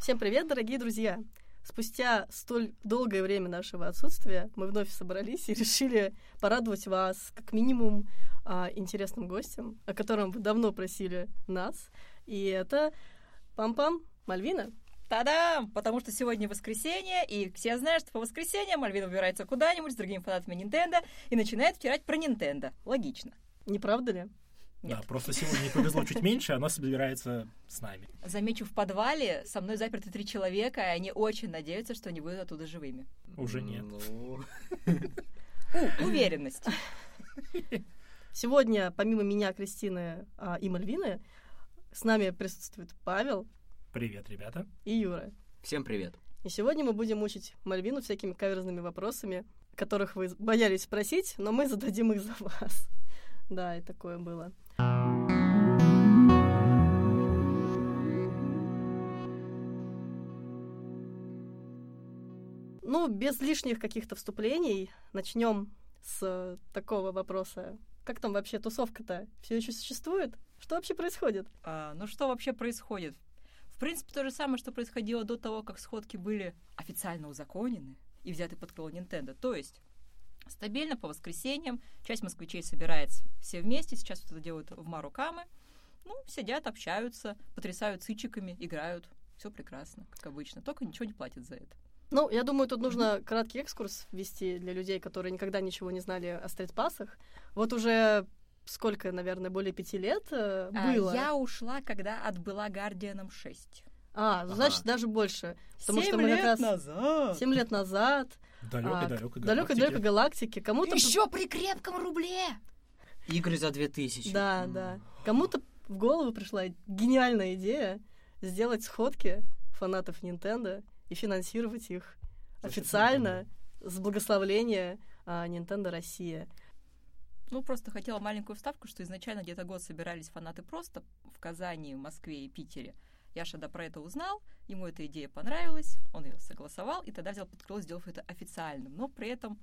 Всем привет, дорогие друзья! Спустя столь долгое время нашего отсутствия мы вновь собрались и решили порадовать вас как минимум а, интересным гостем, о котором вы давно просили нас. И это Пам-пам, Мальвина. Та-дам! Потому что сегодня воскресенье, и все знают, что по воскресеньям Мальвина убирается куда-нибудь с другими фанатами Nintendo и начинает втирать про Nintendo. Логично. Не правда ли? Нет. Да, просто сегодня не повезло чуть меньше, она собирается с нами. Замечу, в подвале со мной заперты три человека, и они очень надеются, что они выйдут оттуда живыми. Уже нет. Ну. Уверенность. Сегодня, помимо меня, Кристины а, и Мальвины, с нами присутствует Павел. Привет, ребята. И Юра. Всем привет. И сегодня мы будем мучить Мальвину всякими каверзными вопросами, которых вы боялись спросить, но мы зададим их за вас. Да, и такое было. Ну, без лишних каких-то вступлений, начнем с такого вопроса. Как там вообще тусовка-то? Все еще существует? Что вообще происходит? А, ну, что вообще происходит? В принципе, то же самое, что происходило до того, как сходки были официально узаконены и взяты под крыло Nintendo. То есть стабильно по воскресеньям. Часть москвичей собирается все вместе. Сейчас это делают в Марукамы. Ну, сидят, общаются, потрясают сычиками, играют. Все прекрасно, как обычно. Только ничего не платят за это. Ну, я думаю, тут нужно краткий экскурс ввести для людей, которые никогда ничего не знали о стритпассах. Вот уже сколько, наверное, более пяти лет э, а, было? Я ушла, когда отбыла Гардианом 6. А, ага. значит, даже больше. Потому что мы лет как раз... назад. Семь лет назад. Далекой-далекой далекой галактики. Кому-то... Еще при крепком рубле! Игры за две тысячи. Да, да. Кому-то в голову пришла гениальная идея сделать сходки фанатов Nintendo и финансировать их официально с благословления а, Nintendo Россия. Ну, просто хотела маленькую вставку, что изначально где-то год собирались фанаты просто в Казани, Москве и Питере. Яша да про это узнал, ему эта идея понравилась, он ее согласовал, и тогда взял под крыло, сделав это официальным. Но при этом,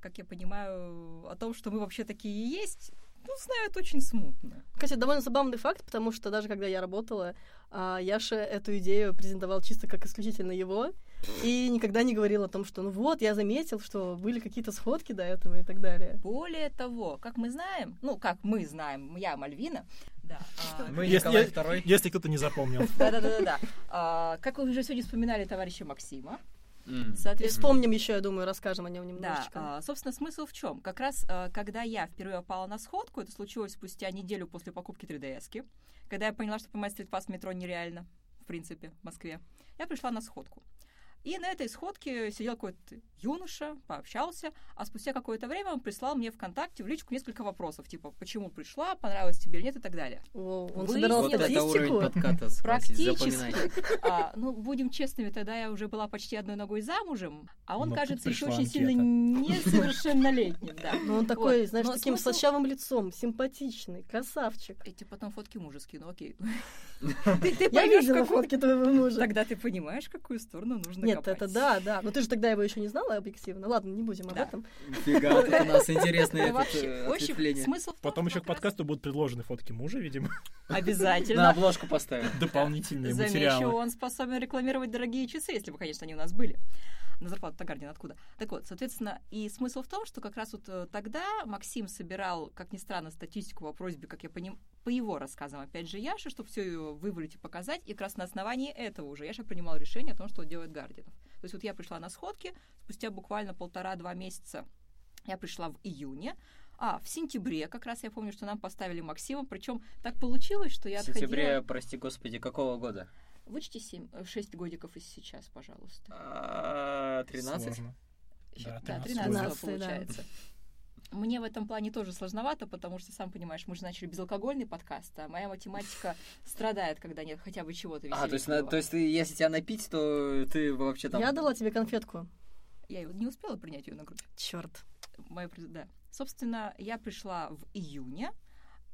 как я понимаю, о том, что мы вообще такие есть, ну, знают очень смутно. Кстати, довольно забавный факт, потому что даже когда я работала, а, Яша эту идею презентовал чисто как исключительно его, и никогда не говорил о том, что ну вот, я заметил, что были какие-то сходки до этого и так далее. Более того, как мы знаем, ну, как мы знаем, я Мальвина, да. А, мы если, второй. Если кто-то не запомнил. Да-да-да. А, как вы уже сегодня вспоминали товарища Максима, Mm. Соответственно, вспомним еще, я думаю, расскажем о нем немножечко. Да, а, собственно, смысл в чем? Как раз, а, когда я впервые попала на сходку, это случилось спустя неделю после покупки 3DS, когда я поняла, что поймать стритпасс в метро нереально, в принципе, в Москве, я пришла на сходку. И на этой сходке сидел какой-то юноша, пообщался, а спустя какое-то время он прислал мне ВКонтакте в личку несколько вопросов, типа, почему пришла, понравилось тебе или нет и так далее. О, он Вы собирал вот статистику? подката, Практически. А, ну, будем честными, тогда я уже была почти одной ногой замужем, а он, Но ну, кажется, еще очень сильно несовершеннолетним. Да. Ну, он такой, вот. знаешь, Но таким смысл... слащавым лицом, симпатичный, красавчик. Эти потом фотки мужа скину, окей. Я видела фотки твоего мужа. Тогда ты понимаешь, какую сторону нужно нет, это да, да. Но ты же тогда его еще не знала объективно. Ладно, не будем об этом. Фига, у нас интересные ответвления. Потом еще к подкасту будут предложены фотки мужа, видимо. Обязательно. На обложку поставим. Дополнительные материалы. Замечу, он способен рекламировать дорогие часы, если бы, конечно, они у нас были на зарплату Тагардин откуда. Так вот, соответственно, и смысл в том, что как раз вот э, тогда Максим собирал, как ни странно, статистику по просьбе, как я понимаю, по его рассказам, опять же, Яши, чтобы все ее вывалить и показать, и как раз на основании этого уже Яша принимал решение о том, что делает Гардинов. То есть вот я пришла на сходки, спустя буквально полтора-два месяца я пришла в июне, а, в сентябре как раз я помню, что нам поставили Максима, причем так получилось, что я отходила... В сентябре, прости господи, какого года? Вычти 7, 6 годиков из сейчас, пожалуйста. А, 13? Сложно. Да, 13, 13 получается. Да. Мне в этом плане тоже сложновато, потому что, сам понимаешь, мы же начали безалкогольный подкаст, а моя математика страдает, когда нет хотя бы чего-то А, то есть, на, то есть ты, если тебя напить, то ты вообще там... Я дала тебе конфетку. Я не успела принять ее на грудь. Черт. Моя, да. Собственно, я пришла в июне,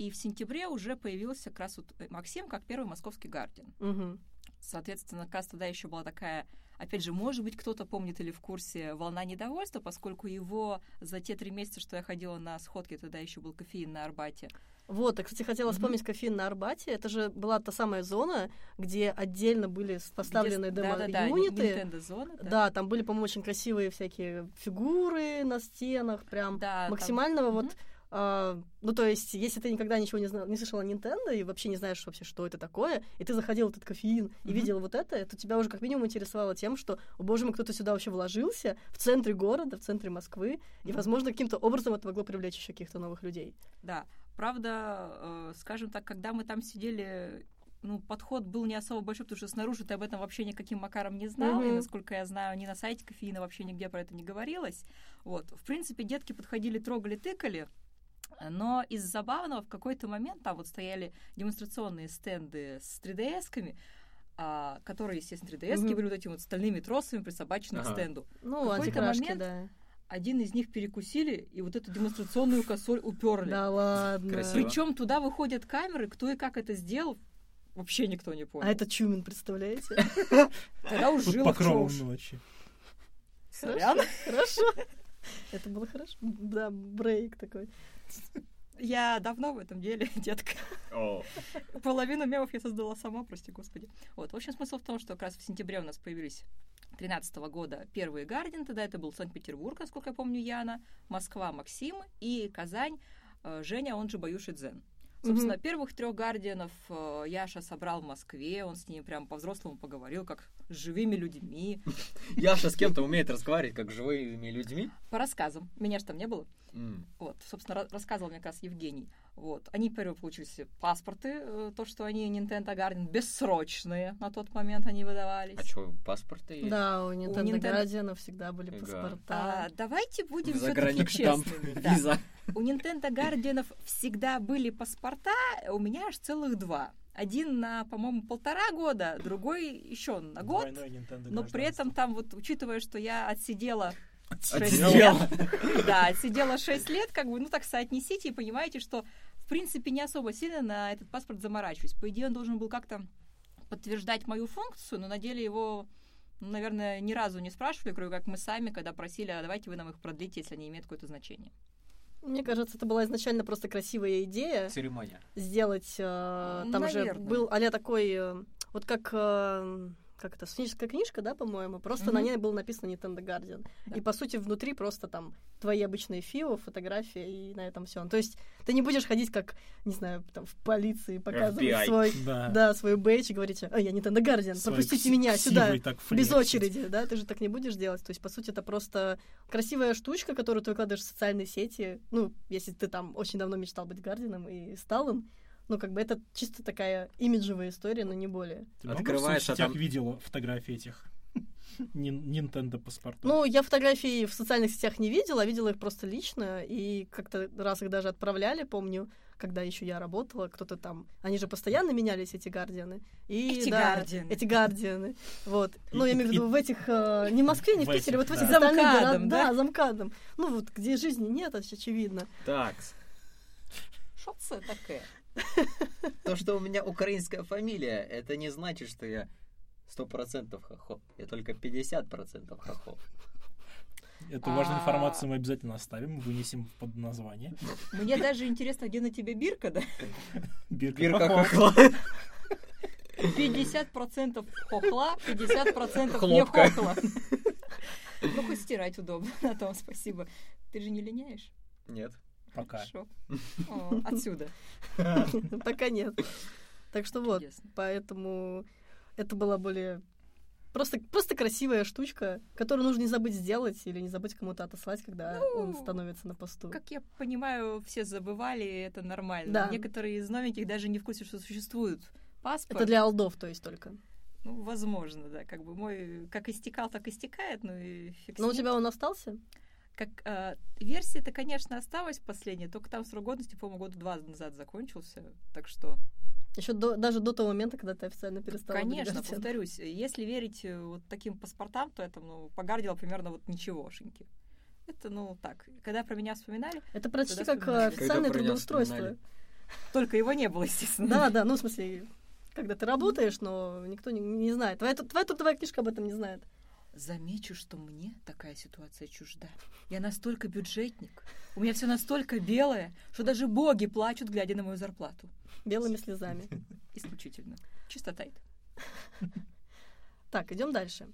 и в сентябре уже появился как раз вот Максим как первый московский гардиан. Угу. Соответственно, как раз тогда еще была такая Опять же, может быть, кто-то помнит или в курсе «Волна недовольства», поскольку его за те три месяца, что я ходила на сходки, тогда еще был кофеин на Арбате, Вот, я, кстати, хотела вспомнить кофеин на Арбате. Это же была та самая зона, где отдельно были поставлены демо-юниты. Nintendo зона, Да. там были, по-моему, очень красивые всякие фигуры на стенах, прям Да, там- максимального вот. Мгм. А, ну, то есть, если ты никогда ничего не, знал, не слышал о Nintendo и вообще не знаешь вообще, что это такое, и ты заходил в этот кофеин и Мгм. видел вот это, то тебя уже как минимум интересовало тем, что, о боже мой, кто-то сюда вообще вложился, в центре города, в центре Москвы, и, Мгм. возможно, каким-то образом это могло привлечь еще каких-то новых людей. Да, правда, э, скажем так, когда мы там сидели, ну, подход был не особо большой, потому что снаружи ты об этом вообще никаким макаром не знал, и, Мгм. насколько я знаю, ни на сайте кофеина вообще нигде про это не говорилось. Вот, в принципе, детки подходили, трогали, тыкали, но из забавного в какой-то момент там вот стояли демонстрационные стенды с 3DS-ками, а, которые, естественно, 3DS-ки Мгм. были вот этими вот стальными тросами присобачены к Ага. стенду. Ну, какой-то антикрашки, момент да. Один из них перекусили, и вот эту демонстрационную косоль уперли. Да ладно. Красиво. Причем туда выходят камеры, кто и как это сделал, вообще никто не понял. А это Чумин, представляете? Тогда уж в покровом чушь. ночи. Сорян. Хорошо. Это было хорошо. Да, брейк такой. Я давно в этом деле, детка. О, Половину мемов я создала сама, прости господи. Вот, в общем, смысл в том, что как раз в сентябре у нас появились 2013 года первые Гардин, тогда это был Санкт-Петербург, насколько я помню, Яна, Москва, Максим и Казань, э, Женя, он же Баюши Дзен. Собственно, первых трех Гардианов э, Яша собрал в Москве, он с ними прям по-взрослому поговорил, как с живыми людьми, Яша с кем-то умеет разговаривать, как с живыми людьми. по рассказам. Меня же там не было. Вот, собственно, ра- рассказывал мне как раз Евгений. Вот, они первые получили себе паспорты, э, то, что они Nintendo Guardian бессрочные на тот момент они выдавались. А что, паспорты есть? Да, у Nintendo Nintendo- Guardian всегда были паспорта. А, давайте будем все-таки честными. Да. У Nintendo Guardianов всегда были паспорта, у меня аж целых два. Один на, по-моему, полтора года, другой еще на год. Но при этом там, вот, учитывая, что я отсидела Отсидела. Да, отсидела 6 лет, как бы, ну так соотнесите и понимаете, что в принципе не особо сильно на этот паспорт заморачиваюсь. По идее, он должен был как-то подтверждать мою функцию, но на деле его, ну, наверное, ни разу не спрашивали, кроме как мы сами, когда просили, а давайте вы нам их продлите, если они имеют какое-то значение. Мне кажется, это была изначально просто красивая идея Церемония. сделать. э, Там же Наверное. был а такой, э, вот как э, как это, студенческая книжка, да, по-моему, просто на Мгм. ней было написано Nintendo Guardian. Да. И, по сути, внутри просто там твои обычные фио, фотография, и на этом все. То есть ты не будешь ходить как, не знаю, там, в полиции, показывать FBI. свой, Да. да, свой бейдж и говорить, а, я Nintendo Guardian, Свой пропустите меня сюда. Без очереди, да, ты же так не будешь делать. То есть, по сути, это просто красивая штучка, которую ты выкладываешь в социальные сети. Ну, если ты там очень давно мечтал быть Гардином и стал им, ну, как бы это чисто такая имиджевая история, но не более. Ты много Открываешь, в а там- видела фотографии этих Nintendo паспортов? Ну, я фотографии в социальных сетях не видела, а видела их просто лично, и как-то раз их даже отправляли, помню, когда еще я работала, кто-то там, они же постоянно менялись, эти гардианы. И, Эти да, гардианы. Эти гардианы. Вот. И- ну, я имею в виду в этих, э, не в Москве, не в В Питере, вот в этих да. Замкадом, городах. да? Да, замкадом. Ну, вот где жизни нет, оч- очевидно. Так, Що це таке? То, что у меня украинская фамилия, это не значит, что я сто процентов хохол. Я только 50% хохол. Эту важную А. информацию мы обязательно оставим, вынесем под название. Мне даже интересно, где на тебе бирка, да? Бирка, хохла. 50% хохла, 50% не хохла. Ну, хоть стирать удобно, на том спасибо. Ты же не линяешь? Нет. Пока. Хорошо. О, Отсюда. Пока нет. Так что вот, поэтому это была более... Просто, просто красивая штучка, которую нужно не забыть сделать или не забыть кому-то отослать, когда он Ну, становится на посту. Как я понимаю, все забывали, и это нормально. Да. Некоторые из новеньких даже не в курсе, что существует паспорт. Это для алдов, то есть только. Ну, возможно, да. Как бы мой как истекал, так истекает, ну и фиг Но у тебя он остался? Как э, версия-то, конечно, осталась последняя, только там срок годности, по-моему, года два назад закончился. Так что, Еще до, даже до того момента, когда ты официально перестала быть конечно, повторюсь, если верить э, вот таким паспортам, то это, ну, погардило примерно вот ничегошеньки. Это, ну, так. Когда про меня вспоминали, Это почти как э, официальное трудоустройство. только его не было, естественно. Да, да, ну, в смысле, когда ты работаешь, но никто не, не знает. Твоя, твоя трудовая книжка об этом не знает. Замечу, что мне такая ситуация чужда. Я настолько бюджетник, у меня все настолько белое, что даже боги плачут, глядя на мою зарплату. Белыми слезами. Исключительно. Чистота это. Так, идем дальше.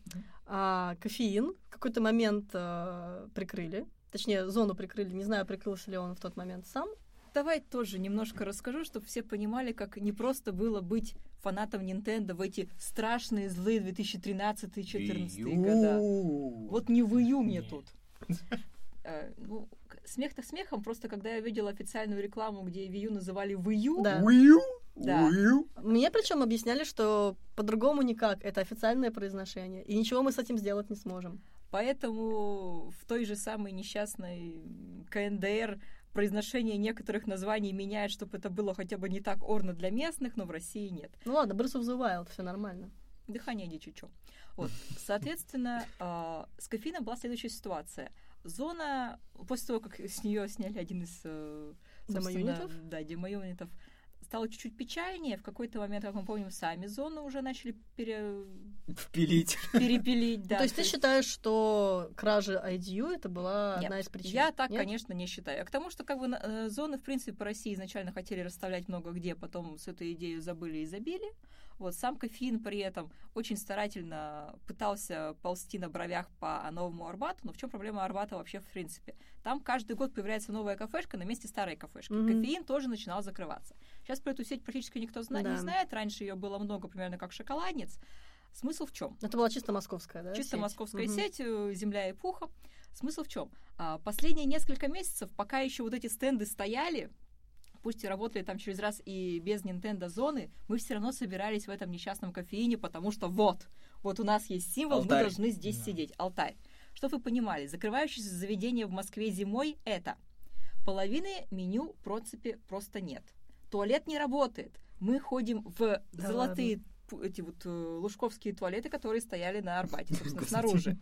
А, кофеин в какой-то момент а, прикрыли. Точнее, зону прикрыли. Не знаю, прикрылся ли он в тот момент сам. Давай тоже немножко расскажу, чтобы все понимали, как не просто было быть фанатом Nintendo в эти страшные злые 2013-2014 года. Вот не выю мне Не. тут. Э, Ну, смех-то смехом, просто когда я видела официальную рекламу, где Wii U называли Wii U, Да. Wii U? Да. Wii U? Мне причем объясняли, что по-другому никак. Это официальное произношение. И ничего мы с этим сделать не сможем. Поэтому в той же самой несчастной КНДР произношение некоторых названий меняет, чтобы это было хотя бы не так орно для местных, но в России нет. Ну ладно, Breath of the Wild, все нормально. Дыхание дичичо. Вот. Соответственно, а, с кофеином была следующая ситуация. Зона, после того, как с нее сняли один из э, Демоюнитов? Да, демоюнитов, стало чуть-чуть печальнее. В какой-то момент, как мы помним, сами зоны уже начали пере- Впилить. перепилить. Да, То есть ты считаешь, что кража IDU это была Нет, одна из причин? Я так, Нет? конечно, не считаю. А к тому, что как бы э, зоны, в принципе, по России изначально хотели расставлять много где, потом с этой идеей забыли и забили. Вот сам кофеин при этом очень старательно пытался ползти на бровях по новому Арбату, но в чем проблема Арбата вообще в принципе? Там каждый год появляется новая кафешка на месте старой кафешки. Мгм. Кофеин тоже начинал закрываться. Сейчас про эту сеть практически никто зна- Да. не знает. Раньше ее было много, примерно как шоколадниц. Смысл в чем? Это была чисто московская, да? Чисто сеть? московская Мгм. сеть, э, земля и пуха. Смысл в чем? Последние несколько месяцев, пока еще вот эти стенды стояли, пусть и работали там через раз и без Nintendo зоны, мы все равно собирались в этом несчастном кофеине, потому что вот, вот у нас есть символ, Алтарь. мы должны здесь Да. сидеть, алтарь. Чтобы вы понимали, закрывающееся заведение в Москве зимой это половины меню в принципе просто нет. Туалет не работает. Мы ходим в Да золотые пу- эти вот э, лужковские туалеты, которые стояли на Арбате, собственно, снаружи.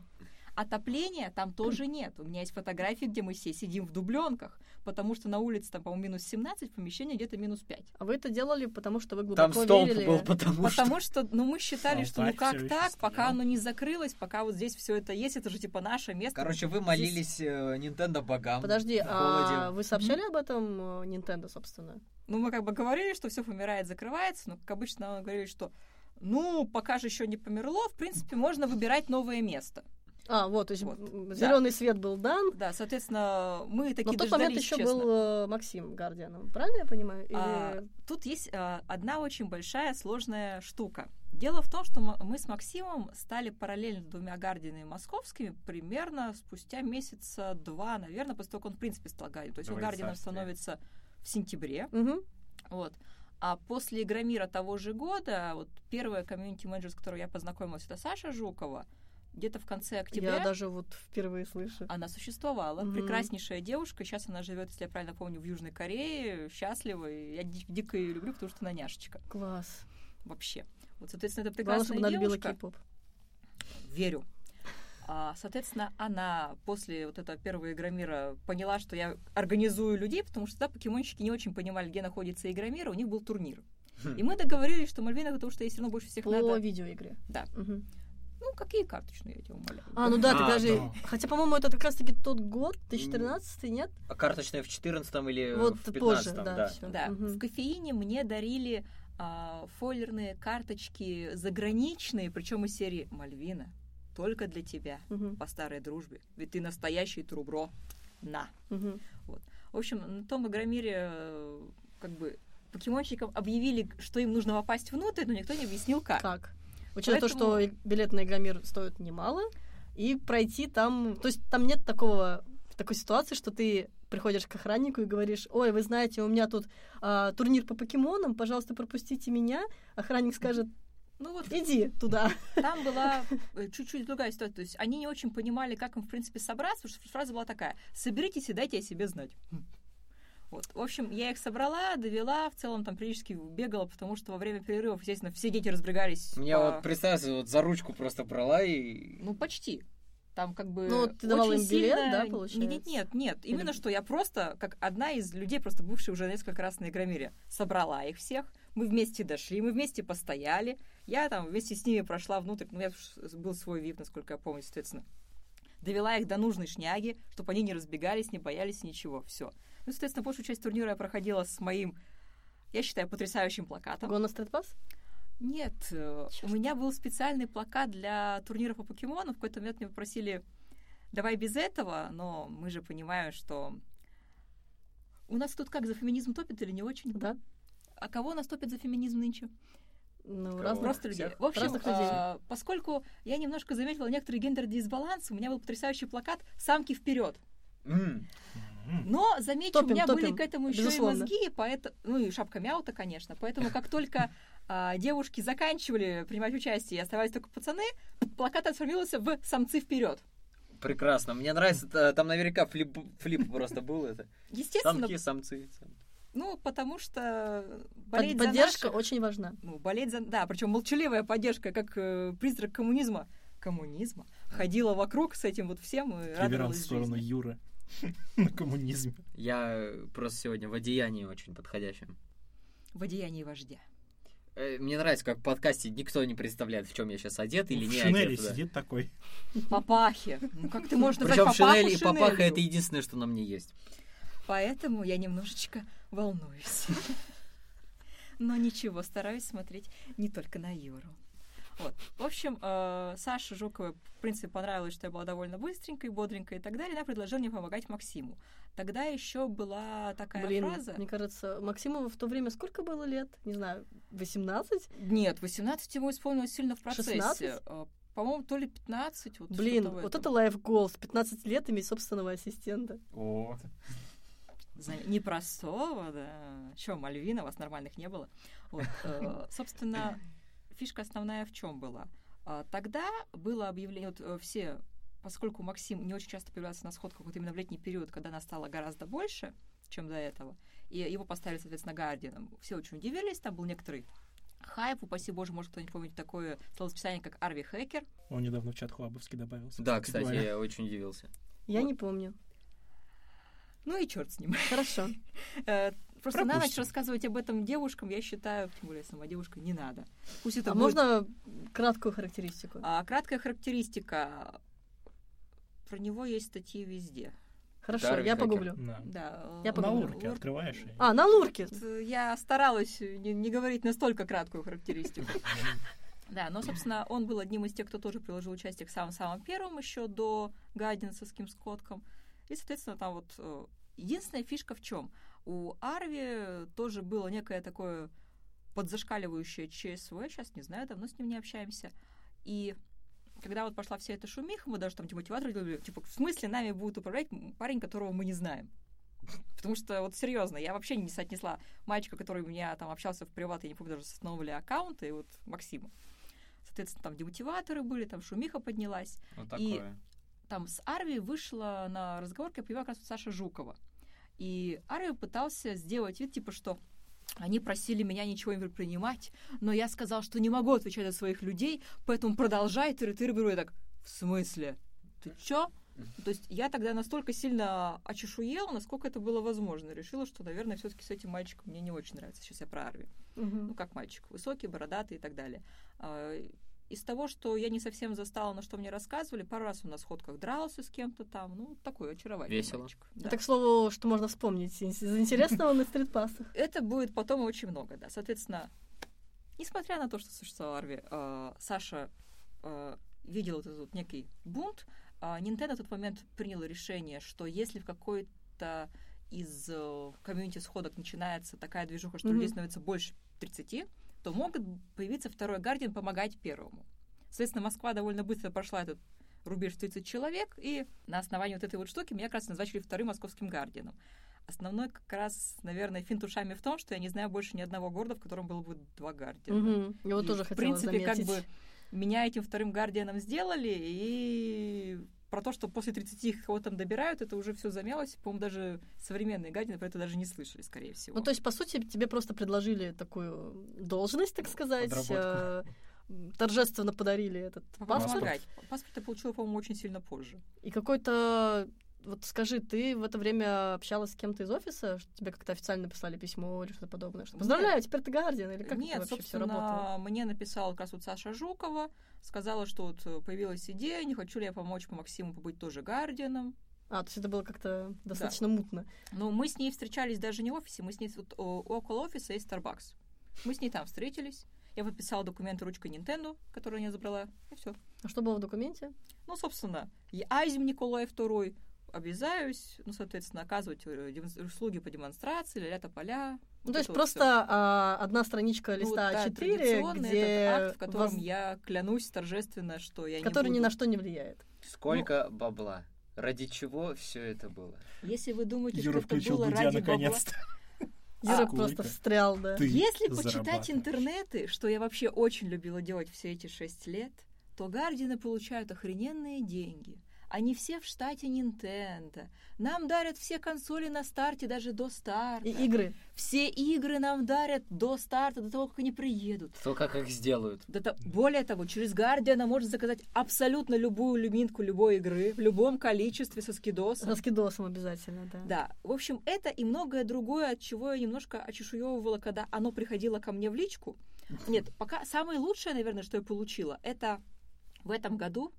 Отопления там тоже нет. У меня есть фотографии, где мы все сидим в дубленках, потому что на улице там, по-моему, минус 17, в помещении где-то минус 5. А вы это делали, потому что вы Там глубоко столб верили... был, потому что... Потому что, ну, мы считали, что ну как так, пока оно не закрылось, пока вот здесь все это есть, это же типа наше место. Короче, вы молились э, Nintendo богам. Подожди, а вы сообщали об этом э, Nintendo, собственно? Ну, мы как бы говорили, что все помирает, закрывается, но, как обычно, говорили, что ну, пока же еще не померло, в принципе, можно выбирать новое место. А, вот, то есть Вот. зеленый свет был дан, Да, соответственно, мы такие но в тот момент еще честно. был э, Максим Гардианом. Правильно я понимаю? Или... А, тут есть а, одна очень большая сложная штука. Дело в том, что мы с Максимом стали параллельно двумя гардианами московскими примерно спустя месяца два, наверное, после того, как он в принципе стал гардианом. То есть он Давай гардианом царствие. становится в сентябре. Мгм. Вот. А после Игромира того же года, вот первая комьюнити-менеджер, с которой я познакомилась, это Саша Жукова. Где-то в конце октября Я даже вот впервые слышу. она существовала. Мгм. Прекраснейшая девушка. Сейчас она живет, если я правильно помню, в Южной Корее, счастлива. Я ди- дико ее люблю, потому что она няшечка. Класс. Вообще. Вот, соответственно, это Главное, прекрасная чтобы она любила девушка. кей-поп. Верю. А, соответственно, она после вот этого первого Игромира поняла, что я организую людей, потому что тогда покемонщики не очень понимали, где находится Игромир, а у них был турнир. Хм. И мы договорились, что Мальвина, потому что ей все равно больше всех По надо. видеоигре. Да. Мгм. Ну, какие карточные, я тебя умоляю. А, ну да, ты А, даже... да. Хотя, по-моему, это как раз-таки тот год, 2013 нет? А карточная в 14 или Вот в 15 позже, да, да. Да, Мгм. в кофеине мне дарили а, фойлерные карточки заграничные, причем из серии Мальвина. Только для тебя, Мгм. по старой дружбе. Ведь ты настоящий трубро. На. Мгм. В общем, на том Игромире э, как бы покемонщикам объявили, что им нужно попасть внутрь, но никто не объяснил как. Как? Учитывая то, Поэтому- что и- билет на Игромир стоит немало, и пройти там... То есть там нет такого такой ситуации, что ты приходишь к охраннику и говоришь, ой, вы знаете, у меня тут а, турнир по покемонам, пожалуйста, пропустите меня. Охранник скажет, Ну вот иди туда. там была э, чуть-чуть другая ситуация. То есть они не очень понимали, как им, в принципе, собраться, потому что фраза была такая «соберитесь и дайте о себе знать». Вот. В общем, я их собрала, довела, в целом там периодически бегала, потому что во время перерывов, естественно, все дети разбегались. Мне по- вот представьте, вот за ручку просто брала и... Ну, почти. Там как бы Ну, ты давала очень им билет, сильно- да, Нет, получается? нет, нет, нет. Именно Или- что я просто, как одна из людей, просто бывшая уже несколько раз на Игромире, собрала их всех, Мы вместе дошли, мы вместе постояли. Я там вместе с ними прошла внутрь, ну, у меня был свой вип, насколько я помню, соответственно. Довела их до нужной шняги, чтобы они не разбегались, не боялись ничего. Все. Ну, соответственно, большую часть турнира я проходила с моим, я считаю, потрясающим плакатом. Гона Стритпасс? Нет, э, у меня был специальный плакат для турнира по покемону. В какой-то момент мне попросили, давай без этого, но мы же понимаем, что у нас тут как, за феминизм топит или не очень? Да. А кого нас топит за феминизм нынче? Ну, Кого? разных Просто людей. Всех? В общем, Разных людей. а, поскольку я немножко заметила некоторый гендер-дисбаланс, у меня был потрясающий плакат «Самки вперед». М. Но, замечу, Топим, у меня были топим, к этому еще безусловно. и мозги, поэтому, ну и шапка мяута, конечно. Поэтому как только а, девушки заканчивали принимать участие и оставались только пацаны, плакат трансформировался в «Самцы вперед». Прекрасно. Мне нравится, та- там наверняка флип, флип просто был это. Естественно, Самки, самцы. самцы. ну, потому что Под- болеть за Поддержка наших- очень важна. Ну, болеть за... Да, причем молчаливая поддержка, как э, призрак коммунизма. Коммунизма. Ходила вокруг с этим вот всем и в радовалась сторону жизни. Юры на коммунизме. Я просто сегодня в одеянии очень подходящем. В одеянии вождя. Э, Мне нравится, как в подкасте никто не представляет, в чем я сейчас одет или в не шинели одет. да. сидит такой. Папахи. Ну, как ты можешь назвать Причем папаху шинель и папаха шинелью? это единственное, что на мне есть. Поэтому я немножечко волнуюсь. Но ничего, стараюсь смотреть не только на Юру. Вот. В общем, э, Саше Жуковой, в принципе, понравилось, что я была довольно быстренькой, бодренькой и так далее. Она предложила мне помогать Максиму. Тогда еще была такая Блин, фраза. мне кажется, Максимову в то время сколько было лет? Не знаю, 18? Нет, 18 ему исполнилось сильно в процессе. 16? Э, По-моему, то ли 15. Вот Блин, вот этом. это лайф гол с 15 лет иметь собственного ассистента. О, Непростого, да. Че, Мальвина, вас нормальных не было. Вот, э, собственно, фишка основная в чем была? А, Тогда было объявление, вот э, все, поскольку Максим не очень часто появлялся на сходках вот именно в летний период, когда нас стало гораздо больше, чем до этого, и его поставили, соответственно, Гардианом, все очень удивились, там был некоторый хайп, упаси боже, может кто-нибудь помнит такое словосочетание, как Арви Хекер. он недавно в чат Хуабовский добавился. Да, кстати, говоря. я очень удивился. Я Вот. не помню. Ну и черт с ним. Хорошо. Просто на ночь Пропустим. рассказывать об этом девушкам, я считаю, тем более сама девушка, не надо. Пусть это А будет можно краткую характеристику? А, краткая характеристика. Про него есть статьи везде. Хорошо, Дарвин я Хакер. погуглю. Да. Да. Я э, На погуглю. урке Лорд- открываешь и... А, на Лурке. э, Я старалась не, не говорить настолько краткую характеристику. Да, но, собственно, он был одним из тех, кто тоже приложил участие к самым-самым первым еще до Гайденса с Ким Скотком. И, соответственно, там вот э, единственная фишка в чем? У Арви тоже было некое такое подзашкаливающее ЧСВ, сейчас не знаю, давно с ним не общаемся. И когда вот пошла вся эта шумиха, мы даже там демотиваторы делали, типа, в смысле нами будет управлять парень, которого мы не знаем? Потому что, вот серьезно, я вообще не соотнесла мальчика, который у меня там общался в приват, я не помню, даже основывали аккаунты, и вот Максима. Соответственно, там демотиваторы были, там шумиха поднялась. Вот И- такое. Там с Арви вышла на разговор, как появилась как раз Саша Жукова. И Арви пытался сделать вид, типа, что они просили меня ничего не предпринимать, но я сказал, что не могу отвечать за своих людей, поэтому продолжай, тыры-тыры, беру. Я так, в смысле? Ты чё? То есть я тогда настолько сильно очешуела, насколько это было возможно. Решила, что, наверное, все таки с этим мальчиком мне не очень нравится. Сейчас я про Арви. Мгм. Ну, как мальчик. Высокий, бородатый и так далее. Из того, что я не совсем застала, на что мне рассказывали, пару раз он на сходках дрался с кем-то там. Ну, такой очаровательный Весело. мальчик. Да. Это, к слову, что можно вспомнить из интересного на стритпассах. Это будет потом очень много, да. Соответственно, несмотря на то, что существовал Арви, э, Саша э, видел этот вот некий бунт, а Nintendo в тот момент приняло решение, что если в какой-то из э, комьюнити сходок начинается такая движуха, что Мгм. людей становится больше 30, то могут появиться второй Гардиан помогать первому. Соответственно, Москва довольно быстро прошла этот рубеж в 30 человек, и на основании вот этой вот штуки меня как раз назначили вторым московским Гардианом. Основной как раз, наверное, финт ушами в том, что я не знаю больше ни одного города, в котором было бы два Гардиана. Мгм. Его И, тоже в хотела принципе, как заметить. бы меня этим вторым Гардианом сделали, и про то, что после 30 их кого там добирают, это уже все замялось. По-моему, даже современные Гардианы про это даже не слышали, скорее всего. Ну, то есть, по сути, тебе просто предложили такую должность, так сказать. Подработку. э, Торжественно подарили этот Помогать. паспорт. Паспорт я получила, по-моему, очень сильно позже. И какой-то вот скажи, ты в это время общалась с кем-то из офиса, что тебе как-то официально прислали письмо или что-то подобное? Что, Поздравляю, теперь ты Гардиан, или как Нет, это вообще все работало? мне написала как раз вот Саша Жукова, сказала, что вот э, появилась идея, не хочу ли я помочь по Максиму побыть тоже Гардианом. А, то есть это было как-то достаточно мутно. Но мы с ней встречались даже не в офисе, мы с ней вот, о- около офиса есть Starbucks. Мы с ней там встретились. Я подписала документы ручкой Nintendo, которую я забрала, и все. А что было в документе? Ну, собственно, я Айзем Николай II обязаюсь, ну, соответственно, оказывать услуги по демонстрации, ля-ля поля. Ну, то есть просто а, одна страничка листа А4, традиционный где этот акт, в котором воз- я клянусь торжественно, что я который не ни буду. на что не влияет. Сколько бабла? Ради чего все это было? Если вы думаете, Юра что это включил было Дудя ради бабла... наконец-то. Юра Сколько просто встрял, да. Если почитать интернеты, что я вообще очень любила делать все эти шесть лет, то Гардины получают охрененные деньги. Они все в штате Nintendo. Нам дарят все консоли на старте, даже до старта. И игры. Все игры нам дарят до старта, до того, как они приедут. То, как их сделают. Да то- более того, через Гардиана можно заказать абсолютно любую люминку любой игры в любом количестве со скидосом. Со скидосом обязательно, да. Да, в общем, это и многое другое, от чего я немножко очешуевывала, когда оно приходило ко мне в личку. Нет, пока самое лучшее, наверное, что я получила, это в этом году,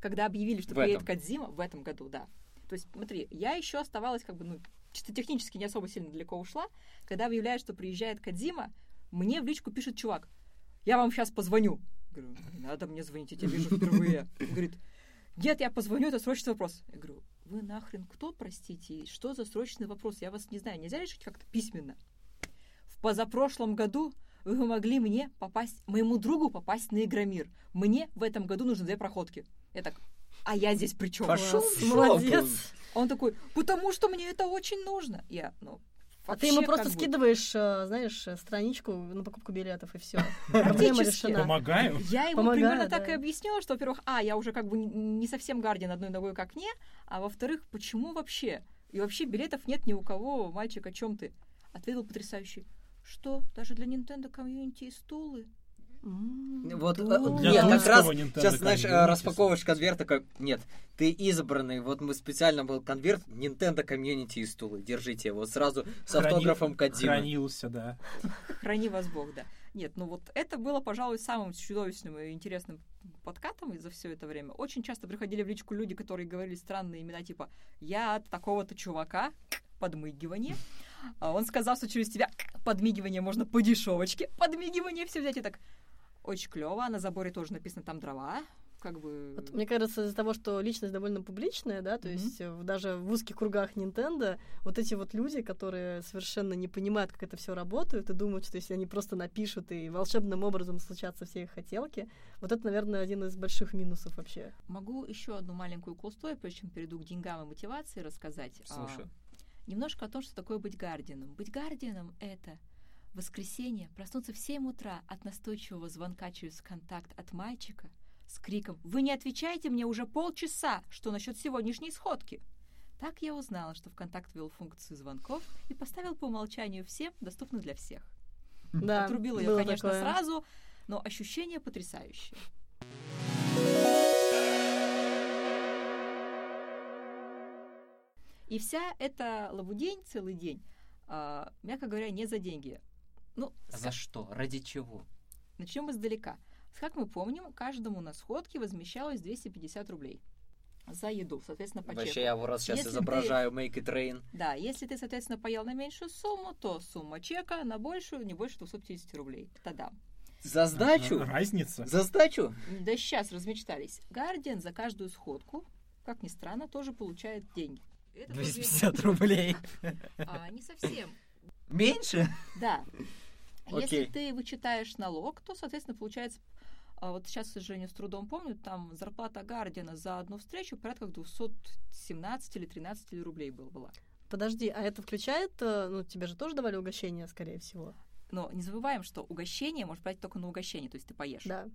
когда объявили, что В приедет. Кадзима, в этом году, да. То есть, смотри, я еще оставалась как бы, ну, чисто технически не особо сильно далеко ушла. Когда объявляют, что приезжает Кадзима, мне в личку пишет чувак, я вам сейчас позвоню. Говорю, не надо мне звонить, я тебя вижу впервые. Он говорит, нет, я позвоню, это срочный вопрос. Я говорю, вы нахрен кто, простите, что за срочный вопрос? Я вас не знаю, нельзя решить как-то письменно? В позапрошлом году вы могли мне попасть, моему другу попасть на Игромир. Мне в этом году нужны две проходки. Я так, а я здесь при чем? Пошел молодец. Он такой, потому что мне это очень нужно. Я, ну, А ты ему просто скидываешь, э, знаешь, э, страничку на покупку билетов, и все. Проблема решена. Помогаю. Я ему Помогаю, примерно да. так и объяснила, что, во-первых, а, я уже как бы не совсем гардиан одной ногой, как не, а во-вторых, почему вообще? И вообще билетов нет ни у кого, мальчик, о чем ты? Ответил потрясающий. Что, даже для Nintendo комьюнити и стулы? Вот, э. Для нет, как раз Nintendo сейчас, знаешь, э, распаковываешь конверт, такой, нет, ты избранный, вот мы специально был конверт Nintendo комьюнити и стулы, держите его сразу с Храни- автографом Кодзимы. Хранился, да. Храни вас Бог, да. Нет, ну вот это было, пожалуй, самым чудовищным и интересным подкатом за все это время. Очень часто приходили в личку люди, которые говорили странные имена, типа «я от такого-то чувака», подмигивание. А он сказал, что через тебя подмигивание можно по дешевочке. Подмигивание все взять и так. Очень клево. На заборе тоже написано там дрова. Как бы... Вот мне кажется, из-за того, что личность довольно публичная, да, то Мгм. есть э, даже в узких кругах Nintendo вот эти вот люди, которые совершенно не понимают, как это все работает, и думают, что если они просто напишут и волшебным образом случатся все их хотелки, вот это, наверное, один из больших минусов вообще. Могу еще одну маленькую кулстой, прежде чем перейду к деньгам и мотивации, рассказать. А, Слушаю. Немножко о том, что такое быть гардианом. Быть гардианом — это в воскресенье проснуться в 7 утра от настойчивого звонка через контакт от мальчика с криком «Вы не отвечаете мне уже полчаса! Что насчет сегодняшней сходки?» Так я узнала, что ВКонтакт ввел функцию звонков и поставил по умолчанию всем, доступно для всех. Да, Отрубила ее, было конечно, такое. сразу, но ощущение потрясающее. И вся эта лабудень целый день, а, мягко говоря, не за деньги. Ну, А За что? Ради чего? начнем издалека. Как мы помним, каждому на сходке возмещалось 250 рублей за еду, соответственно, по Вообще, чеку. я вот раз сейчас Если изображаю Make It Rain. Да, если ты, соответственно, поел на меньшую сумму, то сумма чека на большую не больше 250 рублей. Тогда. За сдачу? Разница. За сдачу? Да сейчас размечтались. Гардиан за каждую сходку, как ни странно, тоже получает деньги. Это тоже- 250 рублей. А, не совсем. Меньше? Да. Если Окей. ты вычитаешь налог, то, соответственно, получается... а, Вот сейчас, к сожалению, с трудом помню, там зарплата Гардиана за одну встречу порядка 217 или 13 рублей был, была. Подожди, а это включает, э, ну, тебе же тоже давали угощение, скорее всего. Но не забываем, что угощение можно брать только на угощение, то есть ты поешь. Да.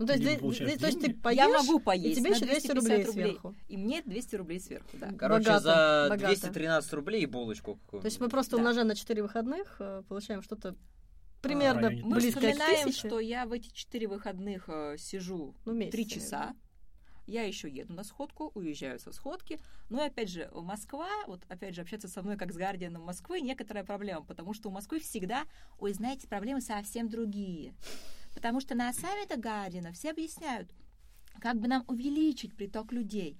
Ну, то есть, ты- ты- то есть ты поешь, Я могу и поесть тебе на еще 200 250 рублей сверху. И мне 200 рублей сверху, да. Короче, Богато, за богато. 213 рублей и булочку какую То есть мы просто Да. умножаем на 4 выходных, э, получаем что-то примерно районе Мы близкое к вспоминаем, тысяче. что я в эти 4 выходных э, сижу Ну, месяц, 3 часа. Я еще еду на сходку, уезжаю со сходки. Но опять же, Москва, вот опять же, общаться со мной как с Гардианом Москвы, некоторая проблема, потому что у Москвы всегда, ой, знаете, проблемы совсем другие. Потому что на сайте Гардиана все объясняют, как бы нам увеличить приток людей.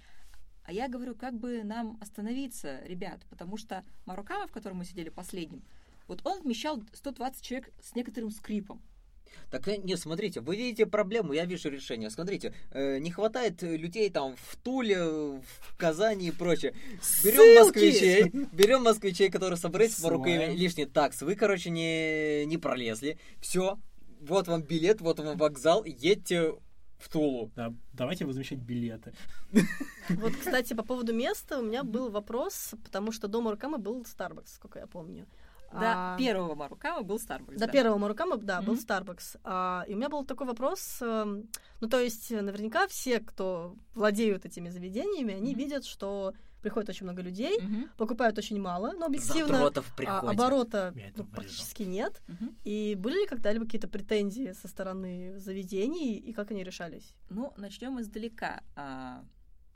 А я говорю, как бы нам остановиться, ребят, потому что Марукава, в котором мы сидели последним, вот он вмещал 120 человек с некоторым скрипом. Так э, не, смотрите, вы видите проблему, я вижу решение. Смотрите, э, не хватает людей там в Туле, в Казани и прочее. Берем москвичей, берем москвичей, которые собрались в Марукаве лишний такс. Вы, короче, не, не пролезли. Все, вот вам билет, вот вам вокзал, едьте в Тулу. Да, давайте возмещать билеты. Вот, кстати, по поводу места у меня был вопрос, потому что до Марукамы был Starbucks, сколько я помню. До а, первого Марукама был Starbucks. До да. первого Марукама, да, mm-hmm. был Starbucks. А, и у меня был такой вопрос, э, ну, то есть, наверняка все, кто владеют этими заведениями, они mm-hmm. видят, что приходит очень много людей, Мгм. покупают очень мало, но объективно а, оборота ну, практически нет. Мгм. И были ли когда-либо какие-то претензии со стороны заведений, и как они решались? Ну, начнем издалека. а,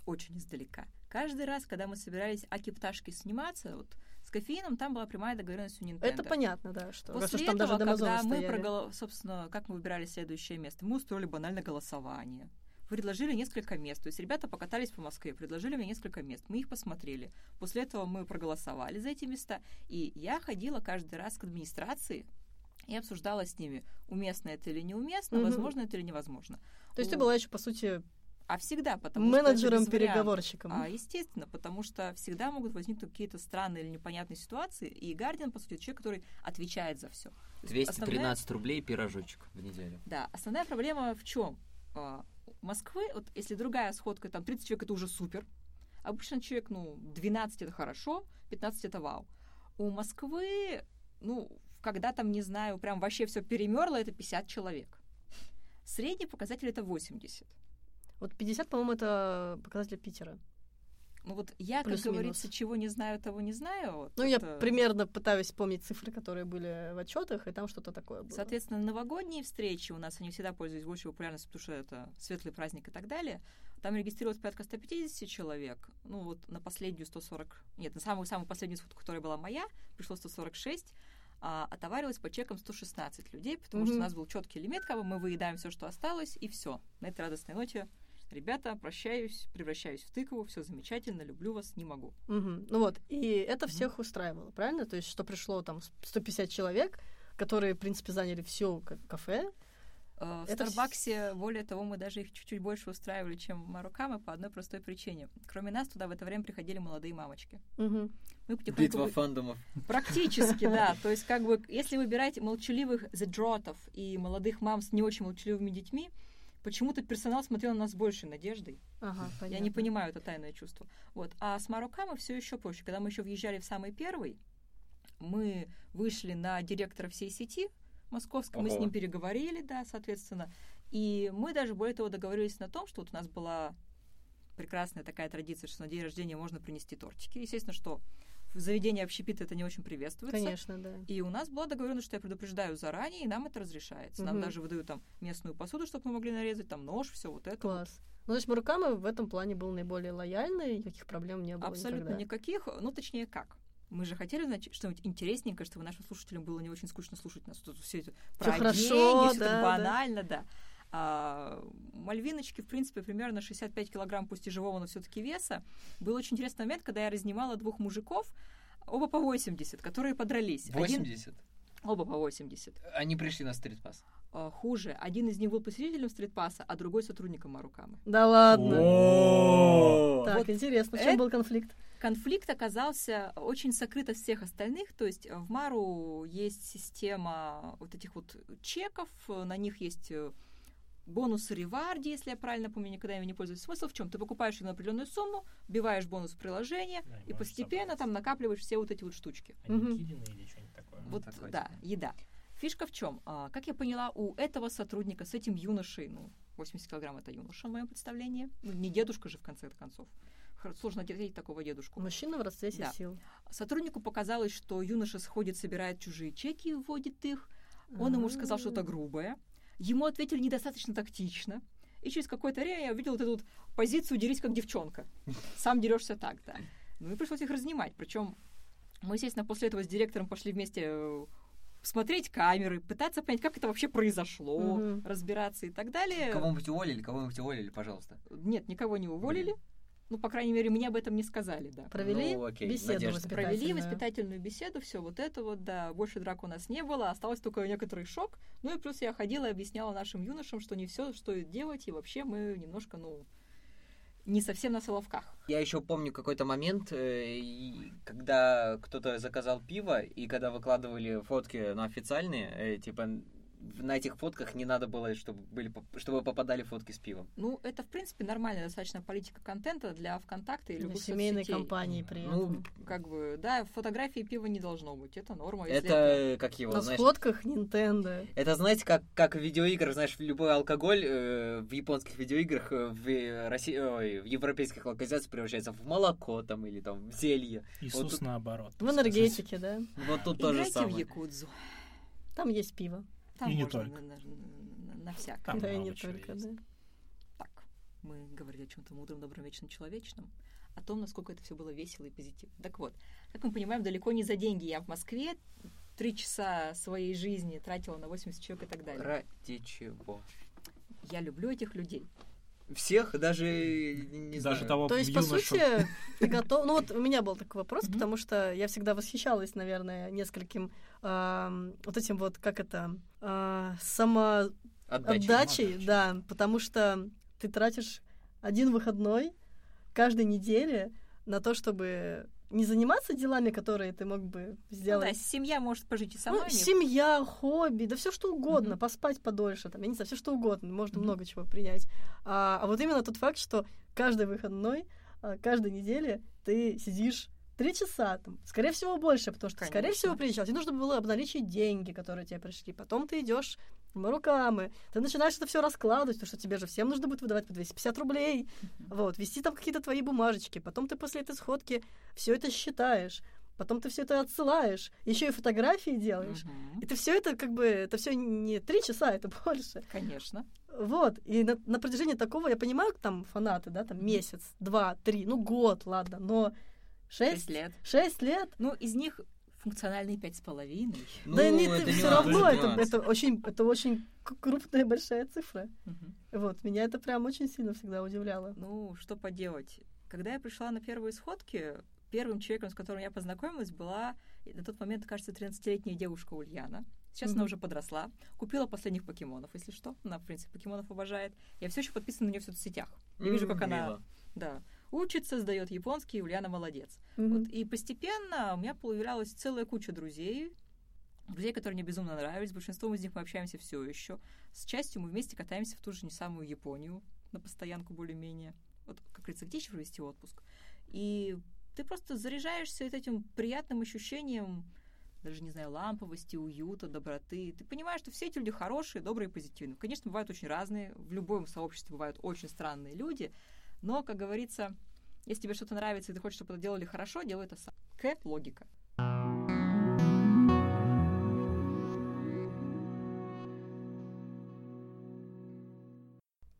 очень издалека. Каждый раз, когда мы собирались Аки Пташки сниматься, вот с кофеином там была прямая договоренность у Nintendo. Это понятно, да, что После там этого, даже Амазона когда мы стояли. проголо- собственно, как мы выбирали следующее место, мы устроили банально голосование. Предложили несколько мест. То есть ребята покатались по Москве, предложили мне несколько мест. Мы их посмотрели. После этого мы проголосовали за эти места. И я ходила каждый раз к администрации и обсуждала с ними, уместно это или неуместно, Мгм. возможно это или невозможно. То есть ты у- была еще, по сути, А всегда, потому вариантов. менеджером-переговорщиком. А, естественно, потому что всегда могут возникнуть какие-то странные или непонятные ситуации, и Гардиан, по сути, человек, который отвечает за все. 213 рублей пирожочек в неделю. Да, основная проблема в чем? Москвы, вот если другая сходка, там 30 человек, это уже супер. Обычно человек, ну, 12 это хорошо, 15 это вау. У Москвы, ну, когда там, не знаю, прям вообще все перемерло, это 50 человек. Средний показатель это 80. Вот 50, по-моему, это показатель Питера. Ну вот я, как Плюс-минус. говорится, чего не знаю, того не знаю. Вот Ну, я это- примерно пытаюсь вспомнить цифры, которые были в отчетах, и там что-то такое было. Соответственно, новогодние встречи у нас, они всегда пользуются большей популярностью, потому что это светлый праздник и так далее. Там регистрировалось порядка 150 человек. Ну вот на последнюю 140... Нет, на самую-самую последнюю сходку, которая была моя, пришло 146, а отоварилось по чекам 116 людей, потому что у нас был четкий лимит, как бы мы выедаем все, что осталось, и все. На этой радостной ноте Ребята, прощаюсь, превращаюсь в тыкову, все замечательно, люблю вас, не могу. Мгм. Ну вот, и это всех устраивало, правильно? То есть, что пришло там 150 человек, которые, в принципе, заняли все кафе. Э, В Это Старбаксе, более того, мы даже их чуть-чуть больше устраивали, чем Марукамы, по одной простой причине. Кроме нас, туда в это время приходили молодые мамочки. Мгм. Мы потихоньку... Битва фандомов. Практически, да. То есть, как бы, если выбирать молчаливых задротов и молодых мам с не очень молчаливыми детьми, почему-то персонал смотрел на нас с большей надеждой. Ага, Я не понимаю это тайное чувство. Вот. А с Марукамы все еще проще. Когда мы еще въезжали в самый первый, мы вышли на директора всей сети московской, мы с ним переговорили, да, соответственно. И мы даже более того договорились на том, что вот у нас была прекрасная такая традиция, что на день рождения можно принести тортики. Естественно, что в заведении общепита это не очень приветствуется. Конечно, да. И у нас была договоренность, что я предупреждаю заранее, и нам это разрешается. Нам Мгм. даже выдают там местную посуду, чтобы мы могли нарезать, там нож, все вот это. вот. Класс. Ну, то есть Муракама в этом плане был наиболее лояльный, никаких проблем не было Абсолютно никогда. никаких. Ну, точнее, как? Мы же хотели знать что-нибудь интересненькое, чтобы нашим слушателям было не очень скучно слушать нас. Тут все это про хорошо, деньги, да, это да. банально, да. А, мальвиночки, в принципе, примерно 65 килограмм, пусть и живого, но все-таки веса. Был очень интересный момент, когда я разнимала двух мужиков, оба по 80, которые подрались. Один- 80. оба по 80. Они пришли на стритпас. А, хуже. Один из них был посетителем стритпасса, а другой сотрудником Марукамы. Да ладно. Так, Вот интересно, в чем это- был конфликт? Конфликт оказался очень сокрыт от всех остальных, то есть э, в Мару есть система вот этих вот чеков, э, на них есть э, бонусы реварди, если я правильно помню, никогда ими не пользуюсь. Смысл в чем? Ты покупаешь ее на определенную сумму, вбиваешь бонус в приложение, Да, и постепенно собрать. там накапливаешь все вот эти вот штучки. Они Мгм. киданы или что-нибудь такое. Вот, такое да, еда. Фишка в чем? как я поняла, у этого сотрудника с этим юношей, ну, 80 килограмм это юноша в моем представлении, ну, не дедушка же в конце концов. Сложно ответить такого дедушку. Мужчина в расцвете Да. сил. Сотруднику показалось, что юноша сходит, собирает чужие чеки и вводит их. Он ему сказал что-то А. грубое. Ему ответили недостаточно тактично. И через какое-то время я увидел вот эту вот позицию «дерись как девчонка». Сам дерешься так, да. Ну и пришлось их разнимать. Причем мы, естественно, после этого с директором пошли вместе э, смотреть камеры, пытаться понять, как это вообще произошло, Мгм. разбираться и так далее. Кого-нибудь уволили, кого-нибудь уволили, пожалуйста. Нет, никого не уволили. Ну, по крайней мере, мне об этом не сказали, да. Провели Ну, окей, беседу надежда. Провели воспитательную. воспитательную беседу, все вот это вот, да. Больше драк у нас не было, осталось только некоторый шок. Ну и плюс я ходила и объясняла нашим юношам, что не все стоит делать, и вообще мы немножко, ну, не совсем на соловках. Я еще помню какой-то момент, э, когда кто-то заказал пиво, и когда выкладывали фотки на официальные, э, типа на этих фотках не надо было, чтобы были, чтобы попадали фотки с пивом. Ну, это, в принципе, нормальная достаточно политика контента для ВКонтакта и Для семейной соцсетей. компании при Ну, этом. Как бы, да, фотографии пива не должно быть, это норма. это, э, как его, На знаешь, сходках Nintendo. это, знаете, как, как в видеоиграх, знаешь, любой алкоголь э, в японских видеоиграх э, в, э, России, ой, в европейских локализациях превращается в молоко там или там в зелье. Иисус тут- наоборот. В энергетике, да. Вот тут то же Играйте в самое. якудзу. Там есть пиво. Там И не можно только. На, на- на- на всякое. Там да, и не только, есть. да. Так, мы говорили о чем-то мудром, добром, вечном, человечном, о том, насколько это все было весело и позитивно. Так вот, как мы понимаем, далеко не за деньги я в Москве три часа своей жизни тратила на 80 человек и так далее. Ради чего? Я люблю этих людей. Всех, даже не Даже знаю. того То есть, по юношу. сути, ты готов... Ну вот у меня был такой вопрос, Мгм. потому что я всегда восхищалась, наверное, нескольким ам, вот этим вот, как это, а, само... Отдача. отдачей, Отдачей. да, потому что ты тратишь один выходной каждой неделе на то, чтобы не заниматься делами, которые ты мог бы Ну сделать. да, семья может пожить и со Ну, семья, хобби, да все что угодно, Мгм. поспать подольше, там, я не знаю, все что угодно, можно Мгм. много чего принять. А, а вот именно тот факт, что каждый выходной, а, каждой неделе ты сидишь три часа, там, скорее всего, больше, потому что, скорее Конечно. всего, приезжал. Тебе нужно было обналичить деньги, которые тебе пришли. Потом ты идешь руками, ты начинаешь это все раскладывать, потому что тебе же всем нужно будет выдавать по 250 рублей, вот, вести там какие-то твои бумажечки. Потом ты после этой сходки все это считаешь. Потом ты все это отсылаешь, еще и фотографии делаешь. Мгм. И ты все это как бы, это все не три часа, это больше. Конечно. Вот. И на, на протяжении такого, я понимаю, там фанаты, да, там месяц, два, три, ну год, ладно, но Шесть шесть, лет. шесть лет, Ну, из них функциональные пять с половиной. Ну, да не, это все равно, это, это очень, это очень крупная большая цифра. Мгм. Вот, меня это прям очень сильно всегда удивляло. Ну, что поделать. Когда я пришла на первые сходки, первым человеком, с которым я познакомилась, была на тот момент, кажется, 13-летняя девушка Ульяна. Сейчас она Мгм. уже подросла. Купила последних покемонов, если что. Она, в принципе, покемонов обожает. Я все еще подписана на нее в соцсетях. Я вижу, как М, она мило. да, учится, сдает японский, Ульяна молодец. Мгм. Вот, и постепенно у меня появлялась целая куча друзей, друзей, которые мне безумно нравились. Большинством из них мы общаемся все еще. С частью мы вместе катаемся в ту же не самую Японию на постоянку более-менее. Вот, как говорится, где еще провести отпуск? И ты просто заряжаешься этим приятным ощущением даже, не знаю, ламповости, уюта, доброты. Ты понимаешь, что все эти люди хорошие, добрые, позитивные. Конечно, бывают очень разные. В любом сообществе бывают очень странные люди. Но, как говорится, если тебе что-то нравится, и ты хочешь, чтобы это делали хорошо, делай это сам. К — логика.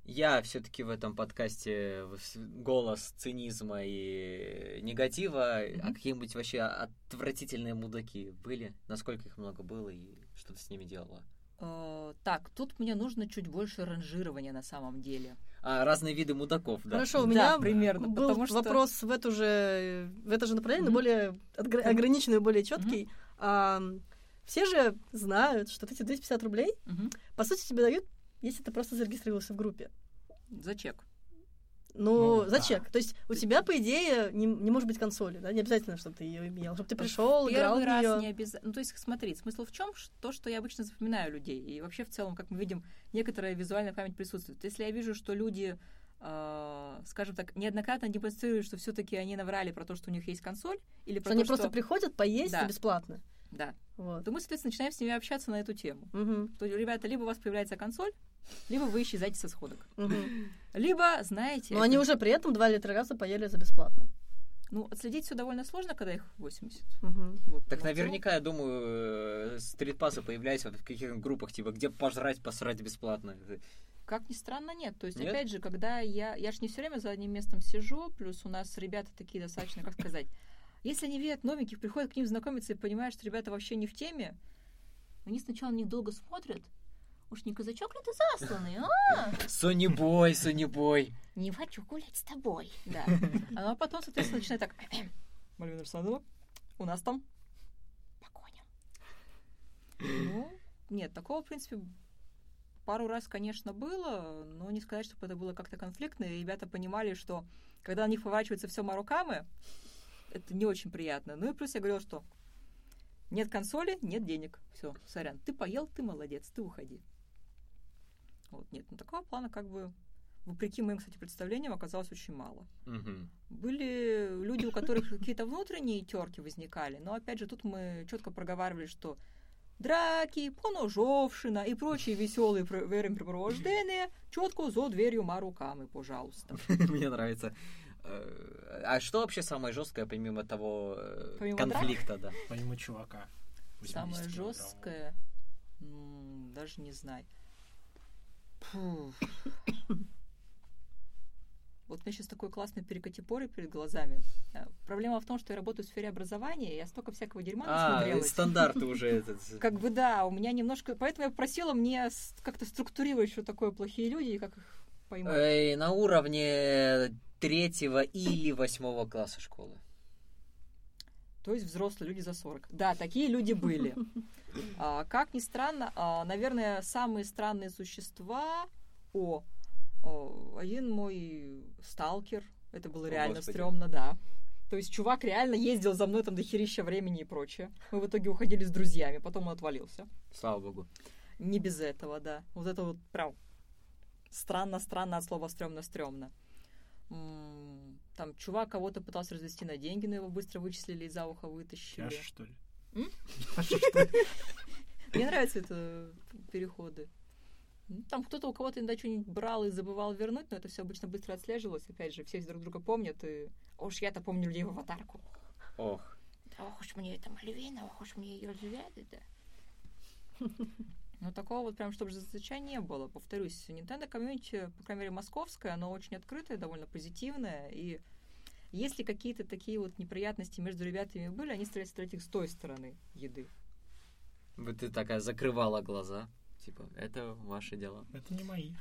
Я все-таки в этом подкасте голос цинизма и негатива. А Мгм. какие-нибудь вообще отвратительные мудаки были? Насколько их много было и что ты с ними делала? Э, так, тут мне нужно чуть больше ранжирования на самом деле. А, разные виды мудаков, да. Хорошо, у Да, меня примерно, был потому что- вопрос в эту же в это же направление, но Мгм. более отгр- Мгм. ограниченный, более четкий. все же знают, что эти 250 рублей, Мгм. по сути, тебе дают, если ты просто зарегистрировался в группе. За чек. Ну, Ну, за да. То есть у тебя, по идее, не, не может быть консоли, да? Не обязательно, чтобы ты ее имел. Чтобы ты пришел, играл в Первый раз нее. не обязательно. Ну, то есть, смотри, смысл в чем? То, что я обычно запоминаю людей. И вообще, в целом, как мы видим, некоторая визуальная память присутствует. Если я вижу, что люди, э, скажем так, неоднократно демонстрируют, что все-таки они наврали про то, что у них есть консоль, или про Что они то, просто что... приходят поесть Да. бесплатно. Да. Вот. То мы, соответственно, начинаем с ними общаться на эту тему. Мгм. То, ребята, либо у вас появляется консоль, либо вы исчезаете со сходок. Либо, знаете... Но это- они уже при этом два или три раза поели за бесплатно. Ну, отследить все довольно сложно, когда их 80. Мгм. Вот. Так наверняка, я думаю, э, стритпасы появляются в каких-то группах, типа, где пожрать, посрать бесплатно. Как ни странно, нет. То есть, Нет? опять же, когда я... Я ж не все время за одним местом сижу, плюс у нас ребята такие достаточно, как сказать... Если они видят новеньких, приходят к ним знакомиться и понимают, что ребята вообще не в теме, они сначала на них долго смотрят. Уж не казачок ли ты засланный, а? Сони бой, Сони бой. Не хочу гулять с тобой. Да. А ну, а потом, соответственно, начинает так... Мальвина Александровна, у нас там погоня. Ну, нет, такого, в принципе, пару раз, конечно, было, но не сказать, чтобы это было как-то конфликтно. И ребята понимали, что когда на них поворачивается все марукамы, это не очень приятно. Ну и плюс я говорила, что нет консоли, нет денег. Все, сорян. Ты поел, ты молодец, ты уходи. Вот, нет, ну такого плана как бы вопреки моим, кстати, представлениям, оказалось очень мало. Мгм. Были люди, у которых какие-то внутренние терки возникали, но опять же тут мы четко проговаривали, что драки, поножовщина и прочие веселые времяпрепровождения четко за дверью марукамы, пожалуйста. Мне нравится. Э, А что вообще самое жесткое, помимо того э, Помимо конфликта, да? Помимо чувака. 80 Самое жесткое, даже не знаю. Фу. Вот у меня сейчас такой классный перекати-поры перед глазами. Э, Проблема в том, что я работаю в сфере образования, и я столько всякого дерьма А, насмотрелась. стандарты уже этот. Как бы да, у меня немножко... Поэтому я просила мне как-то структурировать, что такое плохие люди и как их поймать. Эй, на уровне третьего или восьмого класса школы. То есть взрослые люди за 40. Да, такие люди были. А, как ни странно, а, наверное, самые странные существа... О, о, один мой сталкер. Это было О, реально Господи. стрёмно, да. То есть чувак реально ездил за мной там до херища времени и прочее. Мы в итоге уходили с друзьями, потом он отвалился. Слава богу. Не без этого, да. Вот это вот прям странно-странно от слова стрёмно-стрёмно. Там чувак кого-то пытался развести на деньги, но его быстро вычислили и за ухо вытащили. Яша, что ли? Мне нравятся это переходы. Ну, Там кто-то у кого-то иногда что-нибудь брал и забывал вернуть, но это все обычно быстро отслеживалось. Опять же, все друг друга помнят, и уж я-то помню людей в аватарку. Ох. Ох уж мне это Мальвина, ох уж мне ее взгляды, да. Но такого вот прям, чтобы зазнача не было. Повторюсь, Nintendo комьюнити, по крайней мере, московское, оно очень открытое, довольно позитивное, и если какие-то такие вот неприятности между ребятами были, они старались строить их с той стороны еды. Вот ты такая закрывала глаза. Типа, это ваши дела. Это не мои.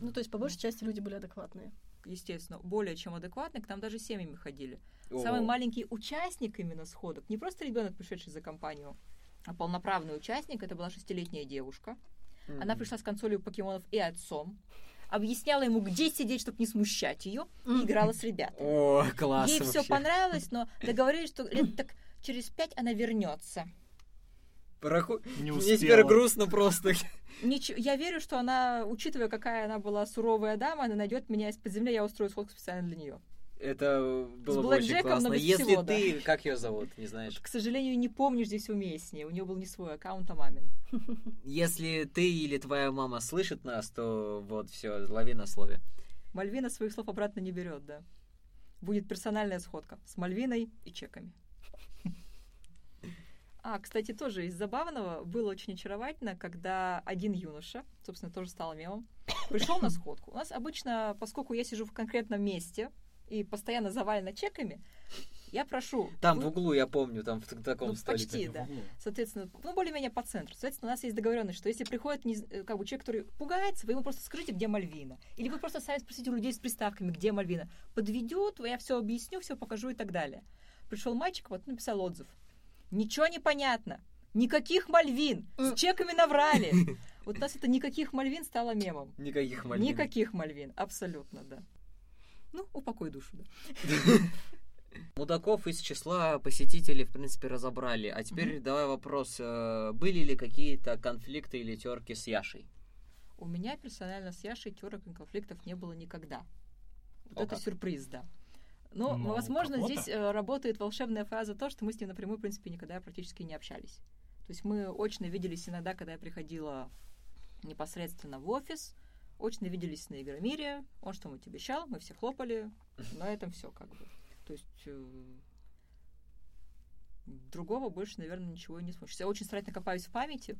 Ну, то есть, по большей части люди были адекватные. Естественно, более чем адекватные, к нам даже семьями ходили. О, Самый маленький участник именно сходок, не просто ребенок, пришедший за компанию, полноправный участник, это была шестилетняя девушка. м. Она пришла с консолью покемонов и отцом, объясняла ему, где сидеть, чтобы не смущать ее, и играла с ребятами. О, класс Ей все понравилось, но договорились, что лет так через пять она вернется. Проху- Не Мне теперь успела. грустно просто. Ничего, я верю, что она, учитывая, какая она была суровая дама, она найдет меня из-под земли, я устрою сходку специально для нее. Это было бы очень классно. Если всего, да. ты, как ее зовут, не знаешь, К сожалению, не помнишь здесь уместнее. У нее был не свой аккаунт, а мамин. если ты или твоя мама слышит нас, то вот все, лови на слове. Мальвина своих слов обратно не берет, да. Будет персональная сходка с Мальвиной и чеками. А, кстати, тоже из забавного было очень очаровательно, когда один юноша, собственно, тоже стал мемом, пришел на сходку. У нас обычно, поскольку я сижу в конкретном месте и постоянно завалена чеками, я прошу... Там вы- в углу, я помню, там в таком Ну, столике. почти. да. соответственно, ну, более-менее по центру. Соответственно, у нас есть договоренность, что если приходит нез- э, как бы человек, который пугается, вы ему просто скажите, где Мальвина. Или вы просто сами спросите у людей с приставками, где Мальвина. Подведет, я все объясню, все покажу и так далее. Пришел мальчик, вот написал отзыв. Ничего не понятно. Никаких Мальвин. С чеками наврали. Вот у нас это никаких Мальвин стало мемом. Никаких Мальвин. Никаких Мальвин. Абсолютно, да. Ну, упокой душу, да. Мудаков из числа посетителей, в принципе, разобрали. А теперь давай вопрос. э, Были ли какие-то конфликты или терки с Яшей? У меня персонально с Яшей терок и конфликтов не было никогда. Вот О это как. сюрприз, да. Но, Ну, возможно, здесь э, работает волшебная фраза то, что мы с ним напрямую, в принципе, никогда практически не общались. То есть мы очно виделись иногда, когда я приходила непосредственно в офис, очно виделись на Игромире, он что-нибудь обещал, мы все хлопали, на этом все как бы. То есть э, другого больше, наверное, ничего и не смущу. Я очень старательно копаюсь в памяти,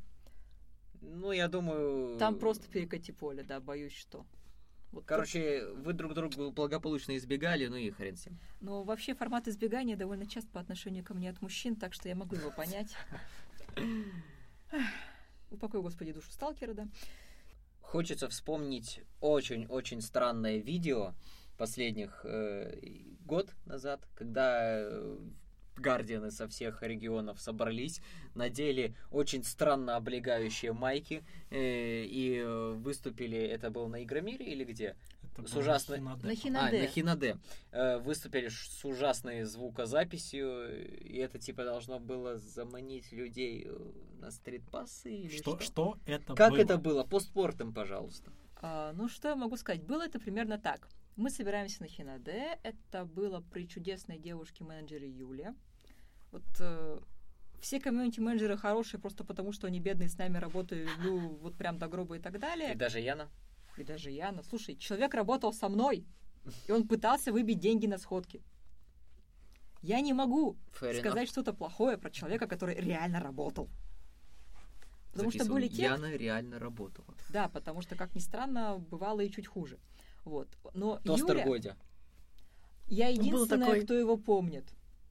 Ну, я думаю... Там просто перекати поле, да, боюсь, что. Вот Короче, вы друг друга благополучно избегали, ну и хрен с ним. Ну, вообще формат избегания довольно часто по отношению ко мне от мужчин, так что я могу его понять. Упокой, Господи, душу сталкера, да. Хочется вспомнить очень-очень странное видео последних э, год назад, когда э, гардианы со всех регионов собрались, надели очень странно облегающие майки э, и э, выступили, это было на Игромире или где? Это С ужасной- Хинаде. На А, Хинаде. на Хинаде. Э, выступили с ужасной звукозаписью, и это типа должно было заманить людей э, на стритпассы или Что, что? что это Как было? это было? Постпортом, пожалуйста. А, ну, что я могу сказать? Было это примерно так. Мы собираемся на Хинаде. Это было при чудесной девушке-менеджере Юле. Вот э, все комьюнити-менеджеры хорошие просто потому, что они бедные с нами работают, люблю вот прям до гроба и так далее. И даже Яна. И даже Яна. Слушай, человек работал со мной, и он пытался выбить деньги на сходки. Я не могу Fair сказать что-то плохое про человека, который реально работал. Потому что Записываем. были те, Яна реально работала. да, потому что, как ни странно, бывало и чуть хуже. Вот. Но Тостер Юля, Годя. я единственная, такой. кто его помнит.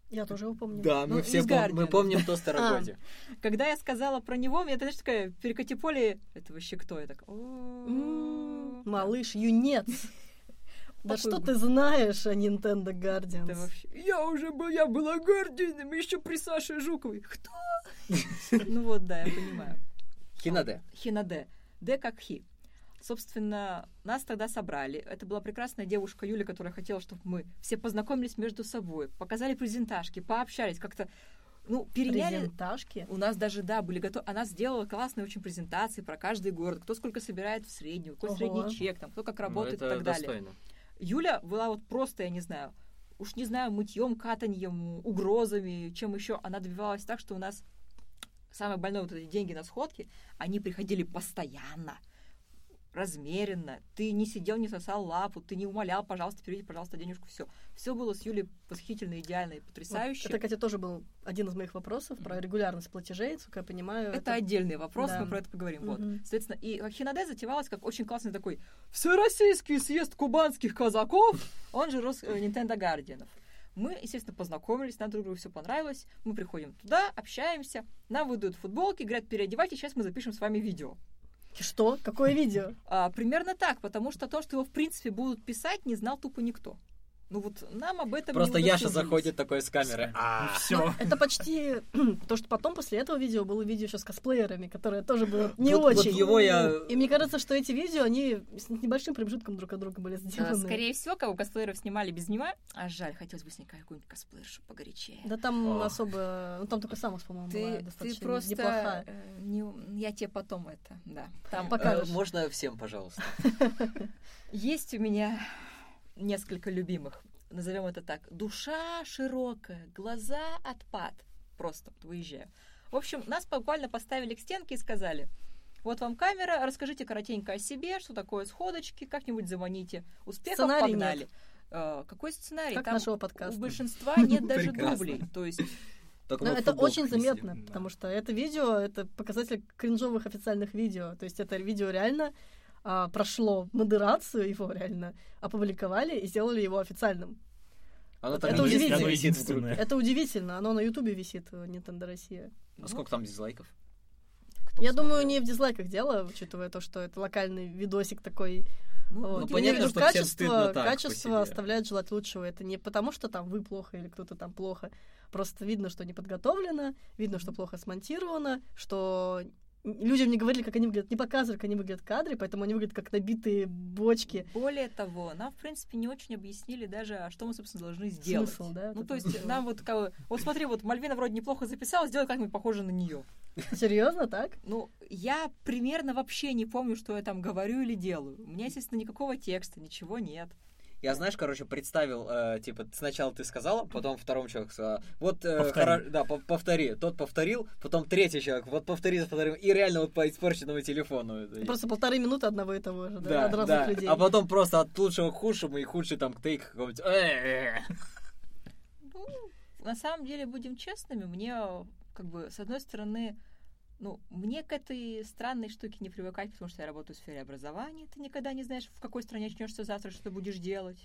Я тоже его помню. Да, Ну, мы все пом- мы помним Тостера А. Годя. Когда я сказала про него, мне знаешь, такая перекати поле, это вообще кто? Я так, М, «О, Малыш, юнец. Да что ты знаешь о Nintendo Guardians? вообще... Я уже был, я была Гардианом еще при Саше Жуковой. Кто? Ну вот, да, я понимаю. Хинаде. Хинаде. Д как Хи. Собственно, нас тогда собрали. Это была прекрасная девушка Юля, которая хотела, чтобы мы все познакомились между собой, показали презентажки, пообщались, как-то, ну, переняли... Презентажки. У нас даже, да, были готовы... Она сделала классные очень презентации про каждый город, кто сколько собирает в среднюю, какой Ого. средний чек, там, кто как Ну, работает это и так далее. достойно. Юля была вот просто, я не знаю, уж не знаю, мытьем, катаньем, угрозами, чем еще. Она добивалась так, что у нас самое больное вот эти деньги на сходки, они приходили постоянно, размеренно. Ты не сидел, не сосал лапу, ты не умолял, пожалуйста, переведи, пожалуйста, денежку, все. Все было с Юлей восхитительно, идеально и Вот потрясающе. Это, кстати, тоже был один из моих вопросов про регулярность платежей, насколько я понимаю. Это отдельный вопрос, Да. мы про это поговорим. Вот. Мгм. Соответственно, и Хинаде затевалась как очень классный такой всероссийский съезд кубанских казаков, он же Рос... э, Nintendo Гардианов. Мы, естественно, познакомились, нам друг другу все понравилось. Мы приходим туда, общаемся, нам выдают футболки, говорят, переодевайтесь, сейчас мы запишем с вами видео. Что? Какое видео? А, примерно так, потому что то, что его в принципе будут писать, не знал тупо никто. Ну вот нам об этом Просто не Яша заходит такой с камеры. А, все. Это почти... То, что потом, после этого видео, было видео еще с косплеерами, которое тоже было не Вот- вот очень. его я- И мне кажется, что эти видео, они с небольшим промежутком друг от друга были А, сделаны. Скорее всего, кого косплееров снимали без него. А жаль, хотелось бы снять какой-нибудь косплеер, чтобы погорячее. Да там О. особо... Ну, там только Самос, по-моему, была Ты, ты достаточно просто... неплохая. э, не- я тебе потом это, да. Там Пока- покажешь. э, Можно всем, пожалуйста. есть у меня несколько любимых. Назовем это так. Душа широкая, глаза отпад. Просто вот выезжаю. В общем, нас буквально поставили к стенке и сказали, вот вам камера, расскажите коротенько о себе, что такое сходочки, как-нибудь заманите. Успехов Сценарий погнали. нет. Э, какой сценарий? Как Там нашего у подкаста. большинства нет даже дублей. То есть Но Ну, это очень заметно, да. потому что это видео, это показатель кринжовых официальных видео. То есть это видео реально а, прошло модерацию его реально, опубликовали и сделали его официальным. Оно Вот там это удивительно. Единственное. Это удивительно, оно на Ютубе висит, э, Nintendo Россия. А сколько там дизлайков? кто Я думаю, смотрел? не в дизлайках дело, учитывая то, что это локальный видосик такой. Ну, Вот. ну, понятно, что качество, стыдно так качество оставляет желать лучшего. Это не потому, что там вы плохо или кто-то там плохо. Просто видно, что не подготовлено, видно, что плохо смонтировано, что людям не говорили, как они выглядят, не показывали, как они выглядят в кадре, поэтому они выглядят как набитые бочки. Более того, нам, в принципе, не очень объяснили даже, а что мы, собственно, должны сделать. Смысл, да? Ну, то есть, нам вот, как бы, вот смотри, вот Мальвина вроде неплохо записала, сделай как-нибудь похоже на нее. Серьезно, так? Ну, я примерно вообще не помню, что я там говорю или делаю. У меня, естественно, никакого текста, ничего нет. Я, знаешь, короче, представил, э, типа, сначала ты сказала, потом второму человеку сказала, вот, э, Повтори. хоро- да, по- повтори. Тот повторил, потом третий человек, вот повтори, повтори, и реально вот по испорченному телефону. это Просто полторы минуты одного и того же, да, Да, от разных да. людей. А потом просто от лучшего к худшему и худший там тейк какой-нибудь. «Э-э-э». Ну, на самом деле, будем честными, мне, как бы, с одной стороны, Ну, мне к этой странной штуке не привыкать, потому что я работаю в сфере образования. Ты никогда не знаешь, в какой стране очнешься завтра, что ты будешь делать.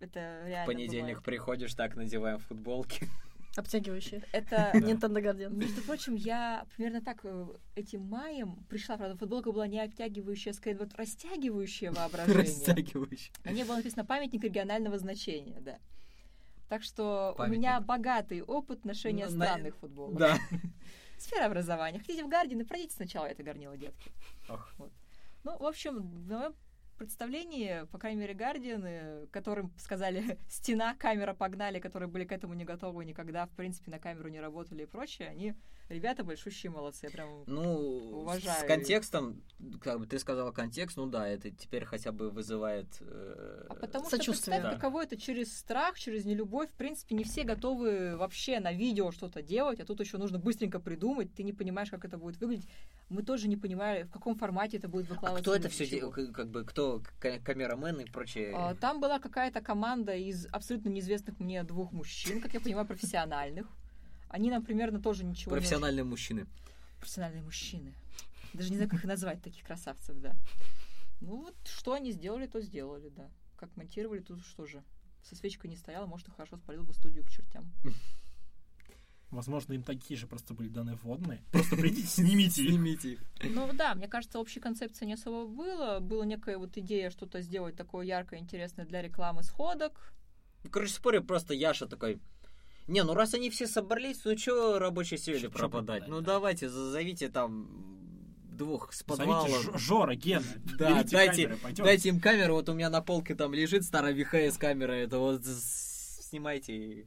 Это реально В понедельник бывает. приходишь, так надеваем футболки. Обтягивающие. Это Nintendo Guardian. Между прочим, я примерно так э, этим маем пришла, правда, футболка была не обтягивающая, а скорее вот растягивающее воображение. Растягивающий. На ней было написано памятник регионального значения, да. Так что Памятник. у меня богатый опыт ношения Ну, на- странных футболок. Да. Сфера образования. Хотите в Гардин, пройдите сначала это горнило, детки. Ох. Вот. Ну, в общем, в моем представлении, по крайней мере, Гардианы, которым сказали стена, камера, погнали, которые были к этому не готовы никогда, в принципе, на камеру не работали и прочее, они, ребята, большущие молодцы. Я прям Ну, Уважаю с контекстом, как бы ты сказала контекст, ну да, это теперь хотя бы вызывает... э, А потому что Сочувствие. представь, Да. каково это через страх, через нелюбовь. В принципе, не все готовы вообще на видео что-то делать, а тут еще нужно быстренько придумать. Ты не понимаешь, как это будет выглядеть. Мы тоже не понимали, в каком формате это будет А выкладываться. кто это все делал? Как бы кто ка- камерамен и прочее? А, Там была какая-то команда из абсолютно неизвестных мне двух мужчин, как я понимаю, профессиональных. Они нам примерно тоже ничего не Профессиональные мужчины. профессиональные мужчины. Даже не знаю, как их назвать, таких красавцев, да. Ну вот, что они сделали, то сделали, да. Как монтировали, тут что же. Со свечкой не стояла, может, и хорошо спалил бы студию к чертям. Возможно, им такие же просто были данные вводные. Просто придите, снимите их. Снимите их. Ну да, мне кажется, общей концепции не особо было. Была некая вот идея что-то сделать такое яркое, интересное для рекламы сходок. Ну, Короче, спорю, просто Яша такой... Не, ну раз они все собрались, ну чё рабочей силе пропадать? Ну да. давайте, зазовите там двух с Зовите подвала. Ж- Жора, Гена. Да, дайте, камеры, дайте им камеру, вот у меня на полке там лежит старая VHS камера, это вот снимайте. и-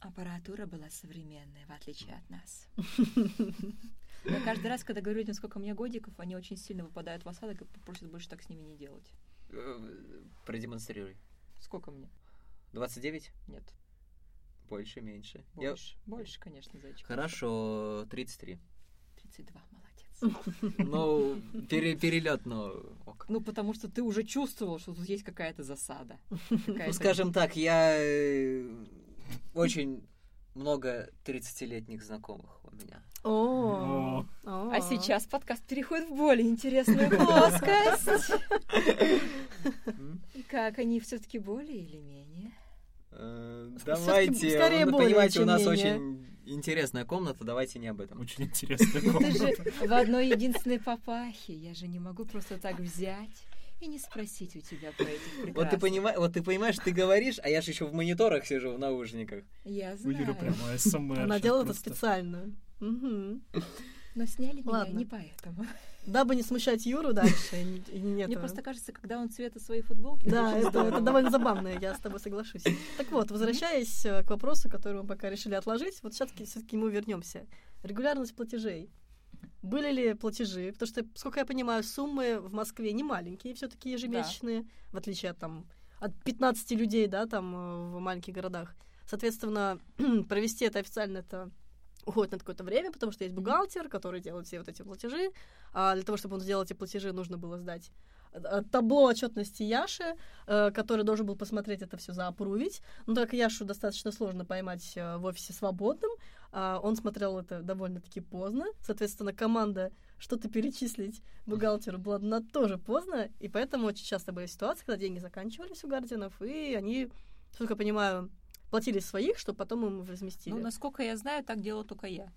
Аппаратура была современная, в отличие от нас. Я каждый раз, когда говорю людям, сколько мне годиков, они очень сильно выпадают в осадок и просят больше так с ними не делать. э, Продемонстрируй. Сколько мне? 29? Нет, Больше, меньше. Я- больше. Больше, конечно, зайчик. Хорошо, 33. 32, молодец. Ну, пере- перелет, но ок. Ну, потому что ты уже чувствовал, что тут есть какая-то засада. Ну, скажем так, я э, очень много 30-летних знакомых у меня. О, А сейчас подкаст переходит в более интересную плоскость. Как они все-таки более или менее? Э, Давайте, скорее вы понимаете, у нас менее. очень интересная комната, давайте не об этом. Очень интересная Ну ты комната. же в одной единственной папахе. Я же не могу просто так взять и не спросить у тебя про этих Вот ты, прекрасных. понимаешь, вот ты понимаешь, ты говоришь, а я же еще в мониторах сижу, в наушниках. Я У Юры знаю. прямо СМР. Она делала это специально. Мгм. Но сняли меня Ладно. не поэтому. Дабы не смущать Юру дальше. нет Мне просто кажется, когда он цвета своей футболки... Да, это, это довольно забавно, я с тобой соглашусь. Так вот, возвращаясь э, к вопросу, который мы пока решили отложить, вот сейчас все-таки к нему вернемся. Регулярность платежей. Были ли платежи? Потому что, сколько я понимаю, суммы в Москве не маленькие, все-таки ежемесячные, в отличие от там от 15 людей, да, там э, в маленьких городах. Соответственно, провести это официально это уходит на какое-то время, потому что есть бухгалтер, который делает все вот эти платежи. А для того, чтобы он сделал эти платежи, нужно было сдать э, табло отчетности Яши, э, который должен был посмотреть это все заапрувить. Но так как Яшу достаточно сложно поймать э, в офисе свободным, а он смотрел это довольно-таки поздно. Соответственно, команда что-то перечислить бухгалтеру было на тоже поздно, и поэтому очень часто были ситуации, когда деньги заканчивались у Гардинов, и они, насколько я понимаю, платили своих, чтобы потом им возместили. Ну, насколько я знаю, так делала только я.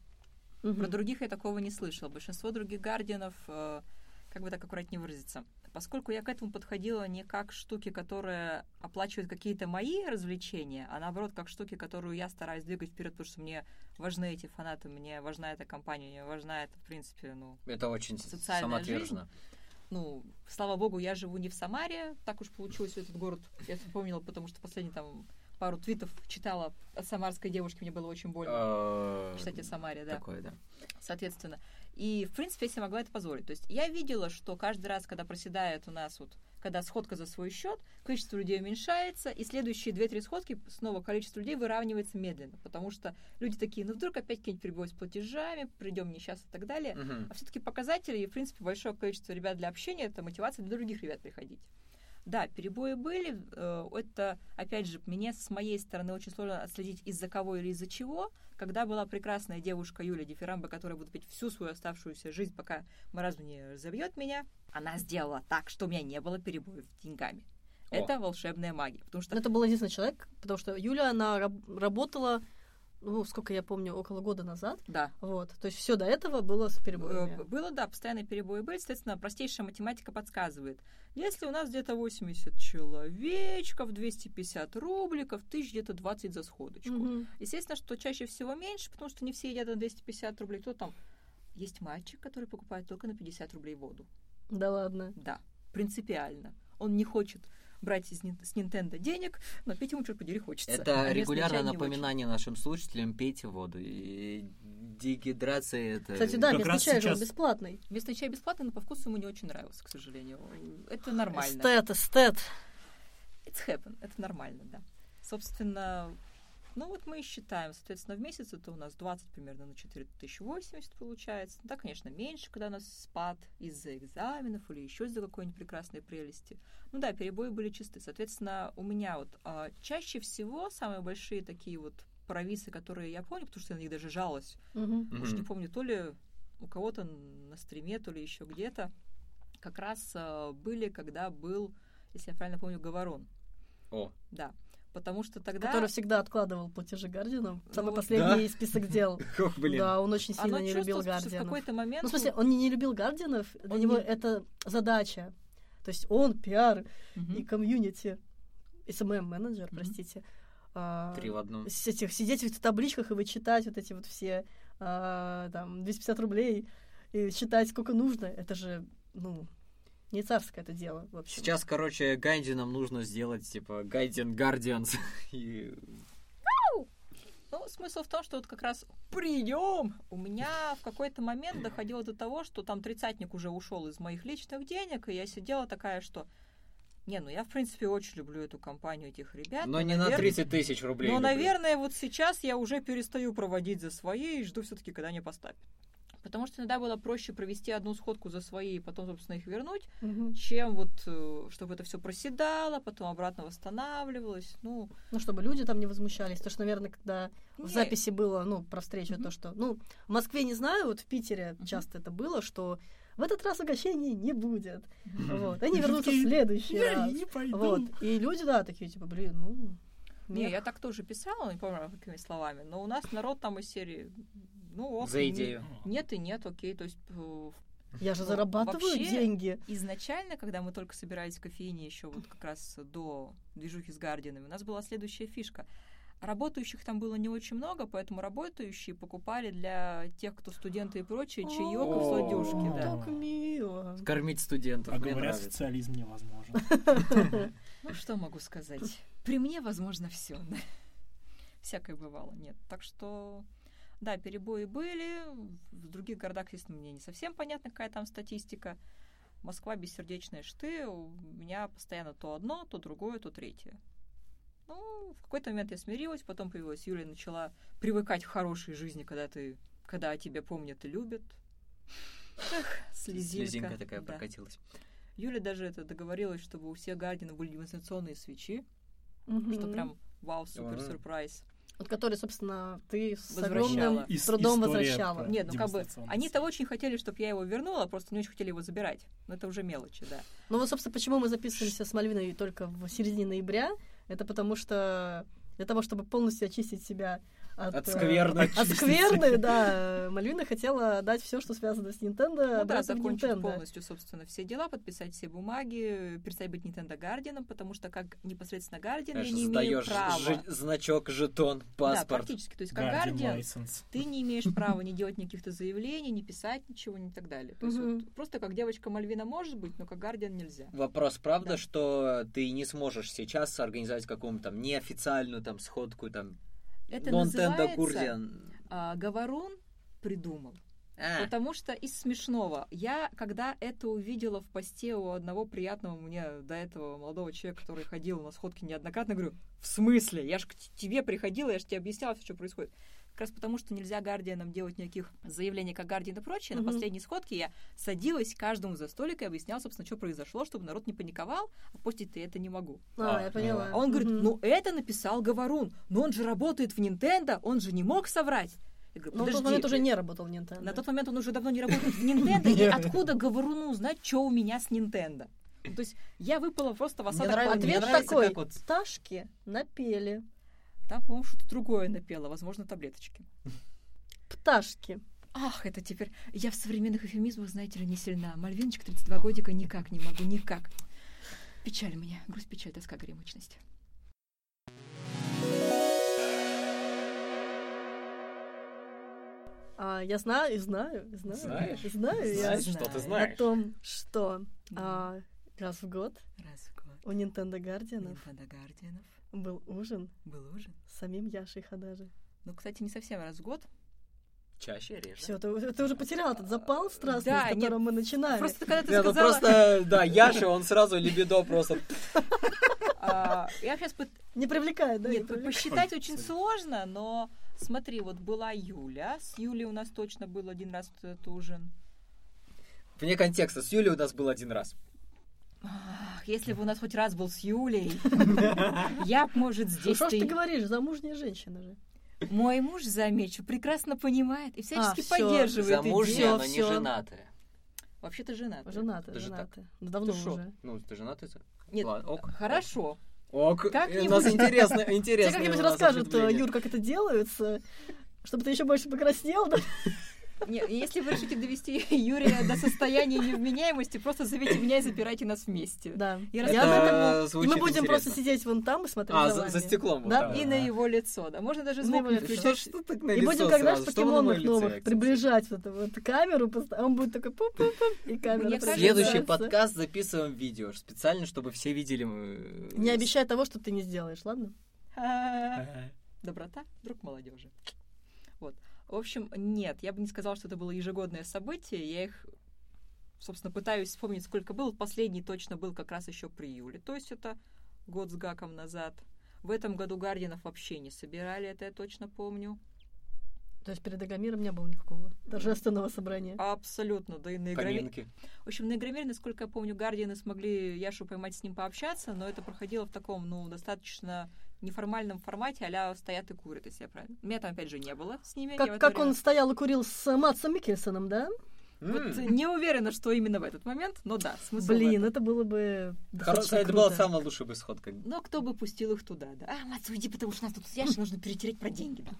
Мгм. Про других я такого не слышала. Большинство других гардианов, э, как бы так аккуратнее выразиться, поскольку я к этому подходила не как штуки, которые оплачивают какие-то мои развлечения, а наоборот, как штуки, которую я стараюсь двигать вперед, потому что мне важны эти фанаты, мне важна эта компания, мне важна это, в принципе, ну, Это очень Социальная самоотверженно. ну, слава богу, я живу не в Самаре, так уж получилось этот город. Я вспомнила, потому что последний там пару твитов читала от самарской девушки, мне было очень больно читать о Самаре, да. Такое, да. соответственно. И, в принципе, я себе могла это позволить. То есть я видела, что каждый раз, когда проседает у нас вот, когда сходка за свой счет, количество людей уменьшается, и следующие 2-3 сходки снова количество людей выравнивается медленно, потому что люди такие, ну вдруг опять какие-нибудь перебои с платежами, придем не сейчас и так далее. Мгм. А все-таки показатели, и, в принципе, большое количество ребят для общения, это мотивация для других ребят приходить. Да, перебои были. э, Это, опять же, мне с моей стороны очень сложно отследить из-за кого или из-за чего. Когда была прекрасная девушка Юля Дифирамба, которая будет петь всю свою оставшуюся жизнь, пока маразм не разобьет меня, она сделала так, что у меня не было перебоев с деньгами. О. Это волшебная магия. Потому что Но это был единственный человек, потому что Юля, она раб- работала, ну, сколько я помню, около года назад. да, Вот. То есть все до этого было с Э, перебоями. Было, да, постоянные перебои были. Соответственно, простейшая математика подсказывает. Если у нас где-то 80 человечков, 250 рубликов, тысяч где-то 20 за сходочку. Мгм. Естественно, что чаще всего меньше, потому что не все едят на 250 рублей. Кто там? Есть мальчик, который покупает только на 50 рублей воду. Да ладно. Да, принципиально. Он не хочет брать из, с Nintendo денег, но пить ему, черт подери, хочется. А Это местный регулярное напоминание нашим слушателям, пейте воду. И дегидрация это... Кстати, да, Как местный чай же он сейчас- бесплатный. Местный чай бесплатный, но по вкусу ему не очень нравился, к сожалению. Это нормально. Эстет, эстет. It's happen, это нормально, да. Собственно, ну вот мы и считаем, соответственно, в месяц это у нас 20 примерно на 4080 получается. Да, конечно, меньше, когда у нас спад из-за экзаменов или еще из-за какой-нибудь прекрасной прелести. Ну да, перебои были чисты. Соответственно, у меня вот а, чаще всего самые большие такие вот провисы, которые я помню, потому что я на них даже жалась. Мгм. Уж не помню, то ли у кого-то на стриме, то ли еще где-то. Как раз а, были, когда был, если я правильно помню, Говорон. О, Да. Потому что тогда... Который всегда откладывал платежи Гардиану. Самый вот последний список дел. ох, блин. Да, он очень сильно оно не любил что в какой-то момент... Ну, в смысле, он не, не любил Гардианов, для Он него не- это задача. То есть он пиар Мгм. и комьюнити, SMM-менеджер, Мгм. простите. а, Три в одном. с этих, сидеть в этих табличках и вычитать вот эти вот все а, там 250 рублей и считать, сколько нужно, это же, ну, не царское это дело, в общем. Сейчас, короче, Гайдинам нужно сделать, типа, Гайдин Гардианс. И Ну, смысл в том, что вот как раз прием у меня в какой-то момент доходило до того, что там тридцатник уже ушел из моих личных денег, и я сидела такая, что не, ну я, в принципе, очень люблю эту компанию, этих ребят. Но не на навер- 30 тысяч рублей. Но, люблю. наверное, вот сейчас я уже перестаю проводить за свои и жду все-таки, когда они поставят. Потому что иногда было проще провести одну сходку за свои и потом, собственно, их вернуть, Мгм. чем вот, э, чтобы это все проседало, потом обратно восстанавливалось. Ну, Ну, чтобы люди там не возмущались. Потому что, наверное, когда в не, записи было, ну, про встречу, Мгм. то, что, ну, в Москве не знаю, вот в Питере Мгм. часто это было, что в этот раз угощений не будет. Мгм. Вот. Они вернутся в следующий Я раз. не пойду. Вот. И люди, да, такие, типа, блин, ну... Не, я так тоже писала, не помню, какими словами, но у нас народ там из серии, ну, ок, За не- идею. Нет и нет, окей, то есть э, Я же зарабатываю вообще- деньги. изначально, когда мы только собирались в кофейне еще вот как раз до движухи с Гардинами, у нас была следующая фишка. Работающих там было не очень много, поэтому работающие покупали для тех, кто студенты и прочее, чаек и сладюшки, да. Так мило. Кормить студентов. А говорят, нравится. социализм невозможен. Ну, что могу сказать? При мне, возможно, все. Всякое бывало, нет. Так что, да, перебои были. В других городах, естественно, мне не совсем понятно, какая там статистика. Москва бессердечная шты. У меня постоянно то одно, то другое, то третье. Ну, в какой-то момент я смирилась, потом появилась Юля и начала привыкать к хорошей жизни, когда ты когда о тебе помнят и любят. Эх, слезинка. Слезинка такая да. прокатилась. Юля даже это договорилась, чтобы у всех Гардинов были демонстрационные свечи, Мгм. что прям вау, супер сюрприз. Вот который, собственно, ты с огромным Ис- трудом возвращала. Нет, ну как бы они-то очень хотели, чтобы я его вернула, просто не очень хотели его забирать. Но это уже мелочи, да. Ну вот, собственно, почему мы записываемся с Мальвиной только в середине ноября, это потому что для того, чтобы полностью очистить себя от, От э, скверны. От скверны, да. Мальвина хотела дать все, что связано с Nintendo, Ну да, закончить Nintendo. полностью, собственно, все дела, подписать все бумаги, перестать быть Nintendo Гардианом, потому что как непосредственно Гардиан я не имею права. жи- значок, жетон, Да, паспорт. практически. То есть как Guardian Гардиан ты не имеешь права не делать никаких-то заявлений, не писать ничего, не так далее. То есть вот просто как девочка Мальвина может быть, но как Гардиан нельзя. Вопрос, правда, Да. что ты не сможешь сейчас организовать какую-то там неофициальную там сходку там Это Nintendo называется а, Говорун придумал. А, Потому что из смешного, я, когда это увидела в посте у одного приятного мне до этого молодого человека, который ходил на сходки неоднократно, говорю, в смысле? Я же к тебе приходила, я же тебе объясняла, всё, что происходит. Как раз потому, что нельзя Гардианам делать никаких заявлений, как Гардиан и прочее, Мгм. на последней сходке я садилась каждому за столик и объясняла, собственно, что произошло, чтобы народ не паниковал, а постить я это не могу. А, А, я поняла. А он говорит, Мгм. ну это написал Говорун, но он же работает в Nintendo, он же не мог соврать. Я говорю, Но в тот «Подожди, момент уже не работал в Nintendo. на тот момент он уже давно не работает в Nintendo, и откуда Говоруну узнать, что у меня с Nintendo? Ну, то есть я выпала просто в Мне осадок нравится- памяти. мне Ответ нравится, такой. вот- Пташки напели. Там, по-моему, что-то другое напела, возможно, таблеточки. Пташки. Ах, это теперь... Я в современных эфемизмах, знаете ли, не сильна. Мальвиночка, 32 годика, никак не могу, никак. Печаль меня, грусть, печаль, тоска, горемычность. А, я знаю, знаю, знаю. Знаешь? Знаю я Знаешь, что ты Знаю. о знаешь? том, что а, раз в год Раз в год. у Nintendo Гардианов Nintendo Гардианов был ужин был ужин. с самим Яшей Хададжи. Ну, кстати, не совсем раз в год. Чаще, реже. Все, ты, ты уже потерял этот запал страстный, Да, с которым мы начинали. Просто когда ты Не, ну сказала... просто, да, Яша, он сразу либидо просто... а, я сейчас Не привлекает, да? не Нет, посчитать очень сложно, но смотри, вот была Юля. С Юлей у нас точно был один раз этот ужин. Вне контекста, с Юлей у нас был один раз. Ах, если бы у нас хоть раз был с Юлей, я б, может, Ну здесь что ж ты ты- говоришь, замужняя женщина же. Мой муж, замечу, прекрасно понимает и всячески А, поддерживает Замужняя, но не женатая. Вообще-то женат. Женатая, Даже женатая. Ну, давно Ты уже. Ну, ты женатый? ты? Нет, Ладно, ок. хорошо. Ок, Как-нибудь. у нас интересно, Тебе интересно. как-нибудь у нас расскажут, ответвление. Юр, как это делается, чтобы ты еще больше покраснел, да? Не, если вы решите довести Юрия до состояния невменяемости, просто зовите меня и запирайте нас вместе. Да. Я Это И мы будем просто интересно. сидеть вон там и смотреть А, за за, стеклом. вот Да? так, И на его лицо, да. Можно даже На звук его не лицо. Что, включать. что так на И лицо будем, как? Что на покемонов новых, реакция? приближать вот эту вот камеру, а он будет такой пуп-пуп-пуп, и камера Мне кажется- Следующий подкаст записываем видео, специально, чтобы все видели. э, Не обещай того, что ты не сделаешь, ладно? А, Доброта, друг молодежи. В общем, нет, я бы не сказала, что это было ежегодное событие. Я их, собственно, пытаюсь вспомнить, сколько было. Последний точно был как раз еще при июле. То есть это год с гаком назад. В этом году Гардианов вообще не собирали, это я точно помню. То есть перед Агамиром не было никакого торжественного собрания. Абсолютно, да и на Игромире. В общем, на Игромире, насколько я помню, Гардианы смогли Яшу поймать с ним пообщаться, но это проходило в таком, ну, достаточно неформальном формате, а стоят и курят, если я правильно. Меня там, опять же, не было с ними. Как, как время- он стоял и курил с Матсом Микельсоном, да? Вот М. не уверена, что именно в этот момент, но да, смысл Блин, это было бы Хоро- достаточно Это была самая лучшая бы исходка. Но кто бы пустил их туда, да? А, Мац, уйди, потому что нас тут с Яшей нужно перетереть про деньги, да.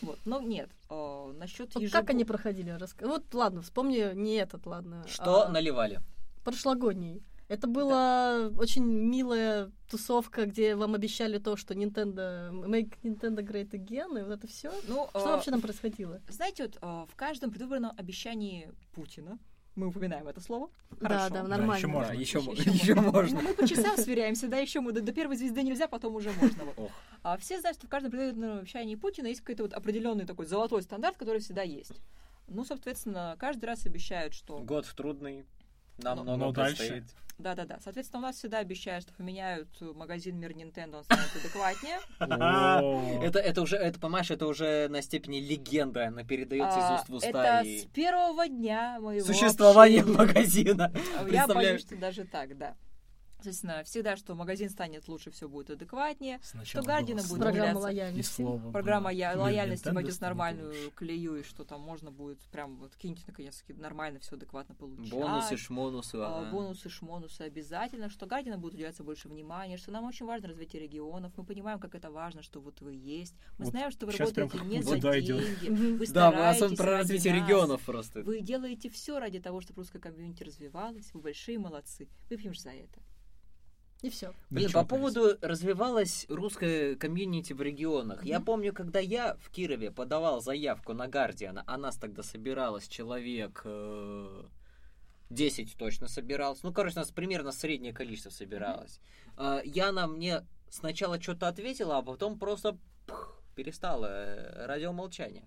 Вот, но нет, насчет Вот как они проходили? Раска- Вот ладно, вспомни не этот, ладно. Что а наливали? прошлогодний. Это была очень милая тусовка, где вам обещали то, что Nintendo Make Nintendo Great Again, и вот это все. Ну, Что а, вообще там происходило? знаете, вот а, в каждом предвыборном обещании Путина, мы упоминаем это слово, Да, Хорошо. да, Да, нормально. можно. Да, еще, Ещё- мо- ещё еще можно. можно. Ну, мы по часам сверяемся, да, еще мы до, до первой звезды нельзя, потом уже можно. вот. Ох. А все знают, что в каждом предвыборном обещании Путина есть какой-то вот определенный такой золотой стандарт, который всегда есть. Ну, соответственно, каждый раз обещают, что Год трудный. Нам Ну, много но дальше. Да-да-да. Соответственно, у нас всегда обещают, что поменяют э, магазин Мир Nintendo, он станет адекватнее. Это, это уже, это, понимаешь, это уже на степени легенда, она передается А, из уст в уста. Это с первого дня моего Существование общения. магазина. Я боюсь, что даже так, да. Соответственно, всегда, что магазин станет лучше, все будет адекватнее. Сначала Гардина было будет Программа лояльности. слово Программа я- лояльности Nintendo войдет в станет нормальную колею, и что там можно будет прям вот киньте наконец-таки нормально все адекватно получать. Бонусы, шмонусы. А, ага. бонусы, шмонусы обязательно, что Гардина будет уделяться больше внимания, что нам очень важно развитие регионов. Мы понимаем, как это важно, что вот вы есть. Мы Вот знаем, что вы работаете не за деньги. Вы Да, мы стараетесь особенно про развитие нас. регионов просто. Вы делаете все ради того, чтобы русская комьюнити развивалась. Вы большие молодцы. Выпьем же за это. И все. Блин, Ничего, по поводу развивалась русская комьюнити в регионах. Я Мгм. помню, когда я в Кирове подавал заявку на Гардиана, а нас тогда собиралось человек э, 10 точно собиралось. Ну, короче, у нас примерно среднее количество собиралось. Э, Яна мне сначала что-то ответила, а потом просто пх, перестала э, радиомолчание.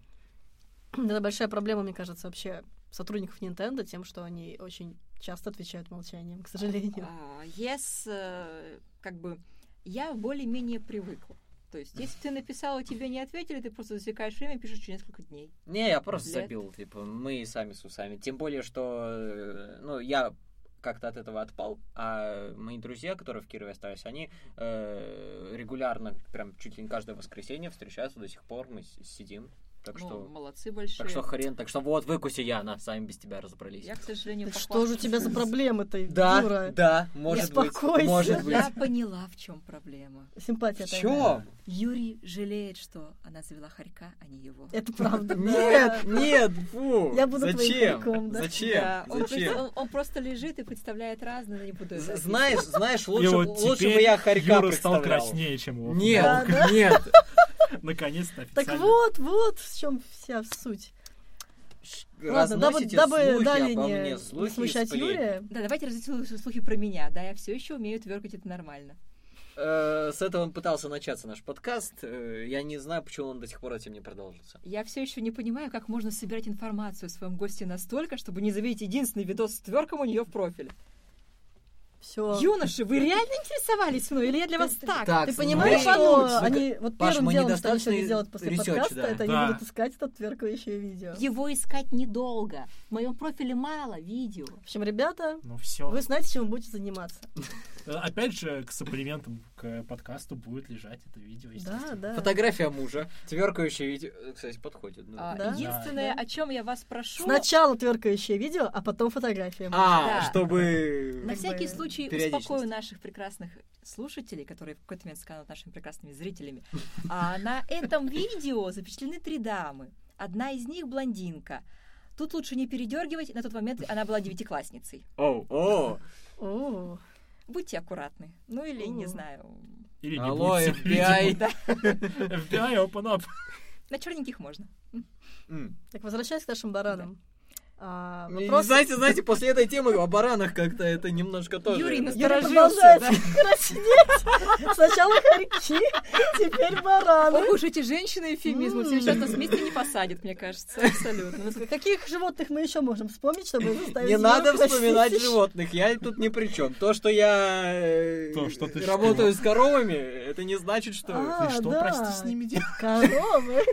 Это большая проблема, мне кажется, вообще сотрудников Nintendo тем, что они очень часто отвечают молчанием, к сожалению. А, Yes, э, как бы, я более-менее привыкла. То есть, если ты написал, и тебе не ответили, ты просто засекаешь время и пишешь через несколько дней. Не, я просто Для забил, типа, мы сами с усами. Тем более, что, э, ну, я как-то от этого отпал, а мои друзья, которые в Кирове остались, они э, регулярно, прям чуть ли не каждое воскресенье встречаются до сих пор, мы с- сидим. Так Ну, что, молодцы большие. так что хрен, так что вот, выкуси Яна, сами без тебя разобрались. Я, к сожалению, Так что же у тебя за проблемы-то, Да, Юра? да, может быть, Успокойся. может быть. Я поняла, в чем проблема. Симпатия В чем? Юрий жалеет, что она завела хорька, а не его. Это правда. Нет, нет, фу. Я буду твоим Зачем? хорьком, да? Зачем? Он, Зачем? просто, он- он просто лежит и представляет разное, но не буду. Знаешь, знаешь, лучше, бы я хорька Юра стал краснее, чем его. Нет, нет. Наконец-то Так вот, вот в чем вся суть. Ладно, дабы, Разносите дабы обо не, слухи смущать. Юрия, Да, давайте разойти слухи про меня. Да, я все еще умею тверкать, это нормально. Э, С этого он пытался начаться наш подкаст. Э, Я не знаю, почему он до сих пор этим не продолжился. Я все еще не понимаю, как можно собирать информацию о своем госте настолько, чтобы не заметить единственный видос с тверком у нее в профиле. Все. Юноши, вы реально интересовались мной, или я для вас так? Так, Ты ну, понимаешь, ну, что ну, они вот Паш, первым мы делом, что они сегодня делают после research, подкаста, да. это они Да. будут искать это тверкающее видео. Его искать недолго. В моем профиле мало видео. В общем, ребята, Ну все. вы знаете, чем вы будете заниматься. Опять же, к supplement ам к подкасту будет лежать это видео, Да, естественно. да. Фотография мужа, тверкающее видео. Кстати, подходит. ну. А, Да? единственное, Да. о чем я вас прошу, Сначала тверкающее видео, а потом фотография. А, Да. чтобы... на всякий случай успокою наших прекрасных слушателей, которые в какой-то момент станут нашими прекрасными зрителями. А на этом видео запечатлены три дамы. Одна из них блондинка. Тут лучше не передергивать, на тот момент она была девятиклассницей. О, о, О, Будьте аккуратны. Ну или, не знаю, Или не алло, будьте, FBI. FBI, open up. на черненьких можно. Так возвращаясь к нашим баранам. А, И, вопрос... Знаете, знаете, после этой темы о баранах как-то это немножко тоже... Юрий, насторожился, да. краснеть. Сначала хорьки, теперь бараны. Ох уж эти женщины эфемизмы. Все сейчас нас вместе не посадят, мне кажется. Абсолютно. Ну, Каких животных мы еще можем вспомнить, чтобы заставить Не надо вспоминать животных, я тут ни при чем. То, что я э, То, что ты работаю с коровами, это не значит, что... А, Ты что, да. прости, с ними делаешь? Коровы,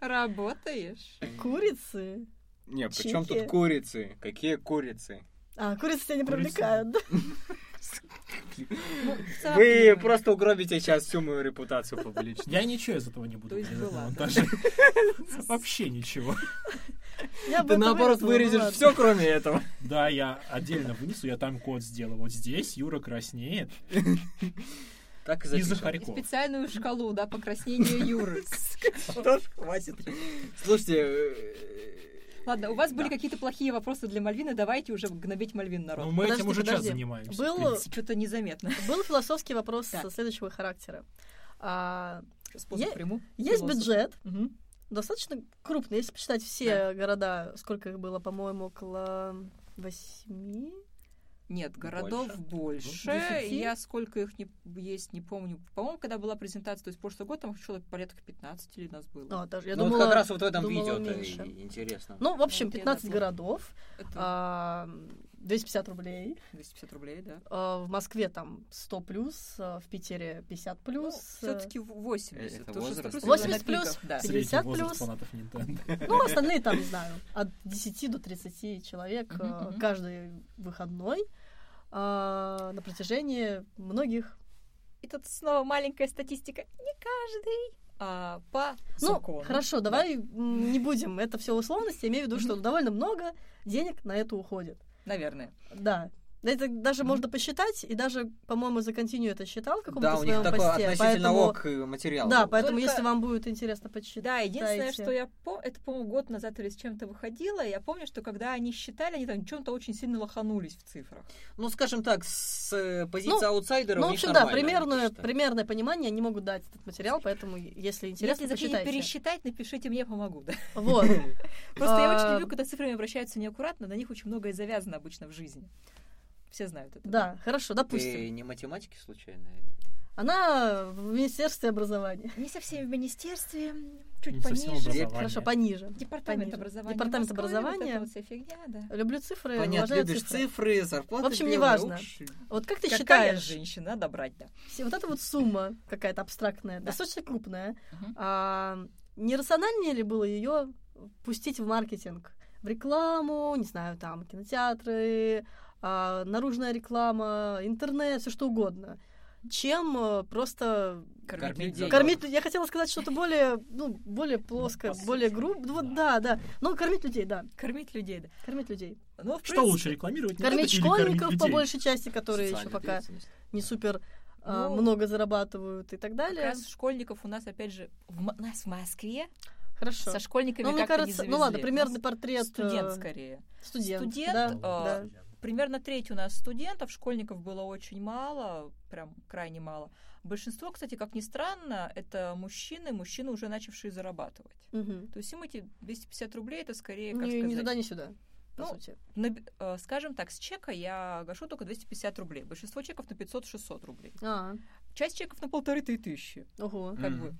Работаешь. курицы. Не, при чем тут курицы? Какие курицы? А, курицы тебя не привлекают, да? Ну, Вы просто угробите сейчас всю мою репутацию публичную. Я ничего из этого не буду. Вообще ничего. Я Ты наоборот ладно. все, кроме этого. Да, я отдельно вынесу, я там код сделаю. Вот здесь Юра краснеет. Так и Из-за запишем. И специальную шкалу, да, покраснению Юры. Что ж, хватит. Слушайте, э, Ладно, у вас были Да. какие-то плохие вопросы для Мальвины, давайте уже гнобить Мальвин Ну, народ. мы этим Подожди, уже час подожди. занимаемся. Был-. Что-то незаметно. Был философский вопрос Так. следующего характера. А, Способ Е- приму. Есть Философ. бюджет, Мгм. достаточно крупный. Если посчитать все города, сколько их было, по-моему, около восьми. Нет, городов больше. Десяти? Я сколько их не, есть, не помню. По-моему, когда была презентация, то есть прошлый год, там человек порядка 15 ли нас было. А, даже, я ну вот думала, как раз вот в этом думала видео-то меньше. интересно. Ну, в общем, Вот я 15 забыла. городов, Это а, 250 рублей. 250 рублей, да. А, В Москве там 100 плюс, а в Питере 50 плюс. Ну, все-таки 80. Это возраст. 100 плюс, 80 это на плюс. Да. Среди- Средний 50 возраст плюс. фанатов Nintendo. Ну, остальные там, не знаю, от 10 до 30 человек мгм. каждый выходной а, на протяжении многих И тут снова маленькая статистика. Не каждый. А, по Ну, закону. хорошо, давай м, не будем. Это все условности. Я имею в виду, что довольно много денег на это уходит. Наверное. Да. Это даже можно посчитать, и даже, по-моему, за континью это считал в каком-то Да, у них своем такой посте. относительно поэтому, ок материал. Да, был. поэтому Только- если вам будет интересно почитать. Да, единственное, Дайте. что я помню, это, по-моему, год назад или с чем-то выходило, я помню, что когда они считали, они там чем-то очень сильно лоханулись в цифрах. Ну, скажем так, с э, позиции Ну, аутсайдера Ну, в общем, да, примерное, примерное понимание они могут дать этот материал, поэтому, если интересно, Если захотите почитайте. пересчитать, напишите, мне помогу, да. Вот. Просто я А, очень люблю, когда цифрами обращаются неаккуратно, на них очень многое завязано обычно в жизни. Все знают это. Да, хорошо, Ты допустим. не математики случайно? Она в Министерстве образования. Не совсем в министерстве, чуть Не пониже. Хорошо, пониже. Департамент Пониже. образования. Департамент Москвы, образования. Вот эта вот фигня, да. Люблю цифры, Понятно, уважаю любишь цифры. цифры, зарплата В общем, белая, неважно. уж. Вот как ты Какая считаешь, женщина, надо брать, да. все- вот эта вот сумма какая-то абстрактная, Да. достаточно крупная, Мгм. а, не рациональнее ли было ее пустить в маркетинг? В рекламу, не знаю, там, кинотеатры, а, наружная реклама, интернет, все что угодно, чем э, просто Кормить Кормить людей. кормить. Я хотела сказать что-то более, ну, более плоско, по сути, более грубо. Вот, да, да. Но кормить людей, да. Кормить людей, да. Кормить людей. Ну, в Что принципе, лучше рекламировать? не Кормить или кормить школьников по большей части, которые еще пока не супер а, Ну, много зарабатывают и так Как далее. раз школьников у нас, опять же, в у нас в Москве Хорошо. со школьниками Ну, мне как-то кажется, не ну ладно, примерный портрет. Студент, э, скорее. Студент. Студент, да, э, да. Примерно треть у нас студентов, школьников было очень мало, прям крайне мало. Большинство, кстати, как ни странно, это мужчины, мужчины, уже начавшие зарабатывать. Мгм. То есть им эти 250 рублей, это скорее, как Ни, ни сказать, туда, ни сюда. По Ну, сути. на э, скажем так, с чека я гашу только 250 рублей. Большинство чеков на 500-600 рублей. А, Часть чеков на полторы тысячи. ого. Как Мгм. бы.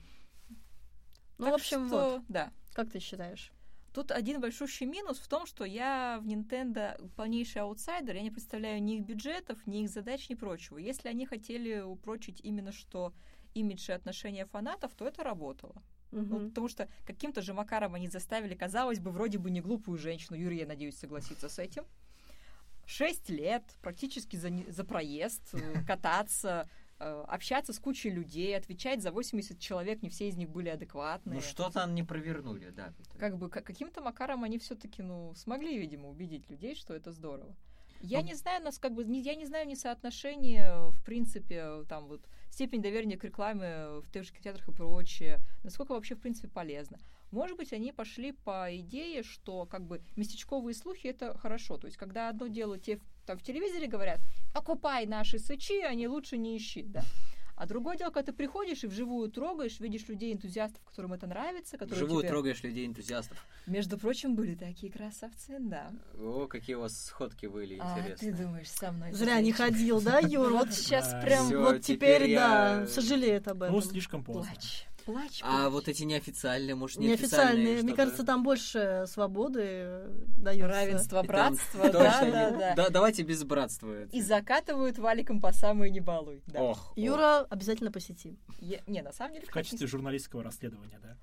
Ну, Так в общем, что, вот. да. Как ты считаешь? Тут один большущий минус в том, что я в Nintendo полнейший аутсайдер, я не представляю ни их бюджетов, ни их задач, ни прочего. Если они хотели упрочить именно что имидж и отношения фанатов, то это работало. Ну, Мгм. потому что каким-то же макаром они заставили, казалось бы, вроде бы не глупую женщину, Юрий, я надеюсь, согласится с этим, шесть лет практически за, не- за проезд, э, кататься, общаться с кучей людей, отвечать за 80 человек, не все из них были адекватные. Ну что-то они провернули, да. Как бы ка- каким-то макаром они все-таки, ну, смогли, видимо, убедить людей, что это здорово. Я Ну, не знаю, нас как бы, не- я не знаю ни соотношение, в принципе, там вот степень доверия к рекламе в тех же кинотеатрах и прочее, насколько вообще, в принципе, полезно. Может быть, они пошли по идее, что как бы местечковые слухи это хорошо. То есть, когда одно дело те там в телевизоре говорят, покупай наши сычи, они лучше не ищи, да. А другое дело, когда ты приходишь и вживую трогаешь, видишь людей, энтузиастов, которым это нравится, которые Живую тебе- трогаешь людей энтузиастов. между прочим, были такие красавцы, да. О, какие у вас сходки были А ты интересные. думаешь, со мной Зря не ходил, да, Юр? Вот сейчас прям, вот теперь, да, сожалеет об этом. Ну, слишком поздно. Плачь, плачь, А плачь. вот эти неофициальные, может, Неофициальные, неофициальные мне кажется, там больше свободы дается. Равенство, братство, да, да, да. Да, давайте без братства. И закатывают валиком по самые не балуй. Ох, Юра, обязательно посети. Не, на самом деле... В качестве журналистского расследования, да.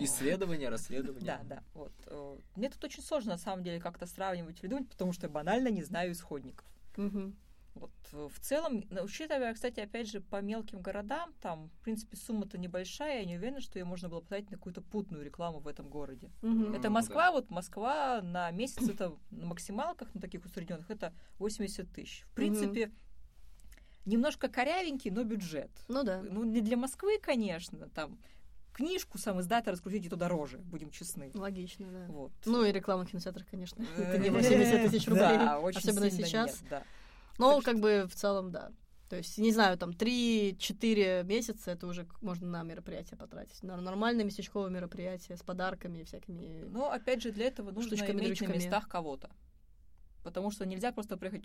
исследование, расследование. Да, да. Вот. э, Мне тут очень сложно, на самом деле, как-то сравнивать или думать, потому что я банально не знаю исходников. Вот э, в целом, ну, учитывая, кстати, опять же, по мелким городам, там, в принципе, сумма-то небольшая, я не уверена, что ее можно было потратить на какую-то путную рекламу в этом городе. Мгм. Это Ну, Москва, вот Москва на месяц это на максималках, на таких усредненных, это 80 тысяч. В принципе, немножко корявенький, но бюджет. Ну да. Ну, не для Москвы, конечно, там книжку сам издата раскрутить, это дороже, будем честны. Логично, да. Вот. Ну и реклама в кинотеатрах, конечно. Это не Э, 80 тысяч рублей. Да, очень особенно сейчас. нет, да. Но Так как бы в целом, да. То есть, не знаю, там 3-4 месяца это уже можно на мероприятие потратить. На нормальное местечковое мероприятие с подарками и всякими. Но, опять же, для этого нужно Штучками, иметь дрючками. на местах кого-то. Потому что нельзя просто приехать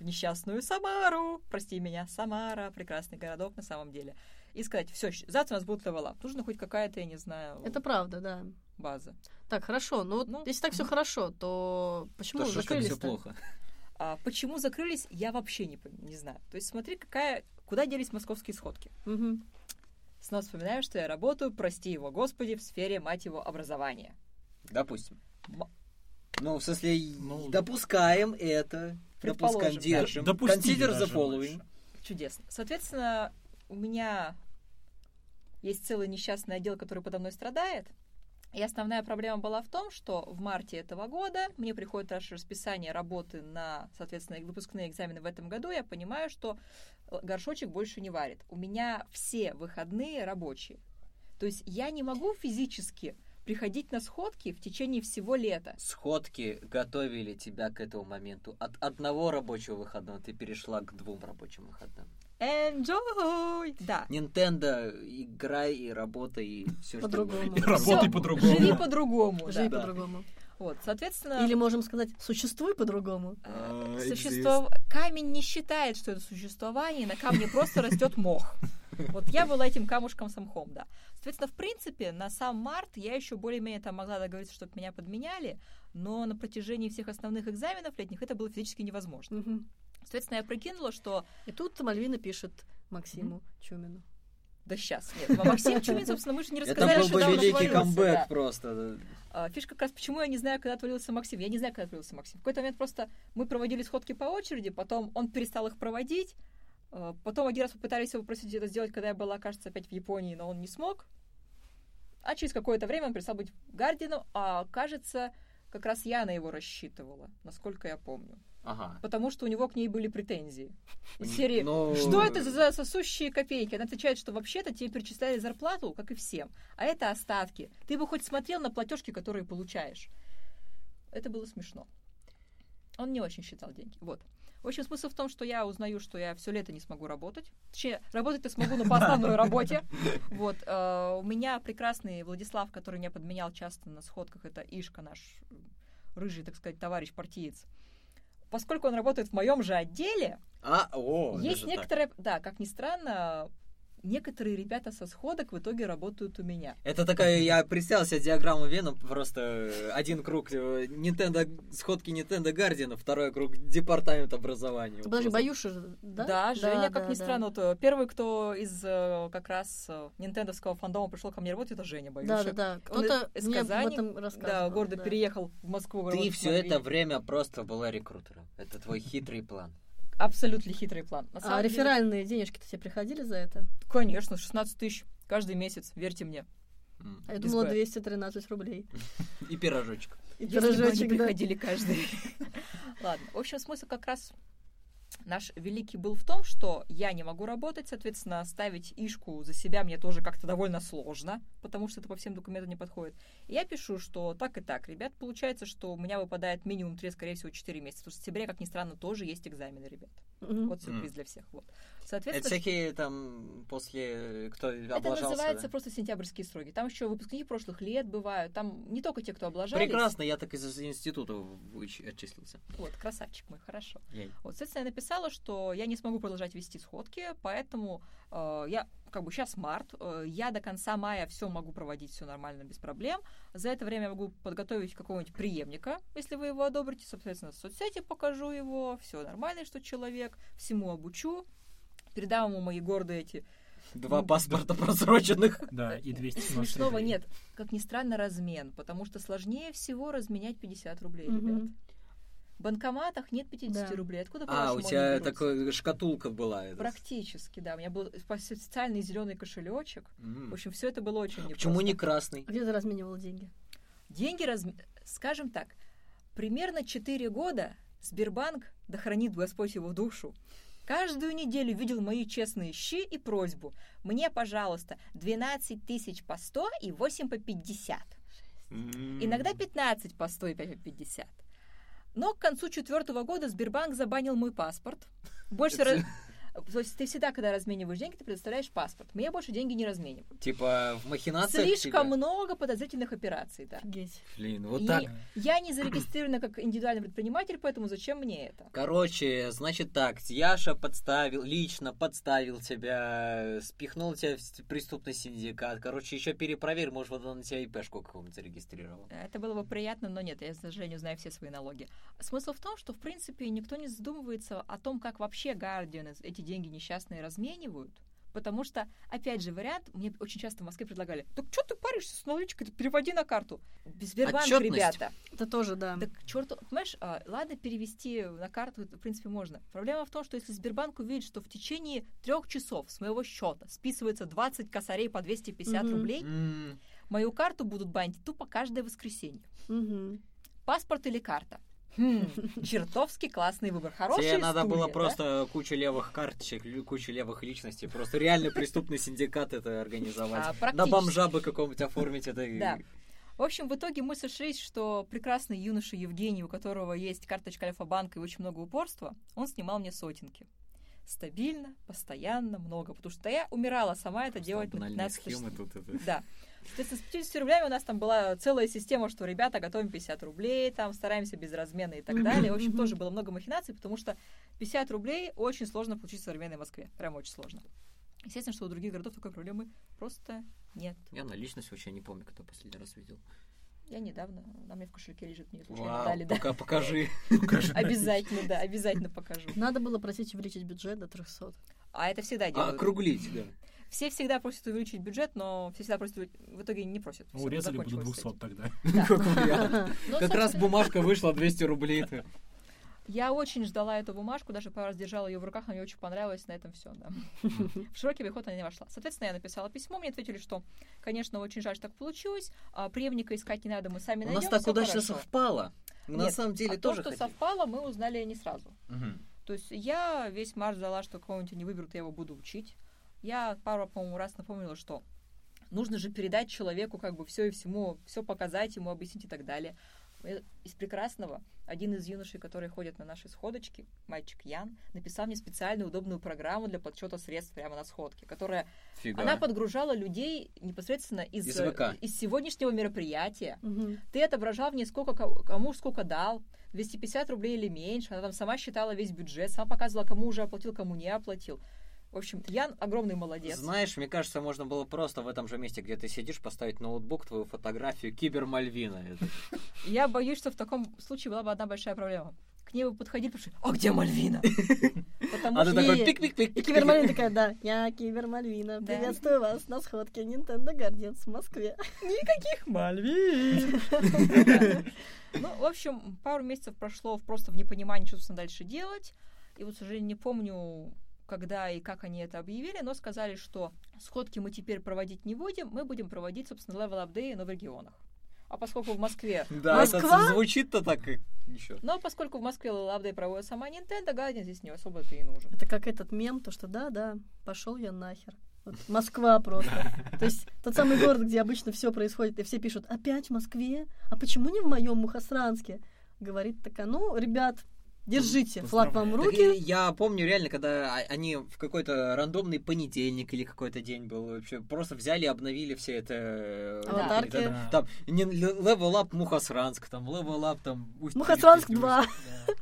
в несчастную Самару, прости меня, Самара, прекрасный городок на самом деле, и сказать, все, завтра у нас будет level up. Нужно хоть какая-то, я не знаю, Это правда, да. база. Так, хорошо. Ну, вот Ну, если так все хорошо, то почему То что закрылись все плохо? А почему закрылись, я вообще не, не знаю. То есть смотри, какая, куда делись московские сходки. Снова вспоминаю, что я работаю, прости его господи, в сфере, мать его, образования. Допустим. М- Ну, в смысле, Ну, допускаем это. Предположим, Допускаем, держим. The даже following. Чудесно. Соответственно, у меня есть целый несчастный отдел, который подо мной страдает. И основная проблема была в том, что в марте этого года мне приходит аж расписание работы на, соответственно, выпускные экзамены в этом году. Я понимаю, что э, горшочек больше не варит. У меня все выходные рабочие. То есть я не могу физически приходить на сходки в течение всего лета. Сходки готовили тебя к этому моменту. От одного рабочего выходного ты перешла к двум рабочим выходным. Enjoy! Да. Nintendo, играй и работай, и все что По-другому. И работай по-другому. Живи по-другому. Живи да. по-другому. Вот, соответственно... Или можем сказать, существуй по-другому. Существо... Камень не считает, что это существование, на камне просто растет мох. Вот я была этим камушком самхом, да. Соответственно, в принципе, на сам март я еще более-менее там могла договориться, чтобы меня подменяли, но на протяжении всех основных экзаменов летних это было физически невозможно. Мгм. Соответственно, я прикинула, что И тут Мальвина пишет Максиму Чумину. да сейчас, нет, а Максим Чумин, собственно, мы же не Это рассказали, был что бы да, он великий камбэк да. просто. А, Фишка как раз, почему я не знаю, когда отвалился Максим. Я не знаю, когда отвалился Максим. В какой-то момент просто мы проводили сходки по очереди, потом он перестал их проводить, а, потом один раз попытались его попросить это сделать, когда я была, кажется, опять в Японии, но он не смог. А через какое-то время он перестал быть Гардином, а кажется, как раз я на его рассчитывала, насколько я помню. Ага. Потому что у него к ней были претензии. Из серии ну, что это за сосущие копейки? Она отвечает, что вообще-то тебе перечисляли зарплату, как и всем. А это остатки. Ты бы хоть смотрел на платежки, которые получаешь. Это было смешно. Он не очень считал деньги. Вот. В общем, смысл в том, что я узнаю, что я все лето не смогу работать. Точнее, работать-то смогу, но по основной работе. Вот. э, У меня прекрасный Владислав, который меня подменял часто на сходках, это Ишка, наш рыжий, так сказать, товарищ партиец. Поскольку он работает в моем же отделе, А, о, есть так. некоторые, да, как ни странно, некоторые ребята со сходок в итоге работают у меня. Это такая, я представил себе диаграмму Веном, просто э, один круг э, Nintendo, сходки Nintendo Guardian, второй круг департамент образования. Просто. Баюша же, да? Да, Женя, как да, ни да. странно, вот, э, первый, кто из как раз нинтендовского фандома пришел ко мне работать, это Женя Баюша. Да, да, да. Кто-то из мне об Казани, этом рассказывал. Да, гордо да. переехал в Москву. Ты все это время просто была рекрутером. Это твой хитрый план. Абсолютно хитрый план. На А деле- реферальные денежки-то тебе приходили за это? Конечно, 16 тысяч каждый месяц, верьте мне. А я думала Б. 213 рублей. И пирожочек. И пирожочек, да. приходили каждый. Ладно, в общем, смысл как раз наш великий был в том, что я не могу работать, соответственно, ставить Ишку за себя мне тоже как-то довольно сложно, потому что это по всем документам не подходит. И я пишу, что так и так, ребят, получается, что у меня выпадает минимум 3, скорее всего, 4 месяца, потому что в сентябре, как ни странно, тоже есть экзамены, ребят. Мгм. Вот сюрприз Мгм. для всех. Вот. Это Соответственно, всякие там после, кто это облажался. называется да? просто сентябрьские сроки. Там еще выпускники прошлых лет бывают. Там не только те, кто облажались. Прекрасно, я так из института отчислился. Вот, красавчик мой, хорошо. Яй. Вот, соответственно, я написала, что я не смогу продолжать вести сходки, поэтому э, я, как бы, сейчас март, э, я до конца мая все могу проводить, все нормально, без проблем. За это время я могу подготовить какого-нибудь преемника, если вы его одобрите, соответственно, в соцсети покажу его, все нормально, что человек, всему обучу, передам ему мои гордые эти... Два паспорта просроченных. Да, и 217 Смешного рублей. нет, как ни странно, размен, потому что сложнее всего разменять 50 рублей, ребят. В банкоматах нет 50 Да. рублей. Откуда, А, у тебя такая шкатулка была. это. Практически, да. У меня был специальный зеленый кошелечек. М. В общем, все это было очень непросто. Почему не красный? А где ты разменивал деньги? Деньги, разм- скажем так, примерно 4 года Сбербанк, да хранит Господь его душу, каждую неделю видел мои честные щи и просьбу. Мне, пожалуйста, 12 тысяч по 100 и 8 по 50. М. Иногда 15 по 100 и 5 по 50. Но к концу четвертого года Сбербанк забанил мой паспорт. Больше раз- То есть ты всегда, когда размениваешь деньги, ты предоставляешь паспорт. Мне больше деньги не разменивают. Типа в махинациях Слишком тебе? много подозрительных операций, да. Офигеть. Блин, вот И так. я не зарегистрирована как индивидуальный предприниматель, поэтому зачем мне это? Короче, значит так, Яша подставил, лично подставил тебя, спихнул тебя в преступный синдикат. Короче, еще перепроверь, может, вот он на тебя ИПшку какую-нибудь зарегистрировал. Это было бы приятно, но нет, я, к сожалению, знаю все свои налоги. Смысл в том, что, в принципе, никто не задумывается о том, как вообще Guardian эти деньги несчастные разменивают. Потому что, опять же, вариант, мне очень часто в Москве предлагали, так что ты паришься с наличкой, переводи на карту. Сбербанк, ребята. Это тоже, да. Так черту, понимаешь, а, ладно, перевести на карту, это, в принципе, можно. Проблема в том, что если Сбербанк увидит, что в течение трех часов с моего счета списывается 20 косарей по 250 Мгм. рублей, М, мою карту будут банить тупо каждое воскресенье. Мгм. Паспорт или карта? Хм, чертовски классный выбор. Хорошая Тебе надо было да? просто кучу левых карточек, кучу левых личностей, просто реально преступный синдикат это организовать. А, На бомжа бы какого-нибудь оформить это. Да. В общем, в итоге мы сошлись, что прекрасный юноша Евгений, у которого есть карточка Альфа-банка и очень много упорства, он снимал мне сотенки. Стабильно, постоянно, много. Потому что я умирала сама это делать на Банальные 15 тысяч. схемы тут это. Да. Соответственно, с 50 рублями у нас там была целая система, что ребята готовим 50 рублей, там стараемся без размена и так далее. В общем, тоже было много махинаций, потому что 50 рублей очень сложно получить в современной Москве. Прям очень сложно. Естественно, что у других городов такой проблемы просто нет. Я на личность вообще не помню, когда последний раз видел. Я недавно, на мне в кошельке лежит, мне случайно Вау, дали, да. пока покажи. Обязательно, да, обязательно покажу. Надо было просить увеличить бюджет до 300. А это всегда А, делают. округлить, да. Все всегда просят увеличить бюджет, но все всегда просят, в итоге не просят. Ну, Урезали бы до закончилось с 200 тогда. Как вариант. Ну, Как раз бумажка вышла 200 рублей. Я очень ждала эту бумажку, даже пару раз держала ее в руках, она мне очень понравилась, на этом все, да. В широкий обиход она не вошла. Соответственно, я написала письмо, мне ответили, что, конечно, очень жаль, что так получилось, а преемника искать не надо, мы сами У найдем. нас так удачно хорошо». совпало. Мы на Нет, самом деле а тоже то, что хотим. совпало, мы узнали не сразу. Мгм. То есть я весь март ждала, что кого-нибудь не выберут, я его буду учить. Я пару, по-моему, раз напомнила, что нужно же передать человеку как бы все и всему, все показать ему, объяснить и так далее. Э, Из прекрасного один из юношей, которые ходят на наши сходочки, мальчик Ян, написал мне специальную удобную программу для подсчета средств прямо на сходке, которая Фига. она подгружала людей непосредственно из, Из э, ВК. из сегодняшнего мероприятия. Мгм. Ты отображал в ней сколько ко- кому сколько дал, 250 рублей или меньше. Она там сама считала весь бюджет, сама показывала, кому уже оплатил, кому не оплатил. В общем, Ян огромный молодец. Знаешь, мне кажется, можно было просто в этом же месте, где ты сидишь, поставить ноутбук, твою фотографию, кибер Мальвина. Я боюсь, что в таком случае была бы одна большая проблема. К ней бы подходили, потому что «А где Мальвина?» Потому А ты что... И- такой пик-пик-пик. И Кибермальвина такая, да, я Кибермальвина, Да. приветствую вас на сходке Nintendo Guardians в Москве. Никаких Мальвин! Ну, в общем, пару месяцев прошло просто в непонимании, что, собственно, дальше делать. И вот, к сожалению, не помню, когда и как они это объявили, но сказали, что сходки мы теперь проводить не будем, мы будем проводить, собственно, Day, но в регионах. А поскольку в Москве... Да, это Москва? звучит-то так как еще. Но поскольку в Москве Day проводит сама Nintendo, Guardian здесь не особо-то и нужен. Это как этот мем, то что да-да, пошел я нахер. Вот Москва просто. То есть тот самый город, где обычно все происходит, и все пишут, опять в Москве? А почему не в моем Мухосранске? Говорит такая, ну, ребят, держите, флаг вам в Так руки. и я помню реально, когда а- они в какой-то рандомный понедельник или какой-то день был вообще, просто взяли и обновили все это... э, Аватарки. это, Да. Там не Level Up Мухосранск, там Level Up там... Усть- Мухосранск Усть- 2.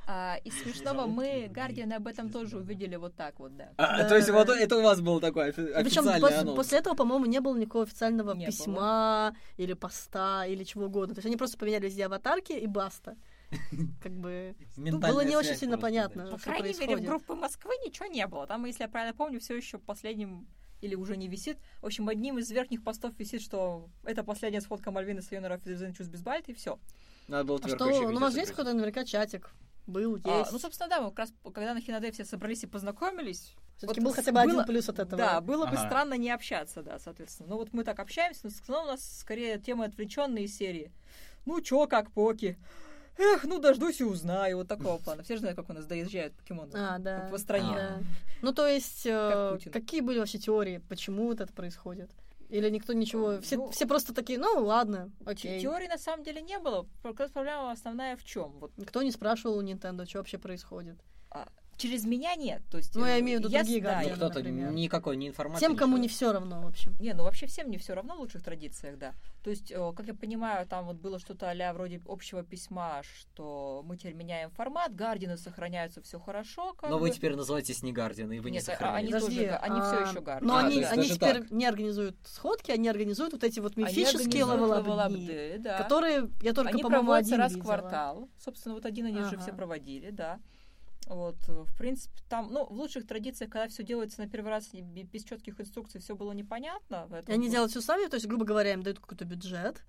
А, из смешного мы Guardian об этом тоже увидели вот так вот, да. А, Да. То есть вот это у вас был такой офи- Причем анонс. после этого, по-моему, не было никакого официального Не письма или поста или чего угодно. То есть они просто поменяли везде аватарки и баста. Как бы ну, было не очень сильно понятно. По крайней мере, в группе Москвы ничего не было. Там, если я правильно помню, все еще последним или уже не висит. В общем, одним из верхних постов висит, что это последняя сходка Мальвины с Юнора Физен Чус Бисбальт, и все. Надо было А что, ну, у вас есть какой-то наверняка чатик? Был, есть. А, ну, собственно, да, мы как раз, когда на Хинаде все собрались и познакомились, Все-таки вот был хотя бы один было- плюс от этого. Да, было бы Ага. странно не общаться, да, соответственно. Ну вот мы так общаемся, но основном у нас скорее темы отвлеченные из серии. Ну чё, как поки? Эх, ну дождусь и узнаю. Вот такого плана. Все же знают, как у нас доезжают покемоны А, да. по стране. Да. Ну, то есть, э, Как какие были вообще теории, почему вот это происходит? Или никто ничего... Все, Ну, все просто такие, ну, ладно, окей. Теории на самом деле не было. Проблема основная в чем? Вот Никто не спрашивал у Nintendo, что вообще происходит. Через меня нет. То есть, Ну, я э, имею в виду я другие с- да, Guardian, Ну, кто-то никакой не информации. Тем, кому не все равно, в общем. Не, ну вообще всем не все равно в лучших традициях, да. То есть, э, как я понимаю, там вот было что-то а вроде общего письма, что мы теперь меняем формат, гардины сохраняются, все хорошо. Как Но вы бы. теперь называетесь не Гардиан, и вы не Нет, а- сохранили. они Подожди, тоже они а, всё ещё Guardian. Но А, они, они теперь так. не организуют сходки, они организуют вот эти вот мифические day, да. которые я только, Они по-моему, один раз в квартал. Собственно, вот один они же Ага. все проводили, да. Вот, в принципе, там, ну, в лучших традициях, когда все делается на первый раз без четких инструкций, все было непонятно. И они делают все сами, то есть, грубо говоря, им дают какой-то бюджет,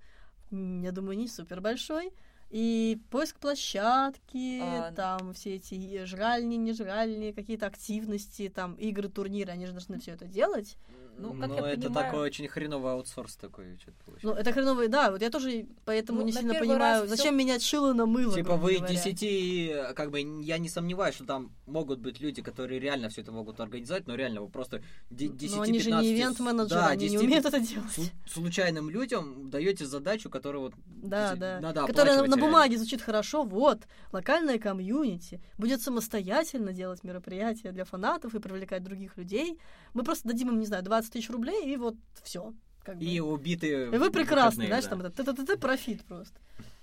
я думаю, не супер большой, и поиск площадки, А, там все эти жральни, не жральни, какие-то активности, там игры, турниры, они же должны все это делать. Ну, как Ну, я это понимаю- такой очень хреновый аутсорс такой что-то Ну, это хреновые, да, вот я тоже поэтому Ну, не сильно понимаю, зачем менять шило на мыло. Типа вы говоря. 10, как бы, я не сомневаюсь, что там могут быть люди, которые реально все это могут организовать, но реально вы просто де- 10 Но они же не ивент-менеджеры, да, они не 10 умеют это делать. слу- случайным людям даете задачу, которую вот Да, да. надо Которая на, на бумаге звучит хорошо. Вот, локальная комьюнити будет самостоятельно делать мероприятия для фанатов и привлекать других людей. Мы просто дадим им, не знаю, 20 тысяч рублей, и вот все. Как бы. и убитые И вы прекрасны, знаешь, да. там это т-т-т профит просто.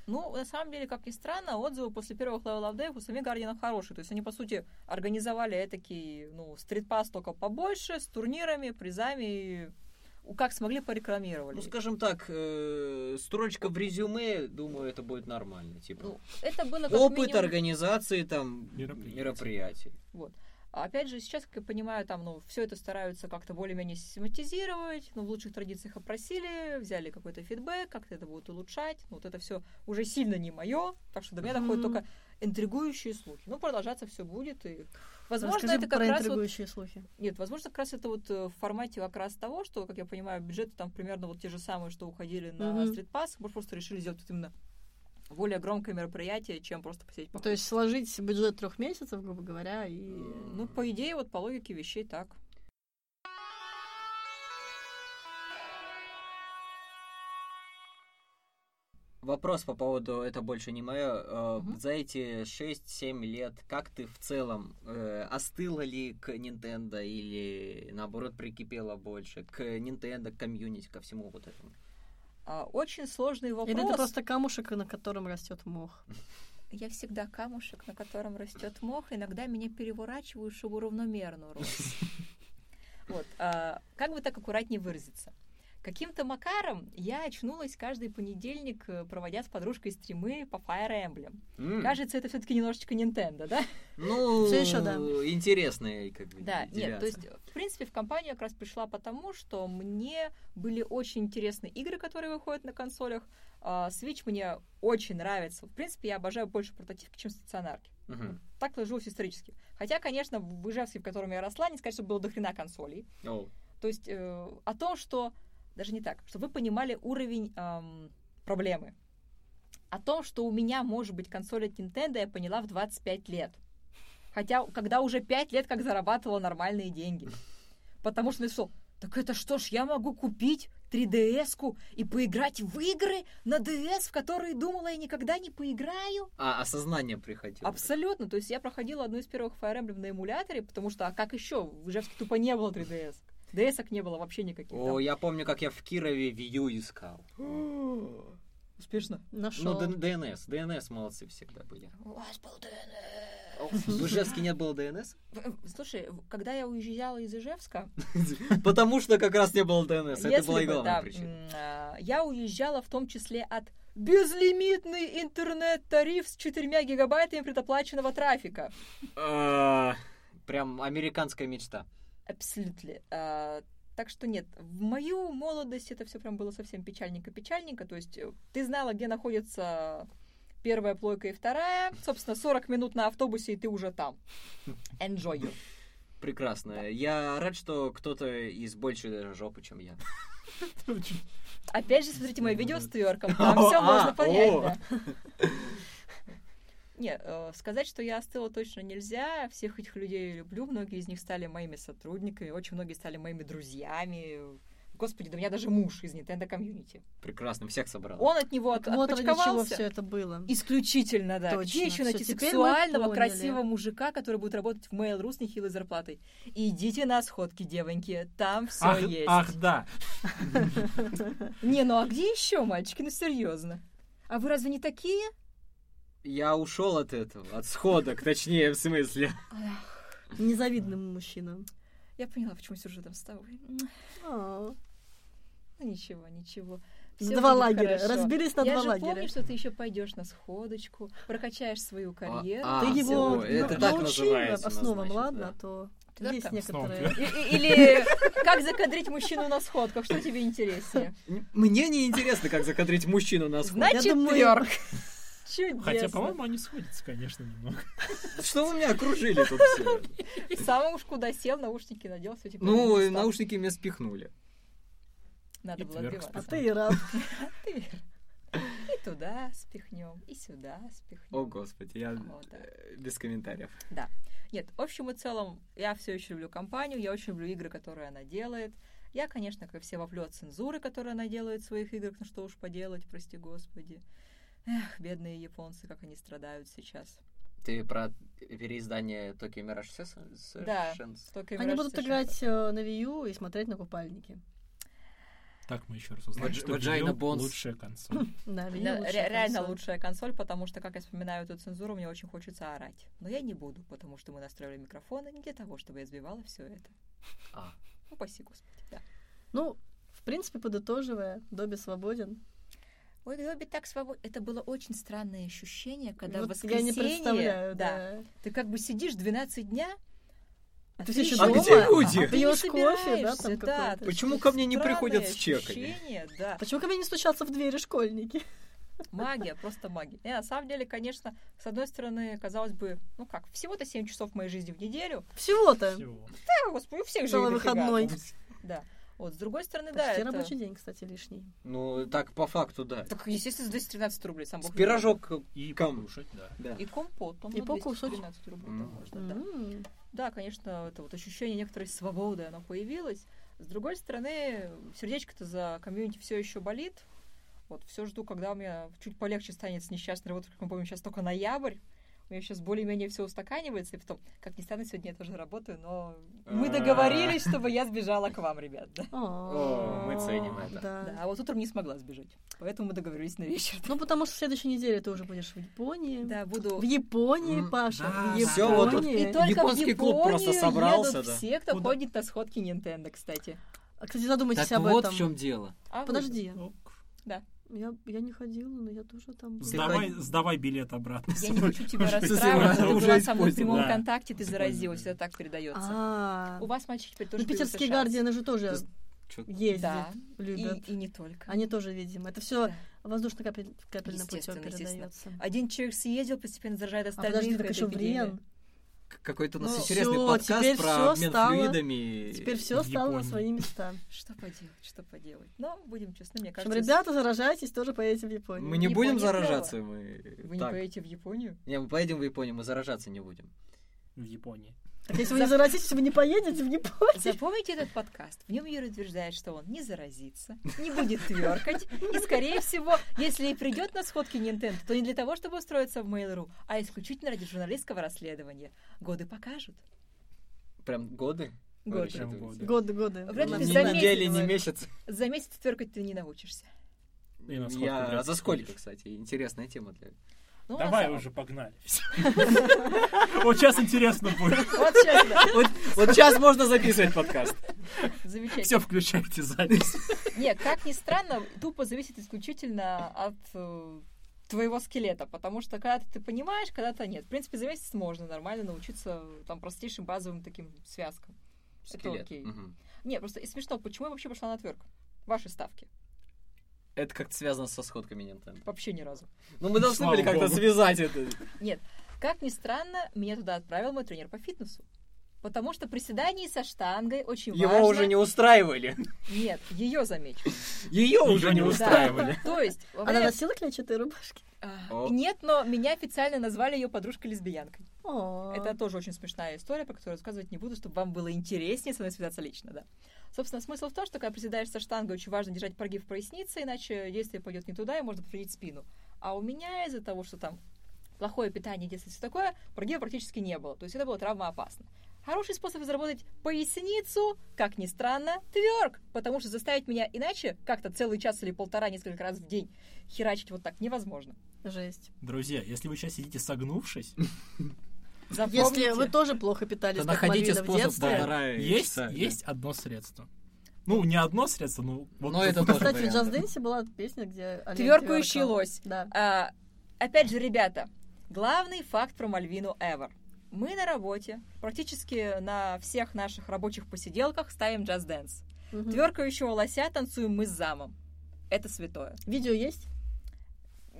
Ну, на самом деле, как ни странно, отзывы после первых Level of Day у самих Гардианов хорошие. То есть они, по сути, организовали этакий, ну, стритпас только побольше, с турнирами, призами, и как смогли порекламировали. Ну, скажем так, э, строчка в резюме, думаю, это будет нормально. Типа, Ну, это было как опыт минимум- организации там Мероприятий. мероприятий. Вот. А Опять же, сейчас, как я понимаю, там, ну, все это стараются как-то более-менее систематизировать, ну, в лучших традициях опросили, взяли какой-то фидбэк, как-то это будут улучшать. Ну, вот это все уже сильно не мое, так что до меня доходят Мгм. только интригующие слухи. Ну, продолжаться все будет, и возможно, Расскажи это как про раз вот интригующие слухи. Нет, возможно, как раз это вот э, в формате как раз того, что, как я понимаю, бюджеты там примерно вот те же самые, что уходили на стритпасс, может, просто решили сделать вот именно более громкое мероприятие, чем просто посидеть То есть сложить бюджет трех месяцев, грубо говоря, и... Ну, по идее, вот по логике вещей так. Вопрос по поводу «это больше не мое». Мгм. За эти 6-7 лет, как ты в целом э, остыла ли к Nintendo или, наоборот, прикипела больше к Nintendo, к комьюнити, ко всему вот этому? А, очень сложный вопрос. Или это просто камушек, на котором растет мох. Я всегда камушек, на котором растет мох, иногда меня переворачивают, чтобы равномерно рос. Вот. а, Как бы так аккуратнее выразиться? Каким-то макаром я очнулась каждый понедельник, э, проводя с подружкой стримы по Fire Emblem. М, Кажется, это все-таки немножечко Nintendo, да? Ну, Всё ещё да. интересная как бы Да, нет, то девиация. есть, в принципе, в компанию как раз пришла потому, что мне были очень интересны игры, которые выходят на консолях. А, Switch мне очень нравится. В принципе, я обожаю больше портативки, чем стационарки. Мгм. Так сложилось исторически. Хотя, конечно, в Ижевске, в котором я росла, не сказать, что было дохрена консолей. О, То есть э, о том, что... Даже не так, чтобы вы понимали уровень эм, проблемы. О том, что у меня может быть консоль от Nintendo, я поняла в 25 лет. Хотя, когда уже 5 лет как зарабатывала нормальные деньги. Потому что мне так это что ж, я могу купить 3DS-ку и поиграть в игры на DS, в которые думала я никогда не поиграю? А, осознание приходило. Абсолютно. То есть я проходила одну из первых Fire Emblem на эмуляторе, потому что, а как еще? В Ижевске тупо не было 3DS. DS-ок не было вообще никаких. О, я помню, как я в Кирове Вью искал. там. Успешно. Нашел. Ну, Д- DNS. DNS молодцы всегда были. У вас был В Ижевске нет было DNS? Слушай, в- когда я уезжала из Ижевска, Потому что как раз не было DNS. Это была и главная причина. а, я уезжала в том числе от безлимитный интернет-тариф с 4 гигабайтами предоплаченного трафика. А, Прям американская мечта. Абсолютно. А, так что нет, в мою молодость это все прям было совсем печальненько-печальненько. То есть э, ты знала, где находится первая плойка и вторая. Собственно, 40 минут на автобусе, и ты уже там. Enjoy you. Прекрасно. Я рад, что кто-то из большей даже жопы, чем я. Опять же, смотрите мое видео с тверком. Там все а, можно понять, да. Не, э, сказать, что я остыла точно нельзя. Всех этих людей я люблю. Многие из них стали моими сотрудниками. Очень многие стали моими друзьями. Господи, да у меня даже муж из Nintendo комьюнити. Прекрасно, всех собрал. Он от него от, вот ради чего все это было. Исключительно, да. Точно. Где еще найти сексуального, красивого мужика, который будет работать в Mail.ru с нехилой зарплатой? Идите на сходки, девоньки, там все Ах, есть. ах, да. Не, ну а где еще, мальчики? Ну серьезно. А вы разве не такие? Я ушел от этого, от сходок, точнее, в смысле. Незавидным мужчинам. Я поняла, почему рядом с тобой. А. Ну ничего, ничего. Всё Два лагеря. хорошо. Разбились на Я два же лагеря. помню, что ты еще пойдешь на сходочку, прокачаешь свою карьеру. а, Ты его всё, это ну, так называется, основам, значит, ладно, да. а то Ты есть некоторые... Или как закадрить мужчину на сходках, что тебе интереснее? Мне не интересно, как закадрить мужчину на сходке. Значит, Я думаю-. Чудесно. Хотя, по-моему, они сходятся, конечно, немного. Что вы меня окружили тут все? Сам уж куда сел, наушники надел, все теперь Ну, наушники меня спихнули. Надо было отбиваться. А ты и рад. Ты- И туда спихнем, и сюда спихнем. О, господи, я э, без комментариев. Нет, в общем и целом, я все еще люблю компанию, я очень люблю игры, которые она делает. Я, конечно, как все, вовлю от цензуры, которые она делает в своих играх, ну что уж поделать, прости господи. Эх, бедные японцы, как они страдают сейчас. Ты про переиздание Tokyo Mirage Sessions? Да. Только Они будут играть э, на Wii U и смотреть на купальники. Так мы еще раз узнаем, что Vagina Bones. лучшая консоль. Да, реально лучшая консоль, потому что, как я вспоминаю эту цензуру, мне очень хочется орать. Но я не буду, потому что мы настроили микрофоны не для того, чтобы я сбивала все это. А. Ну, упаси господи, да. Ну, в принципе, подытоживая, Добби свободен. Ой, Добби так свободно. Это было очень странное ощущение, когда в Вот я не воскресенье... представляю, да, да. Ты как бы сидишь 12 дня, а Ты всё ещё А дома? где люди? а ты не Пьёшь кофе, да, там да, Почему ко мне не приходят с чеками? Да. Почему ко мне не стучатся в двери школьники? Магия, просто магия. И на самом деле, конечно, с одной стороны, казалось бы, ну как, всего-то 7 часов моей жизни в неделю. Всего-то. Всего. Да, господи, у всех же выходной. Да. Вот, с другой стороны, Почти да, это... рабочий день, кстати, лишний. Ну, так по факту, да. Так, естественно, за 213 рублей сам С Бог пирожок, И Кам. покушать, да. да. И компот, там И покушать. 213 рублей М. можно, да. М. Да, конечно, это вот ощущение некоторой свободы, оно появилось. С другой стороны, сердечко-то за комьюнити все еще болит. Вот все жду, когда у меня чуть полегче станет с несчастной работой, как мы помним, сейчас только ноябрь. У меня сейчас более-менее все устаканивается, и потом, как ни странно, сегодня я тоже работаю, но мы А. договорились, чтобы я сбежала к вам, ребят. Да. Мы ценим это. Да. Да, а вот утром не смогла сбежать, поэтому мы договорились на вечер. Ну, потому что в следующей неделе ты уже будешь в Японии. Да, буду... В Японии, Паша, да, в да. Японии. Вот И только Японский в клуб просто Японию собрался, едут да. все, кто ходит на сходки Nintendo, кстати. А, кстати, задумайтесь Так об вот этом. в чем дело. А? Подожди. Ок. Я, я не ходила, но я тоже там была. Сдавай, сдавай билет обратно. Я не хочу тебя расстраивать, но ты уже была со мной в прямом контакте, ты заразилась, это так передается. А, У вас мальчики теперь тоже ну, питерские гардианы же тоже ездят, Да. любят. И, и не только. Они тоже, видимо. Это все Да. воздушно-капельным путем передается. Один человек съездил, постепенно заражает А остальных. подожди, так еще. Врен. Какой-то у нас Ну, интересный всё, подкаст про обмен стало- флюидами. Теперь все стало на свои места. Что поделать, что поделать. Но будем честны, мне В общем, кажется, ребята, заражайтесь, тоже поедете в Японию. Мы не Япония будем заражаться, мы... вы не поедете в Японию? Не, мы поедем в Японию, мы заражаться не будем. В Японии. Так если вы не заразитесь, вы не поедете в Японию. Запомните этот подкаст. В нем Юра утверждает, что он не заразится, не будет тверкать. И, скорее всего, если и придет на сходки Nintendo, то не для того, чтобы устроиться в Mail.ru, а исключительно ради журналистского расследования. Годы покажут. Прям годы? Годы. Годы. Годы, годы. Вряд ли ты за недели, месяц не месяц. За месяц тверкать ты не научишься. И на Я... За сколько, кстати? Интересная тема для... Ну, Давай самом- уже, погнали. Вот сейчас интересно будет. Вот сейчас, да. Вот, вот сейчас можно записывать подкаст. Замечательно. Все, включайте запись. Нет, как ни странно, тупо зависит исключительно от э, твоего скелета, потому что когда-то ты понимаешь, когда-то нет. В принципе, за месяц можно нормально научиться там простейшим базовым таким связкам. Это Скелет. окей. Мгм. Не, просто и смешно, почему я вообще пошла на тверк? Ваши ставки. Это как-то связано со сходками Nintendo. Вообще ни разу. Ну, мы должны Слава были как-то связать это. Нет. Как ни странно, меня туда отправил мой тренер по фитнесу. Потому что приседаний со штангой очень Его важно. уже не устраивали. Нет, ее замечу. Ее уже не устраивали. То есть, Она носила клетчатые рубашки? А. Нет, но меня официально назвали ее подружкой-лесбиянкой. Это тоже очень смешная история, про которую рассказывать не буду, чтобы вам было интереснее со мной связаться лично, да. Собственно, смысл в том, что когда приседаешь со штангой, очень важно держать прогиб поясницы, иначе действие пойдет не туда, и можно повредить спину. А у меня из-за того, что там плохое питание, детство, все такое, прогиба практически не было. То есть это было травмоопасно. Хороший способ заработать поясницу, как ни странно, тверк. Потому что заставить меня иначе, как-то целый час или полтора, несколько раз в день, херачить вот так невозможно. Жесть. Друзья, если вы сейчас сидите согнувшись, Запомните. Если вы тоже плохо питались, То находите Мальвина в способ детстве, полтора есть, часа, да. есть одно средство. Ну, не одно средство, ну... вот Но это тоже Кстати, в. Just Dance была песня, где Тверкающий лось. Да. А, опять же, ребята, главный факт про Мальвину ever. Мы на работе, практически на всех наших рабочих посиделках ставим Just Dance. Мгм. Тверкающего лося танцуем мы с замом. Это святое. Видео есть?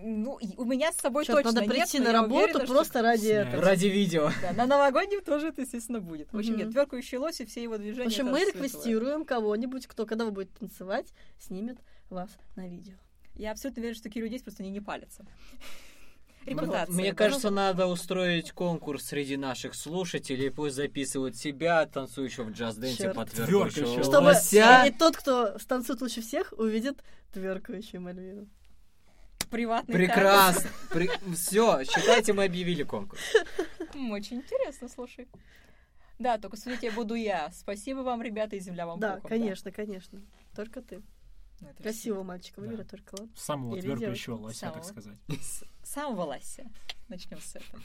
Ну, и у меня с собой Чё-то точно надо нет, прийти но на работу уверена, что- просто ради Снять. этого. Ради видео. Да, на новогоднем тоже это, естественно, будет. В общем, нет, тверкающий лось и все его движения. В общем, мы реквестируем кого-нибудь, кто, когда вы будете танцевать, снимет вас на видео. Я абсолютно уверена, что такие люди есть, просто они не палятся. Ну, Репутация. Мне да. кажется, надо устроить конкурс среди наших слушателей, пусть записывают себя, танцующего в джаз-денсе Твёркающего тверкающего Чтобы и тот, кто станцует лучше всех, увидит тверкающую Мальвину. Приватный Прекрасно. Все, считайте, мы объявили конкурс. Очень интересно, слушай. Да, только судить я буду я. Спасибо вам, ребята, и земля вам Да, пухом, конечно, конечно. Только ты. Ну, это Красивого мальчика Да. выберет только вот. Самого Или твергающего лося, так Самого. сказать. С самого лася. Начнем с этого.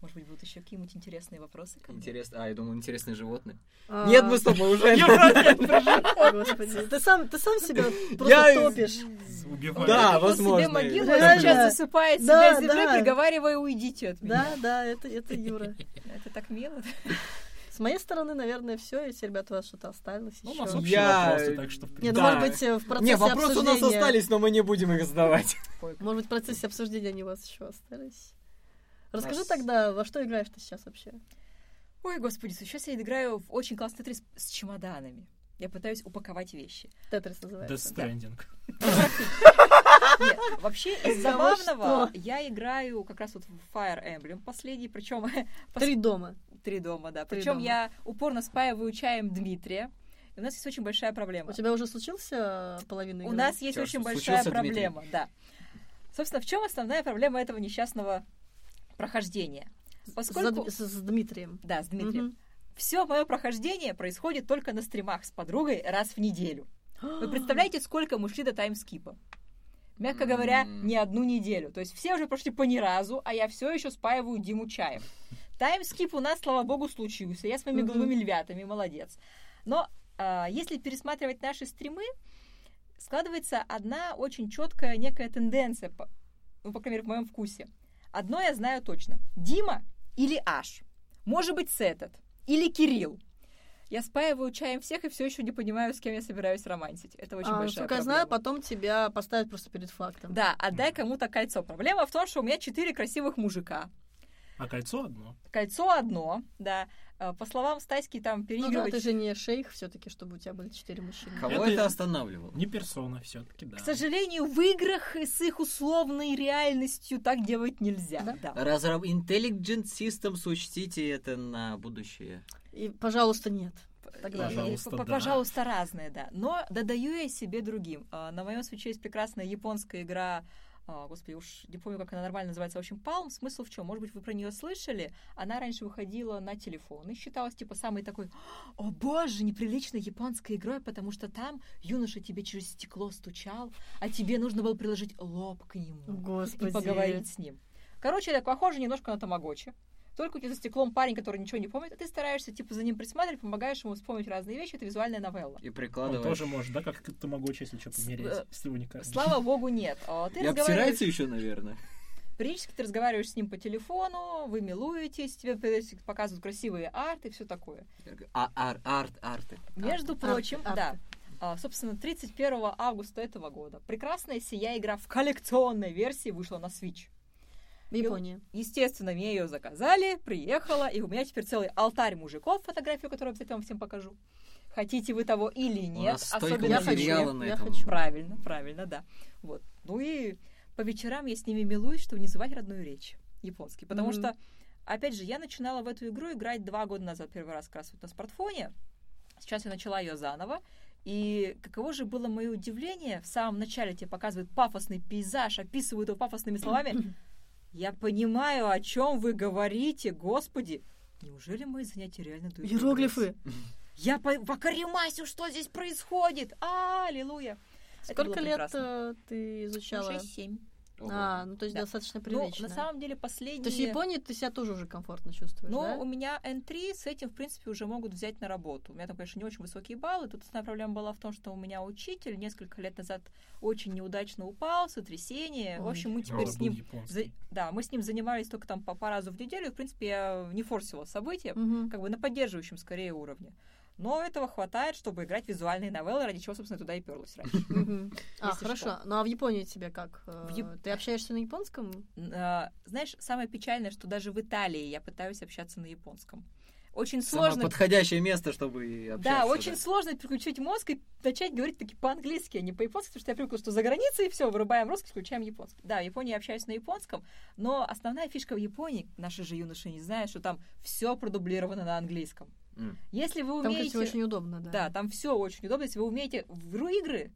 Может быть, будут еще какие-нибудь интересные вопросы? Интересно. А, я думал, интересные животные. А, Нет, мы с тобой уже. Господи, ты сам, ты сам себя просто топишь. Убиваю. Да, возможно. себе могилу, сейчас засыпает Да, себя землей, да. приговаривая, уйдите от меня. Да, да, это, это Юра. Это так мило. С моей стороны, наверное, все. Если, ребята, у вас что-то осталось Ну, у еще. нас общие Я- вопросы, так что, в Нет, принципе, ну, Да. может быть, в процессе Не, вопросы у нас обсуждения- остались, но мы не будем их задавать. Может быть, в процессе обсуждения они у вас еще остались. Расскажи Нас- тогда, во что играешь ты сейчас вообще? Ой, господи, сейчас я играю в очень классный тетрис с чемоданами. Я пытаюсь упаковать вещи. Тетрис Death называется. Stranding. Нет, вообще из забавного я играю как раз вот в Fire Emblem последний, причем Три дома. три дома, да. Причем я упорно спаиваю чаем Дмитрия. У нас есть очень большая проблема. У тебя уже случился половина У игры? нас есть очень большая проблема, да. Собственно, в чем основная проблема этого несчастного прохождения? С- Поскольку... с, с Дмитрием. Да, с Дмитрием. Мгм. Все мое прохождение происходит только на стримах с подругой раз в неделю. Вы представляете, сколько мы шли до таймскипа? Мягко говоря, не одну неделю. То есть все уже прошли по ни разу, а я все еще спаиваю Диму чаем. Таймскип у нас, слава богу, случился. Я с моими голубыми львятами, молодец. Но а, если пересматривать наши стримы, складывается одна очень четкая некая тенденция, по- ну, по крайней мере, в моем вкусе. Одно я знаю точно. Дима или Аш. Может быть, Сетет. Или Кирилл. Я спаиваю чаем всех и все еще не понимаю, с кем я собираюсь романтить. Это очень А, большая насколько я проблема. знаю, потом тебя поставят просто перед фактом. Да, отдай кому-то кольцо. Проблема в том, что у меня четыре красивых мужика. А кольцо одно. Кольцо одно, да. Э, По словам Стаськи, там Ну да, переигрывать... ты же не шейх все-таки, чтобы у тебя были четыре мужчины. Кого Это- это останавливало? Не персона все-таки, да. К сожалению, в играх с их условной реальностью так делать нельзя. Да? Да. Разраб... Intelligent Systems, учтите это на будущее. И, пожалуйста, нет. Тогда. И- и, Пожалуйста, п- да. пожалуйста, разные, да. Но додаю я себе другим. А, На моем свече есть прекрасная японская игра. А, Господи, уж не помню, как она нормально называется. В общем, Palm. Смысл в чем? Может быть, вы про нее слышали? Она раньше выходила на телефон и считалась типа самой такой, о боже, неприличной японской игрой, потому что там юноша тебе через стекло стучал, а тебе нужно было приложить лоб к нему Господи. и поговорить с ним. Короче, это похоже немножко на тамагочи. Только у тебя за стеклом парень, который ничего не помнит, а ты стараешься типа за ним присматривать, помогаешь ему вспомнить разные вещи. Это визуальная новелла. И Он прикладываешь. тоже может, да, как ты могу, если что, С- помереть, э, если его не кажется. Слава богу, нет. А Ты И разговариваешь, обтирается еще, наверное. периодически ты разговариваешь с ним по телефону, вы милуетесь, тебе показывают красивые арты и все такое. А, ар- арт, арты. Между Арты, прочим, арты. да. А, собственно, 31 августа этого года прекрасная сия игра в коллекционной версии вышла на Switch. В Японии. Естественно, мне ее заказали, приехала, и у меня теперь целый алтарь мужиков, фотографию, которую обязательно вам всем покажу. Хотите вы того или У нет, особенно Я хочу, я хочу. Правильно, правильно, да. Вот. Ну и по вечерам я с ними милуюсь, чтобы не звать родную речь японский. Потому Мгм. что, опять же, я начинала в эту игру играть два года назад, первый раз как раз вот на смартфоне. Сейчас я начала ее заново. И каково же было мое удивление, в самом начале тебе показывают пафосный пейзаж, описывают его пафосными словами. Я понимаю, о чем вы говорите, господи. Неужели мои занятия реально дают Иероглифы. Я по покаримасю, что здесь происходит. А, аллилуйя. Сколько лет прекрасно. э, ты изучала? 6-7. А, ну то есть Да. достаточно Ну, прилично. на самом деле, последние... То есть в Японии ты себя тоже уже комфортно чувствуешь, Ну, да? у меня N3 с этим, в принципе, уже могут взять на работу. У меня там, конечно, не очень высокие баллы. Тут основная проблема была в том, что у меня учитель несколько лет назад очень неудачно упал, сотрясение. В Ой. общем, мы А, теперь он с ним... за- Да, мы с ним занимались только там по, по разу в неделю. И, в принципе, я не форсила события, Мгм. как бы на поддерживающем скорее уровне. Но этого хватает, чтобы играть в визуальные новеллы, ради чего, собственно, туда и перлась раньше. А, хорошо. Ну а в Японии тебе как? Э, Ты общаешься на японском? А, Знаешь, самое печальное, что даже в Италии я пытаюсь общаться на японском. Очень Самое сложно подходящее место, чтобы общаться. Да, очень сложно переключить мозг и начать говорить таки по-английски, а не по-японски, потому что я привыкла, что за границей все, вырубаем русский, включаем японский. Да, в Японии я общаюсь на японском, но основная фишка в Японии, наши же юноши не знают, что там все продублировано на английском. М. Если вы Там, умеете... кстати, очень удобно, да. Да, там все очень удобно, если вы умеете в игры,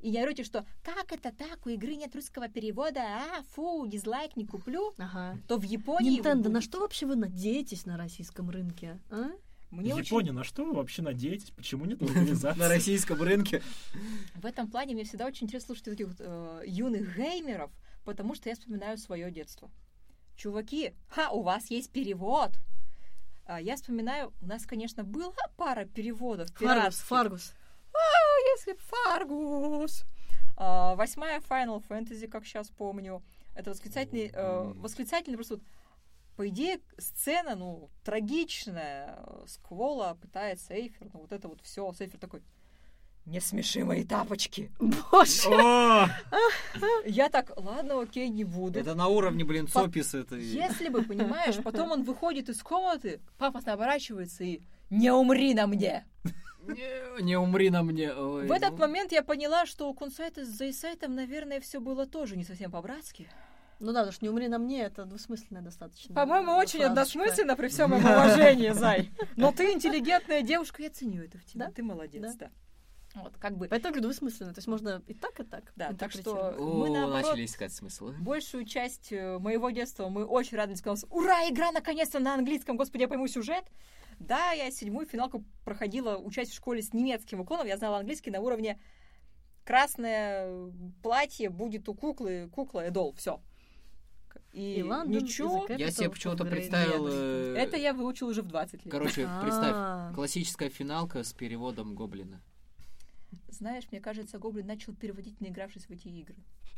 и не орете, что «как это так, у игры нет русского перевода, а, фу, дизлайк не куплю», Ага. то в Японии... Nintendo, на что вообще вы надеетесь на российском рынке? а? Мне очень... Япония, на что вы вообще надеетесь? Почему нет локализации? На российском рынке. В этом плане мне всегда очень интересно слушать таких э, юных геймеров, потому что я вспоминаю свое детство. Чуваки, ха, у вас есть перевод. А я вспоминаю, у нас, конечно, была пара переводов Фаргус. Фаргус. если б Фаргус. А, восьмая Final Fantasy, как сейчас помню. Это восклицательный, э, восклицательный просто вот, по идее, сцена, ну, трагичная. Сквола пытается Эйфер, ну, вот это вот все. Сейфер такой, не смеши мои тапочки. Боже. О, Я так, ладно, окей, не буду. Это на уровне, блин, По- Сопис это. Если бы, понимаешь, потом он выходит из комнаты, пафосно оборачивается и «Не умри на мне!» Не, не умри на мне. ой, В этот ну. момент я поняла, что у Кунсайта с Зайсайтом, наверное, все было тоже не совсем по-братски. Ну да, потому что не умри на мне, это двусмысленное достаточно. По-моему, очень фразочка. односмысленно при всем моем уважении, Зай. Но ты интеллигентная девушка, я ценю это в тебе. Да? Ты молодец, да. Вот, как бы, Поэтому двусмысленно. То есть можно и так, и так. Да, так что- мы, наоборот, начали искать смысл. большую часть э, моего детства мы очень радовались, когда у нас, ура, игра наконец-то на английском, господи, я пойму сюжет. Да, я седьмую финалку проходила, учась в школе с немецким уклоном, я знала английский на уровне красное платье будет у куклы, кукла Эдол, все. И, И London ничего, Я себе почему-то представил... Э, это я выучил уже в 20 лет. Короче, представь, А. классическая финалка с переводом Гоблина. Знаешь, мне кажется, Гоблин начал переводить, наигравшись в эти игры.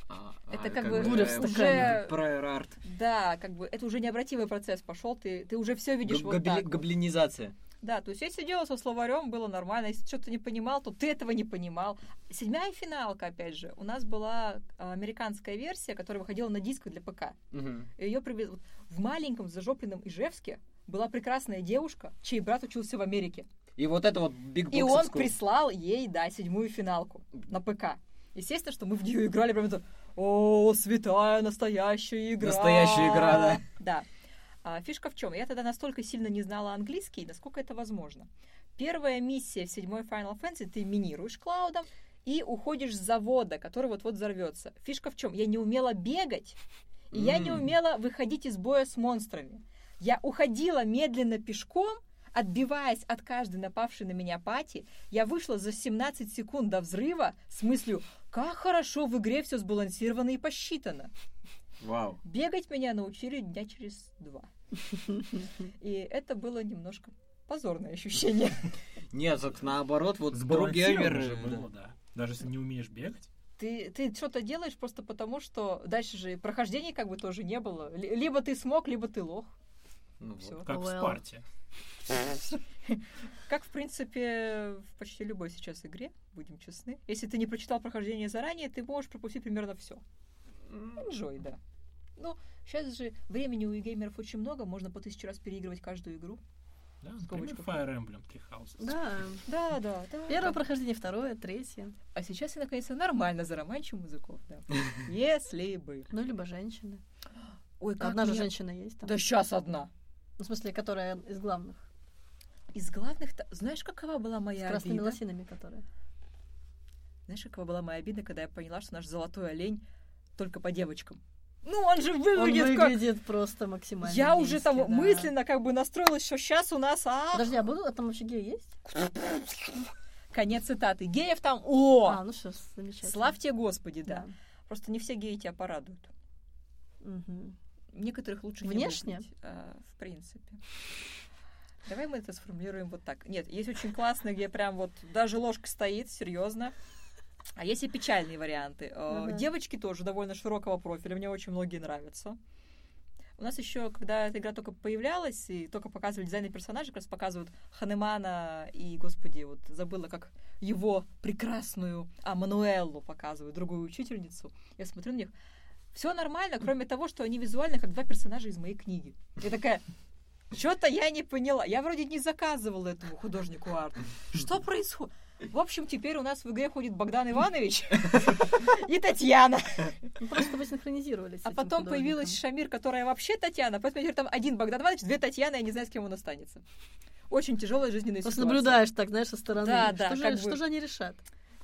А, Это а, как бы Буря в э, уже- Prior art. Да, как бы это уже необратимый процесс пошел, ты, ты уже все видишь Г- вот гобли- так. вот. Гоблинизация. Да, то есть я сидела со словарем, было нормально. Если что-то не понимал, то ты этого не понимал. Седьмая финалка, опять же, у нас была а, американская версия, которая выходила на дисках для ПК. Мгм. Ее привезли вот в маленьком зажопленном Ижевске была прекрасная девушка, чей брат учился в Америке. И вот это вот Big И он прислал ей, да, седьмую финалку на ПК. Естественно, что мы в нее играли прям это «О, святая настоящая игра!» Настоящая игра, да. Да. А, фишка в чем? Я тогда настолько сильно не знала английский, насколько это возможно. Первая миссия в седьмой Final Fantasy ты минируешь Клаудом и уходишь с завода, который вот-вот взорвется. Фишка в чем? Я не умела бегать, и я не умела выходить из боя с монстрами. Я уходила медленно пешком, отбиваясь от каждой напавшей на меня пати, я вышла за 17 секунд до взрыва с мыслью, как хорошо в игре все сбалансировано и посчитано. Вау. Бегать меня научили дня через два. И это было немножко позорное ощущение. Нет, так наоборот, вот Сбалансировано было, да. Даже если не умеешь бегать. Ты, ты что-то делаешь просто потому, что дальше же прохождений как бы тоже не было. Ли- Либо ты смог, либо ты лох. Ну вот. Всё. Как в Well. Спарте. Как, в принципе, в почти любой сейчас игре, будем честны. Если ты не прочитал прохождение заранее, ты можешь пропустить примерно все. Enjoy, да. Ну, сейчас же времени у геймеров очень много, можно по тысяче раз переигрывать каждую игру. Да, например. Fire Emblem Three Houses. Да. Да, да, да. Первое да. прохождение, второе, третье. А сейчас я наконец-то нормально зароманчу музыку. Да. Если бы. Ну, либо женщины. Ой, как Одна же женщина есть там. Да сейчас одна. Ну, в смысле, которая из главных. Из главных... то- Знаешь, какова была С моя красными обида? лосинами, которая. Знаешь, какова была моя обида, когда я поняла, что наш золотой олень только по девочкам? Ну, он же Он выглядит как... выглядит просто максимально Я уже там да. мысленно как бы настроилась, что сейчас у нас... А, Подожди, а будут? А там вообще геи есть? Конец цитаты. Геев там... О! А, ну что, замечательно. Славьте Господи, да. Просто не все геи тебя порадуют. Мгм. Некоторых лучше Внешне? не выбрать, а, в принципе. Давай мы это сформулируем вот так. Нет, есть очень классные, где прям вот даже ложка стоит, серьезно. А есть и печальные варианты. Ага. Девочки тоже довольно широкого профиля, мне очень многие нравятся. У нас еще, когда эта игра только появлялась, и только показывали дизайны персонажей, как раз показывают Ханемана и, господи, вот забыла, как его прекрасную, а, Мануэллу показывают, другую учительницу. Я смотрю на них, все нормально, кроме того, что они визуально как два персонажа из моей книги. Я такая, что-то я не поняла. Я вроде не заказывала этому художнику арт. Что происходит? В общем, теперь у нас в игре ходит Богдан Иванович и Татьяна. Просто вы синхронизировались. А потом появилась Шамир, которая вообще Татьяна. Поэтому теперь там один Богдан Иванович, две Татьяны, я не знаю, с кем он останется. Очень тяжелая жизненная Просто ситуация. наблюдаешь так, знаешь, со стороны. Да, что да, же, как что бы. же они решат?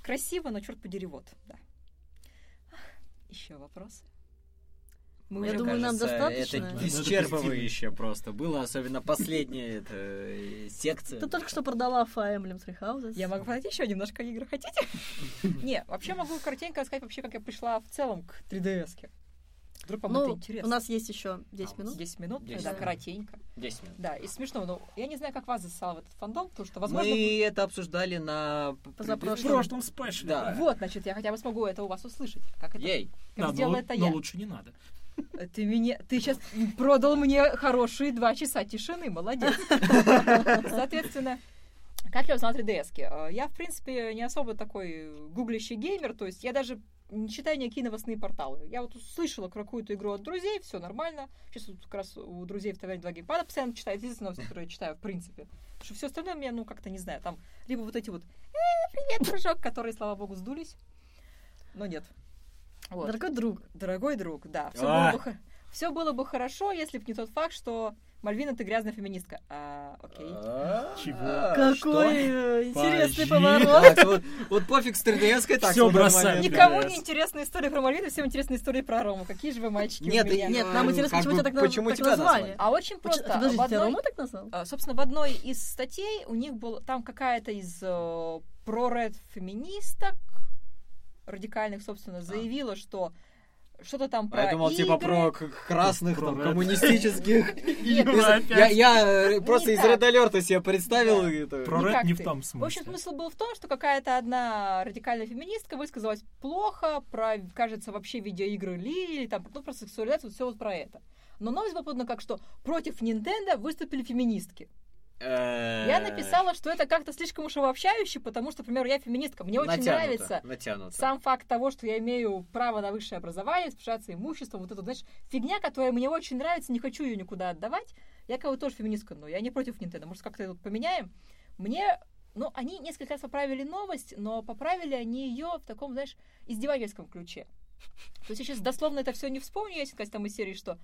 Красиво, но черт подери, вот. Да. Еще вопросы? Мы Мне уже, думаю, нам кажется, достаточно. Это Да, исчерпывающе просто было, особенно последняя эта, э, секция. Ты только что продала Fire Emblem Three Houses. Я могу подать еще немножко игры, хотите? Не, вообще могу коротенько рассказать вообще, как я пришла в целом к 3DS-ке. Вдруг вам это Ну, интересно. у нас есть еще 10 А, минут. 10 минут, 10 да, минут. коротенько. 10 минут. Да, и смешно, но я не знаю, как вас засал в этот фандом, потому что, возможно... Мы это обсуждали на... п- В Позапрошлом. прошлом спешле. Да. Вот, значит, я хотя бы смогу это у вас услышать. Как это Ей. как Да, сделала но, это но я. лучше не надо. Ты меня, ты сейчас продал мне хорошие два часа тишины, молодец. Соответственно, как я узнала 3DS? -ки? Я, в принципе, не особо такой гуглящий геймер, то есть я даже не читаю никакие новостные порталы. Я вот услышала какую-то игру от друзей, все нормально. Сейчас вот как раз у друзей в таверне два геймпада постоянно читаю. Это единственные новости, которые я читаю, в принципе. Потому что все остальное меня, ну, как-то не знаю, там либо вот эти вот «Э, привет, дружок, которые, слава богу, сдулись. Но нет. Вот. Дорогой друг, Дорогой друг, да. Все А. было, бы, всё было бы хорошо, если бы не тот факт, что Мальвина, ты грязная феминистка. А, окей. Чего? А, какой что? э, интересный поворот. Вот, пофиг с 3DS, так Всё в данный бросаем. Никому 3DS. не интересна история про Мальвину, всем интересна история про Рому. Какие же вы мальчики Нет. Нет, нам интересно, почему тебя так, назвали. А очень просто. Подожди, в тебя Рома так назвал? а, Собственно, в одной из статей у них был там какая-то из э, про-ред феминисток радикальных, собственно, заявила, что что-то там про А я думал, типа игры. про к- красных, Про там, коммунистических. Я, э, просто из. Red Alert себе представил. Про рэп не в том В общем, смысле. смысл был в том, что какая-то одна радикальная феминистка высказалась плохо про, кажется, вообще видеоигры Ли, или там, ну, про сексуализацию, все вот про это. Но новость была подана как, что против Nintendo выступили феминистки. Э, Я написала, что это как-то слишком уж обобщающе, потому что, например, я феминистка. Мне очень натянуто, нравится Натянуто. сам факт того, что я имею право на высшее образование, распоряжаться имуществом, вот это, знаешь, фигня, которая мне очень нравится, не хочу ее никуда отдавать. Я бы тоже феминистка, но я не против Nintendo. Может, как-то это поменяем? Мне, ну, они несколько раз поправили новость, но поправили они ее в таком, знаешь, издевательском ключе. То есть я сейчас дословно это все не вспомню, если сказать там из серии, что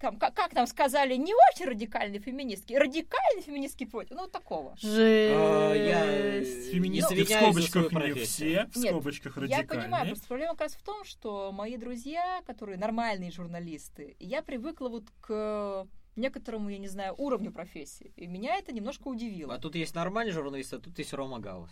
там, как, как там сказали, не очень радикальные феминистки, радикальные феминистки против, ну, вот такого. А, я, Жесть. Феминистки в извиняюсь за скобочках не все, в Нет, скобочках Я радикальные. понимаю, просто проблема как раз в том, что мои друзья, которые нормальные журналисты, я привыкла вот к некоторому, я не знаю, уровню профессии. И меня это немножко удивило. А тут есть нормальный журналист, а тут есть Рома Гаус.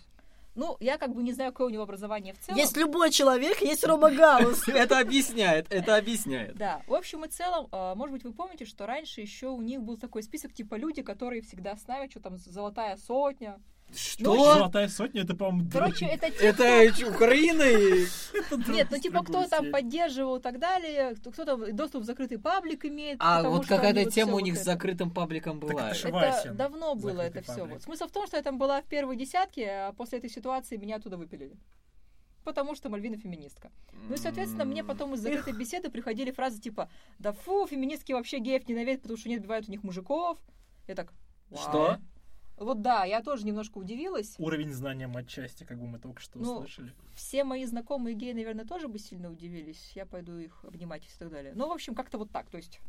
Ну, я как бы не знаю, какое у него образование в целом. Есть любой человек, есть Рома Гаус. Это объясняет, это объясняет. Да, в общем и целом, э, может быть, вы помните, что раньше еще у них был такой список типа люди, которые всегда с нами, что там золотая сотня. Что? Золотая сотня, это, по-моему, Короче, это те, Это Украина и... Нет, ну типа кто там поддерживал и так далее, кто- кто-то доступ в закрытый паблик имеет. А вот какая-то тема у них с закрытым пабликом была. это давно было это все. Смысл в том, что я там была в первой десятке, а после этой ситуации меня оттуда выпилили. Потому что Мальвина феминистка. Ну и, соответственно, мне потом из закрытой беседы приходили фразы типа «Да фу, феминистки вообще геев ненавидят, потому что они отбивают у них мужиков». Я так «Вау». Что? Вот да, я тоже немножко удивилась. Уровень знания матчасти, как бы мы только что Ну, услышали. Все мои знакомые геи, наверное, тоже бы сильно удивились. Я пойду их обнимать и так далее. Ну, в общем, как-то вот так. То есть,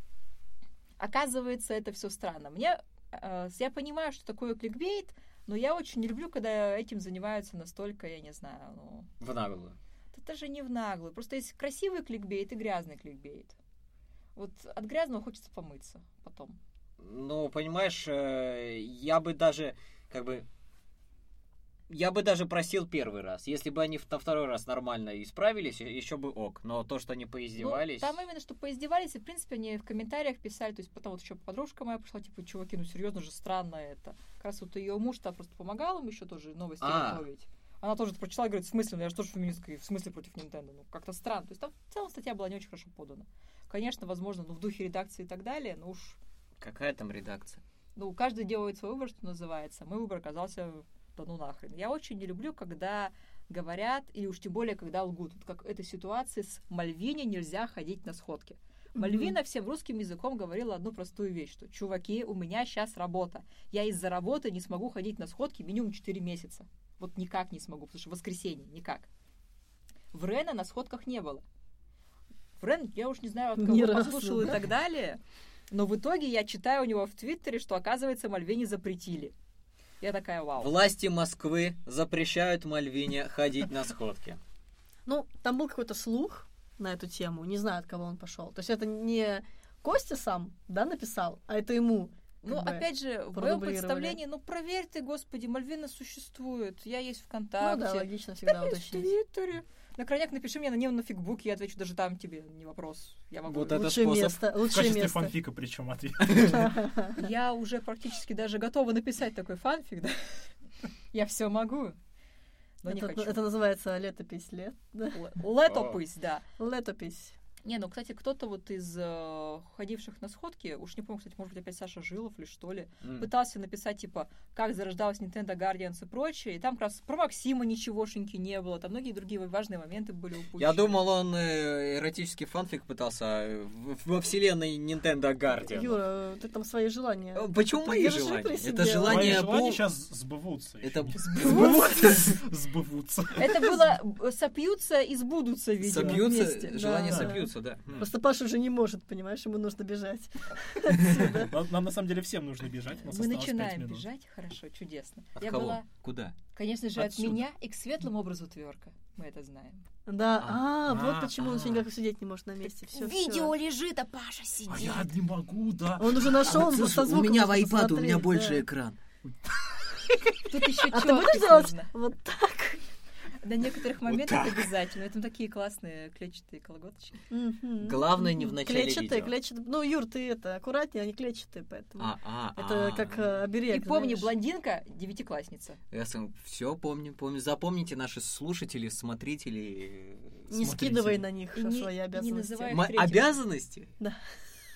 оказывается, это все странно. Мне, э, я понимаю, что такое кликбейт, но я очень не люблю, когда этим занимаются настолько, я не знаю, ну... В наглую. Это даже не в наглую. Просто есть красивый кликбейт и грязный кликбейт. Вот от грязного хочется помыться потом. Ну, понимаешь, э, я бы даже, как бы, я бы даже просил первый раз. Если бы они на второй раз нормально исправились, еще бы ок. Но то, что они поиздевались... Ну, там именно, что поиздевались, и, в принципе, они в комментариях писали, то есть потом вот еще подружка моя пришла, типа, чуваки, ну серьезно же странно это. Как раз вот ее муж там просто помогал им еще тоже новости А. готовить. Она тоже прочитала говорит, в смысле, ну я же тоже феминистка, в смысле против Nintendo. Ну, как-то странно. То есть там в целом статья была не очень хорошо подана. Конечно, возможно, ну, в духе редакции и так далее, но уж, Какая там редакция? ну, каждый делает свой выбор, что называется. Мой выбор оказался, да ну нахрен. Я очень не люблю, когда говорят, или уж тем более, когда лгут. Вот как эта ситуация с Мальвине нельзя ходить на сходки. Мальвина всем русским языком говорила одну простую вещь, что «Чуваки, у меня сейчас работа. Я из-за работы не смогу ходить на сходки минимум 4 месяца. Вот никак не смогу, потому что воскресенье, никак». В Рена на сходках не было. В Рен, я уж не знаю, от кого разу, послушал и да? так далее, но в итоге я читаю у него в Твиттере, что, оказывается, Мальвине запретили. Я такая, вау. Власти Москвы запрещают Мальвине ходить на сходки. Ну, там был какой-то слух, на эту тему, не знаю, от кого он пошел. То есть это не Костя сам, да, написал, а это ему. Ну, бы опять же, в моем представлении, ну, проверь ты, господи, Мальвина существует, я есть Ну ВКонтакте. да, логично всегда Да, есть в уточнить. Твиттере. На крайняк напиши мне на нем на фигбук, я отвечу даже там тебе, не вопрос. Я могу. Вот это Лучшее способ. место, В лучшее качестве место. фанфика причем ответ. Я уже практически даже готова написать такой фанфик, да? Я все могу. Но не Это, хочу. это называется летопись лет. Да? Летопись, да. Летопись. Не, ну, кстати, кто-то вот из э, ходивших на сходки, уж не помню, кстати, может быть, опять Саша Жилов или что ли, М. пытался написать, типа, как зарождалась Nintendo Guardians и прочее, и там как раз про Максима ничегошеньки не было, там многие другие важные моменты были упущены. Я думал, он э, эротический фанфик пытался э, в- во вселенной Nintendo Guardian. Юра, ты там свои желания. Э, Почему мои желания? Это Мои желание желания пол- сейчас сбывутся. Это сбывутся. Сбывутся. Это было э, сопьются и сбудутся, видимо, Сопьются, вместе. желание Да. Сопьются, да. Просто Паша уже не может, понимаешь, ему нужно бежать. Нам, нам, на самом деле всем нужно бежать. у нас Мы начинаем бежать, хорошо, чудесно. От Я кого? была, Куда? конечно же, Отсюда. от меня и к светлому образу тверка. Мы это знаем. Да, А. а, вот А, почему он а. все никак сидеть не может на месте. Все, лежит, а Паша сидит. А я не могу, да. Он уже нашел, он Слушай, со у звуком меня в iPad, у меня больше да. экран. Тут еще А ты будешь делать вот так? На некоторых моментах так. обязательно. Это такие классные клетчатые колготочки. Мгм. Главное, не в начале Клетчатые, видео. клетчатые. Ну, Юр, ты это, аккуратнее, они клетчатые, поэтому. А, а, Это а. как э, оберег, И помни, знаешь. блондинка девятиклассница. Я все помню, помню. Запомните наши слушатели, смотрители. Не Смотрите. скидывай на них И не- свои и не обязанности. называй- обязанности? Да.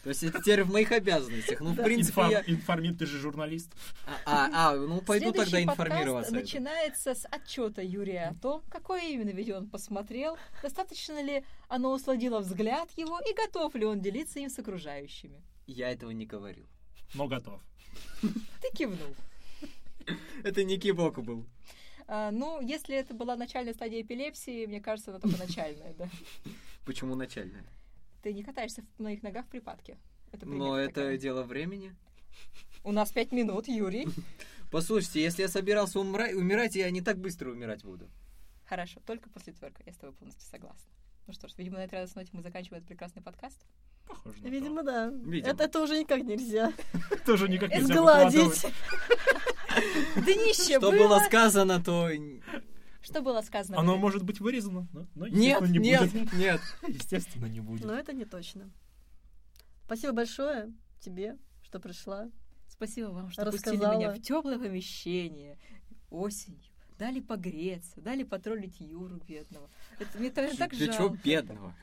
То есть это теперь в моих обязанностях. Ну, в принципе, я... Информит, ты же журналист. А, а, а, ну пойду тогда информироваться. начинается с отчета Юрия о том, какое именно видео он посмотрел, достаточно ли оно усладило взгляд его и готов ли он делиться им с окружающими. Я этого не говорил. Но готов. Ты кивнул. Это не кивок был. А, ну, если это была начальная стадия эпилепсии, мне кажется, это только начальная, да. Почему начальное? Ты не катаешься в моих ногах в припадке. Это Но это такая. дело времени. У нас пять минут, Юрий. Послушайте, если я собирался умра- умирать, я не так быстро умирать буду. Хорошо, только после тверка. Я с тобой полностью согласна. Ну что ж, видимо, на этой радостной ноте мы заканчиваем этот прекрасный подкаст. Похоже на Видимо, да. Видимо. Это, это уже никак нельзя то. Тоже никак нельзя сгладить. Днище Что было сказано, то... Что было сказано? Оно может быть вырезано, но, но, Нет, естественно, не нет, будет. нет. Естественно, не будет. Но это не точно. Спасибо большое тебе, что пришла. Спасибо вам, что пустили Рассказала. меня в теплое помещение осенью. Дали погреться, дали потроллить Юру бедного. Это мне так, так Для чего жалко. бедного?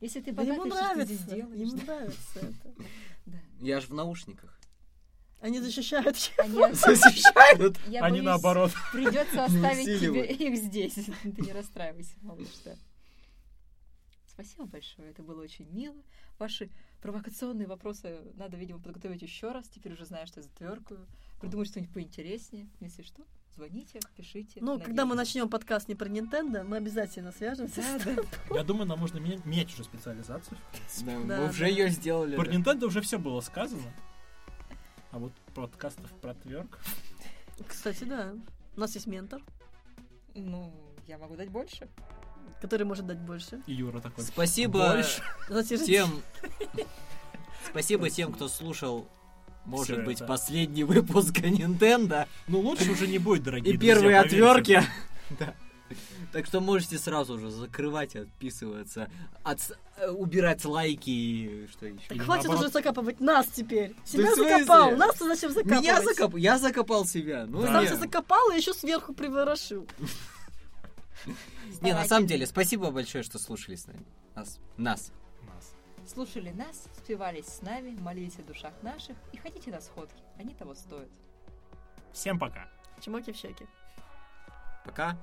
Если ты Да ему богатый, что ты здесь нравится. делаешь? Ему да? нравится это. Да. Я же в наушниках. Они защищают Они, Защищают. я Они боюсь, наоборот. Придется оставить тебе их здесь. Ты не расстраивайся, малыш, да. Спасибо большое, это было очень мило. Ваши провокационные вопросы надо, видимо, подготовить еще раз. Теперь уже знаю, что я затверкаю. Придумать что-нибудь поинтереснее. Если что, звоните, пишите. Ну, когда мы Надеюсь. начнем подкаст не про Nintendo, мы обязательно свяжемся. Да, с да. Я думаю, нам нужно менять, менять уже специализацию. Да, Да, Мы уже да. ее сделали. Про да. Nintendo уже все было сказано. А вот подкастов про тверк. Кстати, да. У нас есть ментор, Ну, я могу дать больше. который может дать больше. И Юра такой. Спасибо Больше. Тем... Спасибо тем, кто слушал, может Всё быть, это. последний выпуск Nintendo Ну, лучше уже не будет, дорогие и друзья, первые поверьте. отвертки. Да. Так что можете сразу же закрывать, отписываться, отс- э, убирать лайки и что еще. Так хватит наоборот. уже закапывать нас теперь. Себя закопал. Нас ты зачем закапывать? Меня закоп... Я закопал себя. Ну, Да. Сам себя закопал и еще сверху приворошил. не, на самом деле, спасибо большое, что слушали с нами. Нас. Нас. Нас. Слушали нас, спевались с нами, молились о душах наших и ходите на сходки. Они того стоят. Всем пока. Чмоки в щеки. Пока.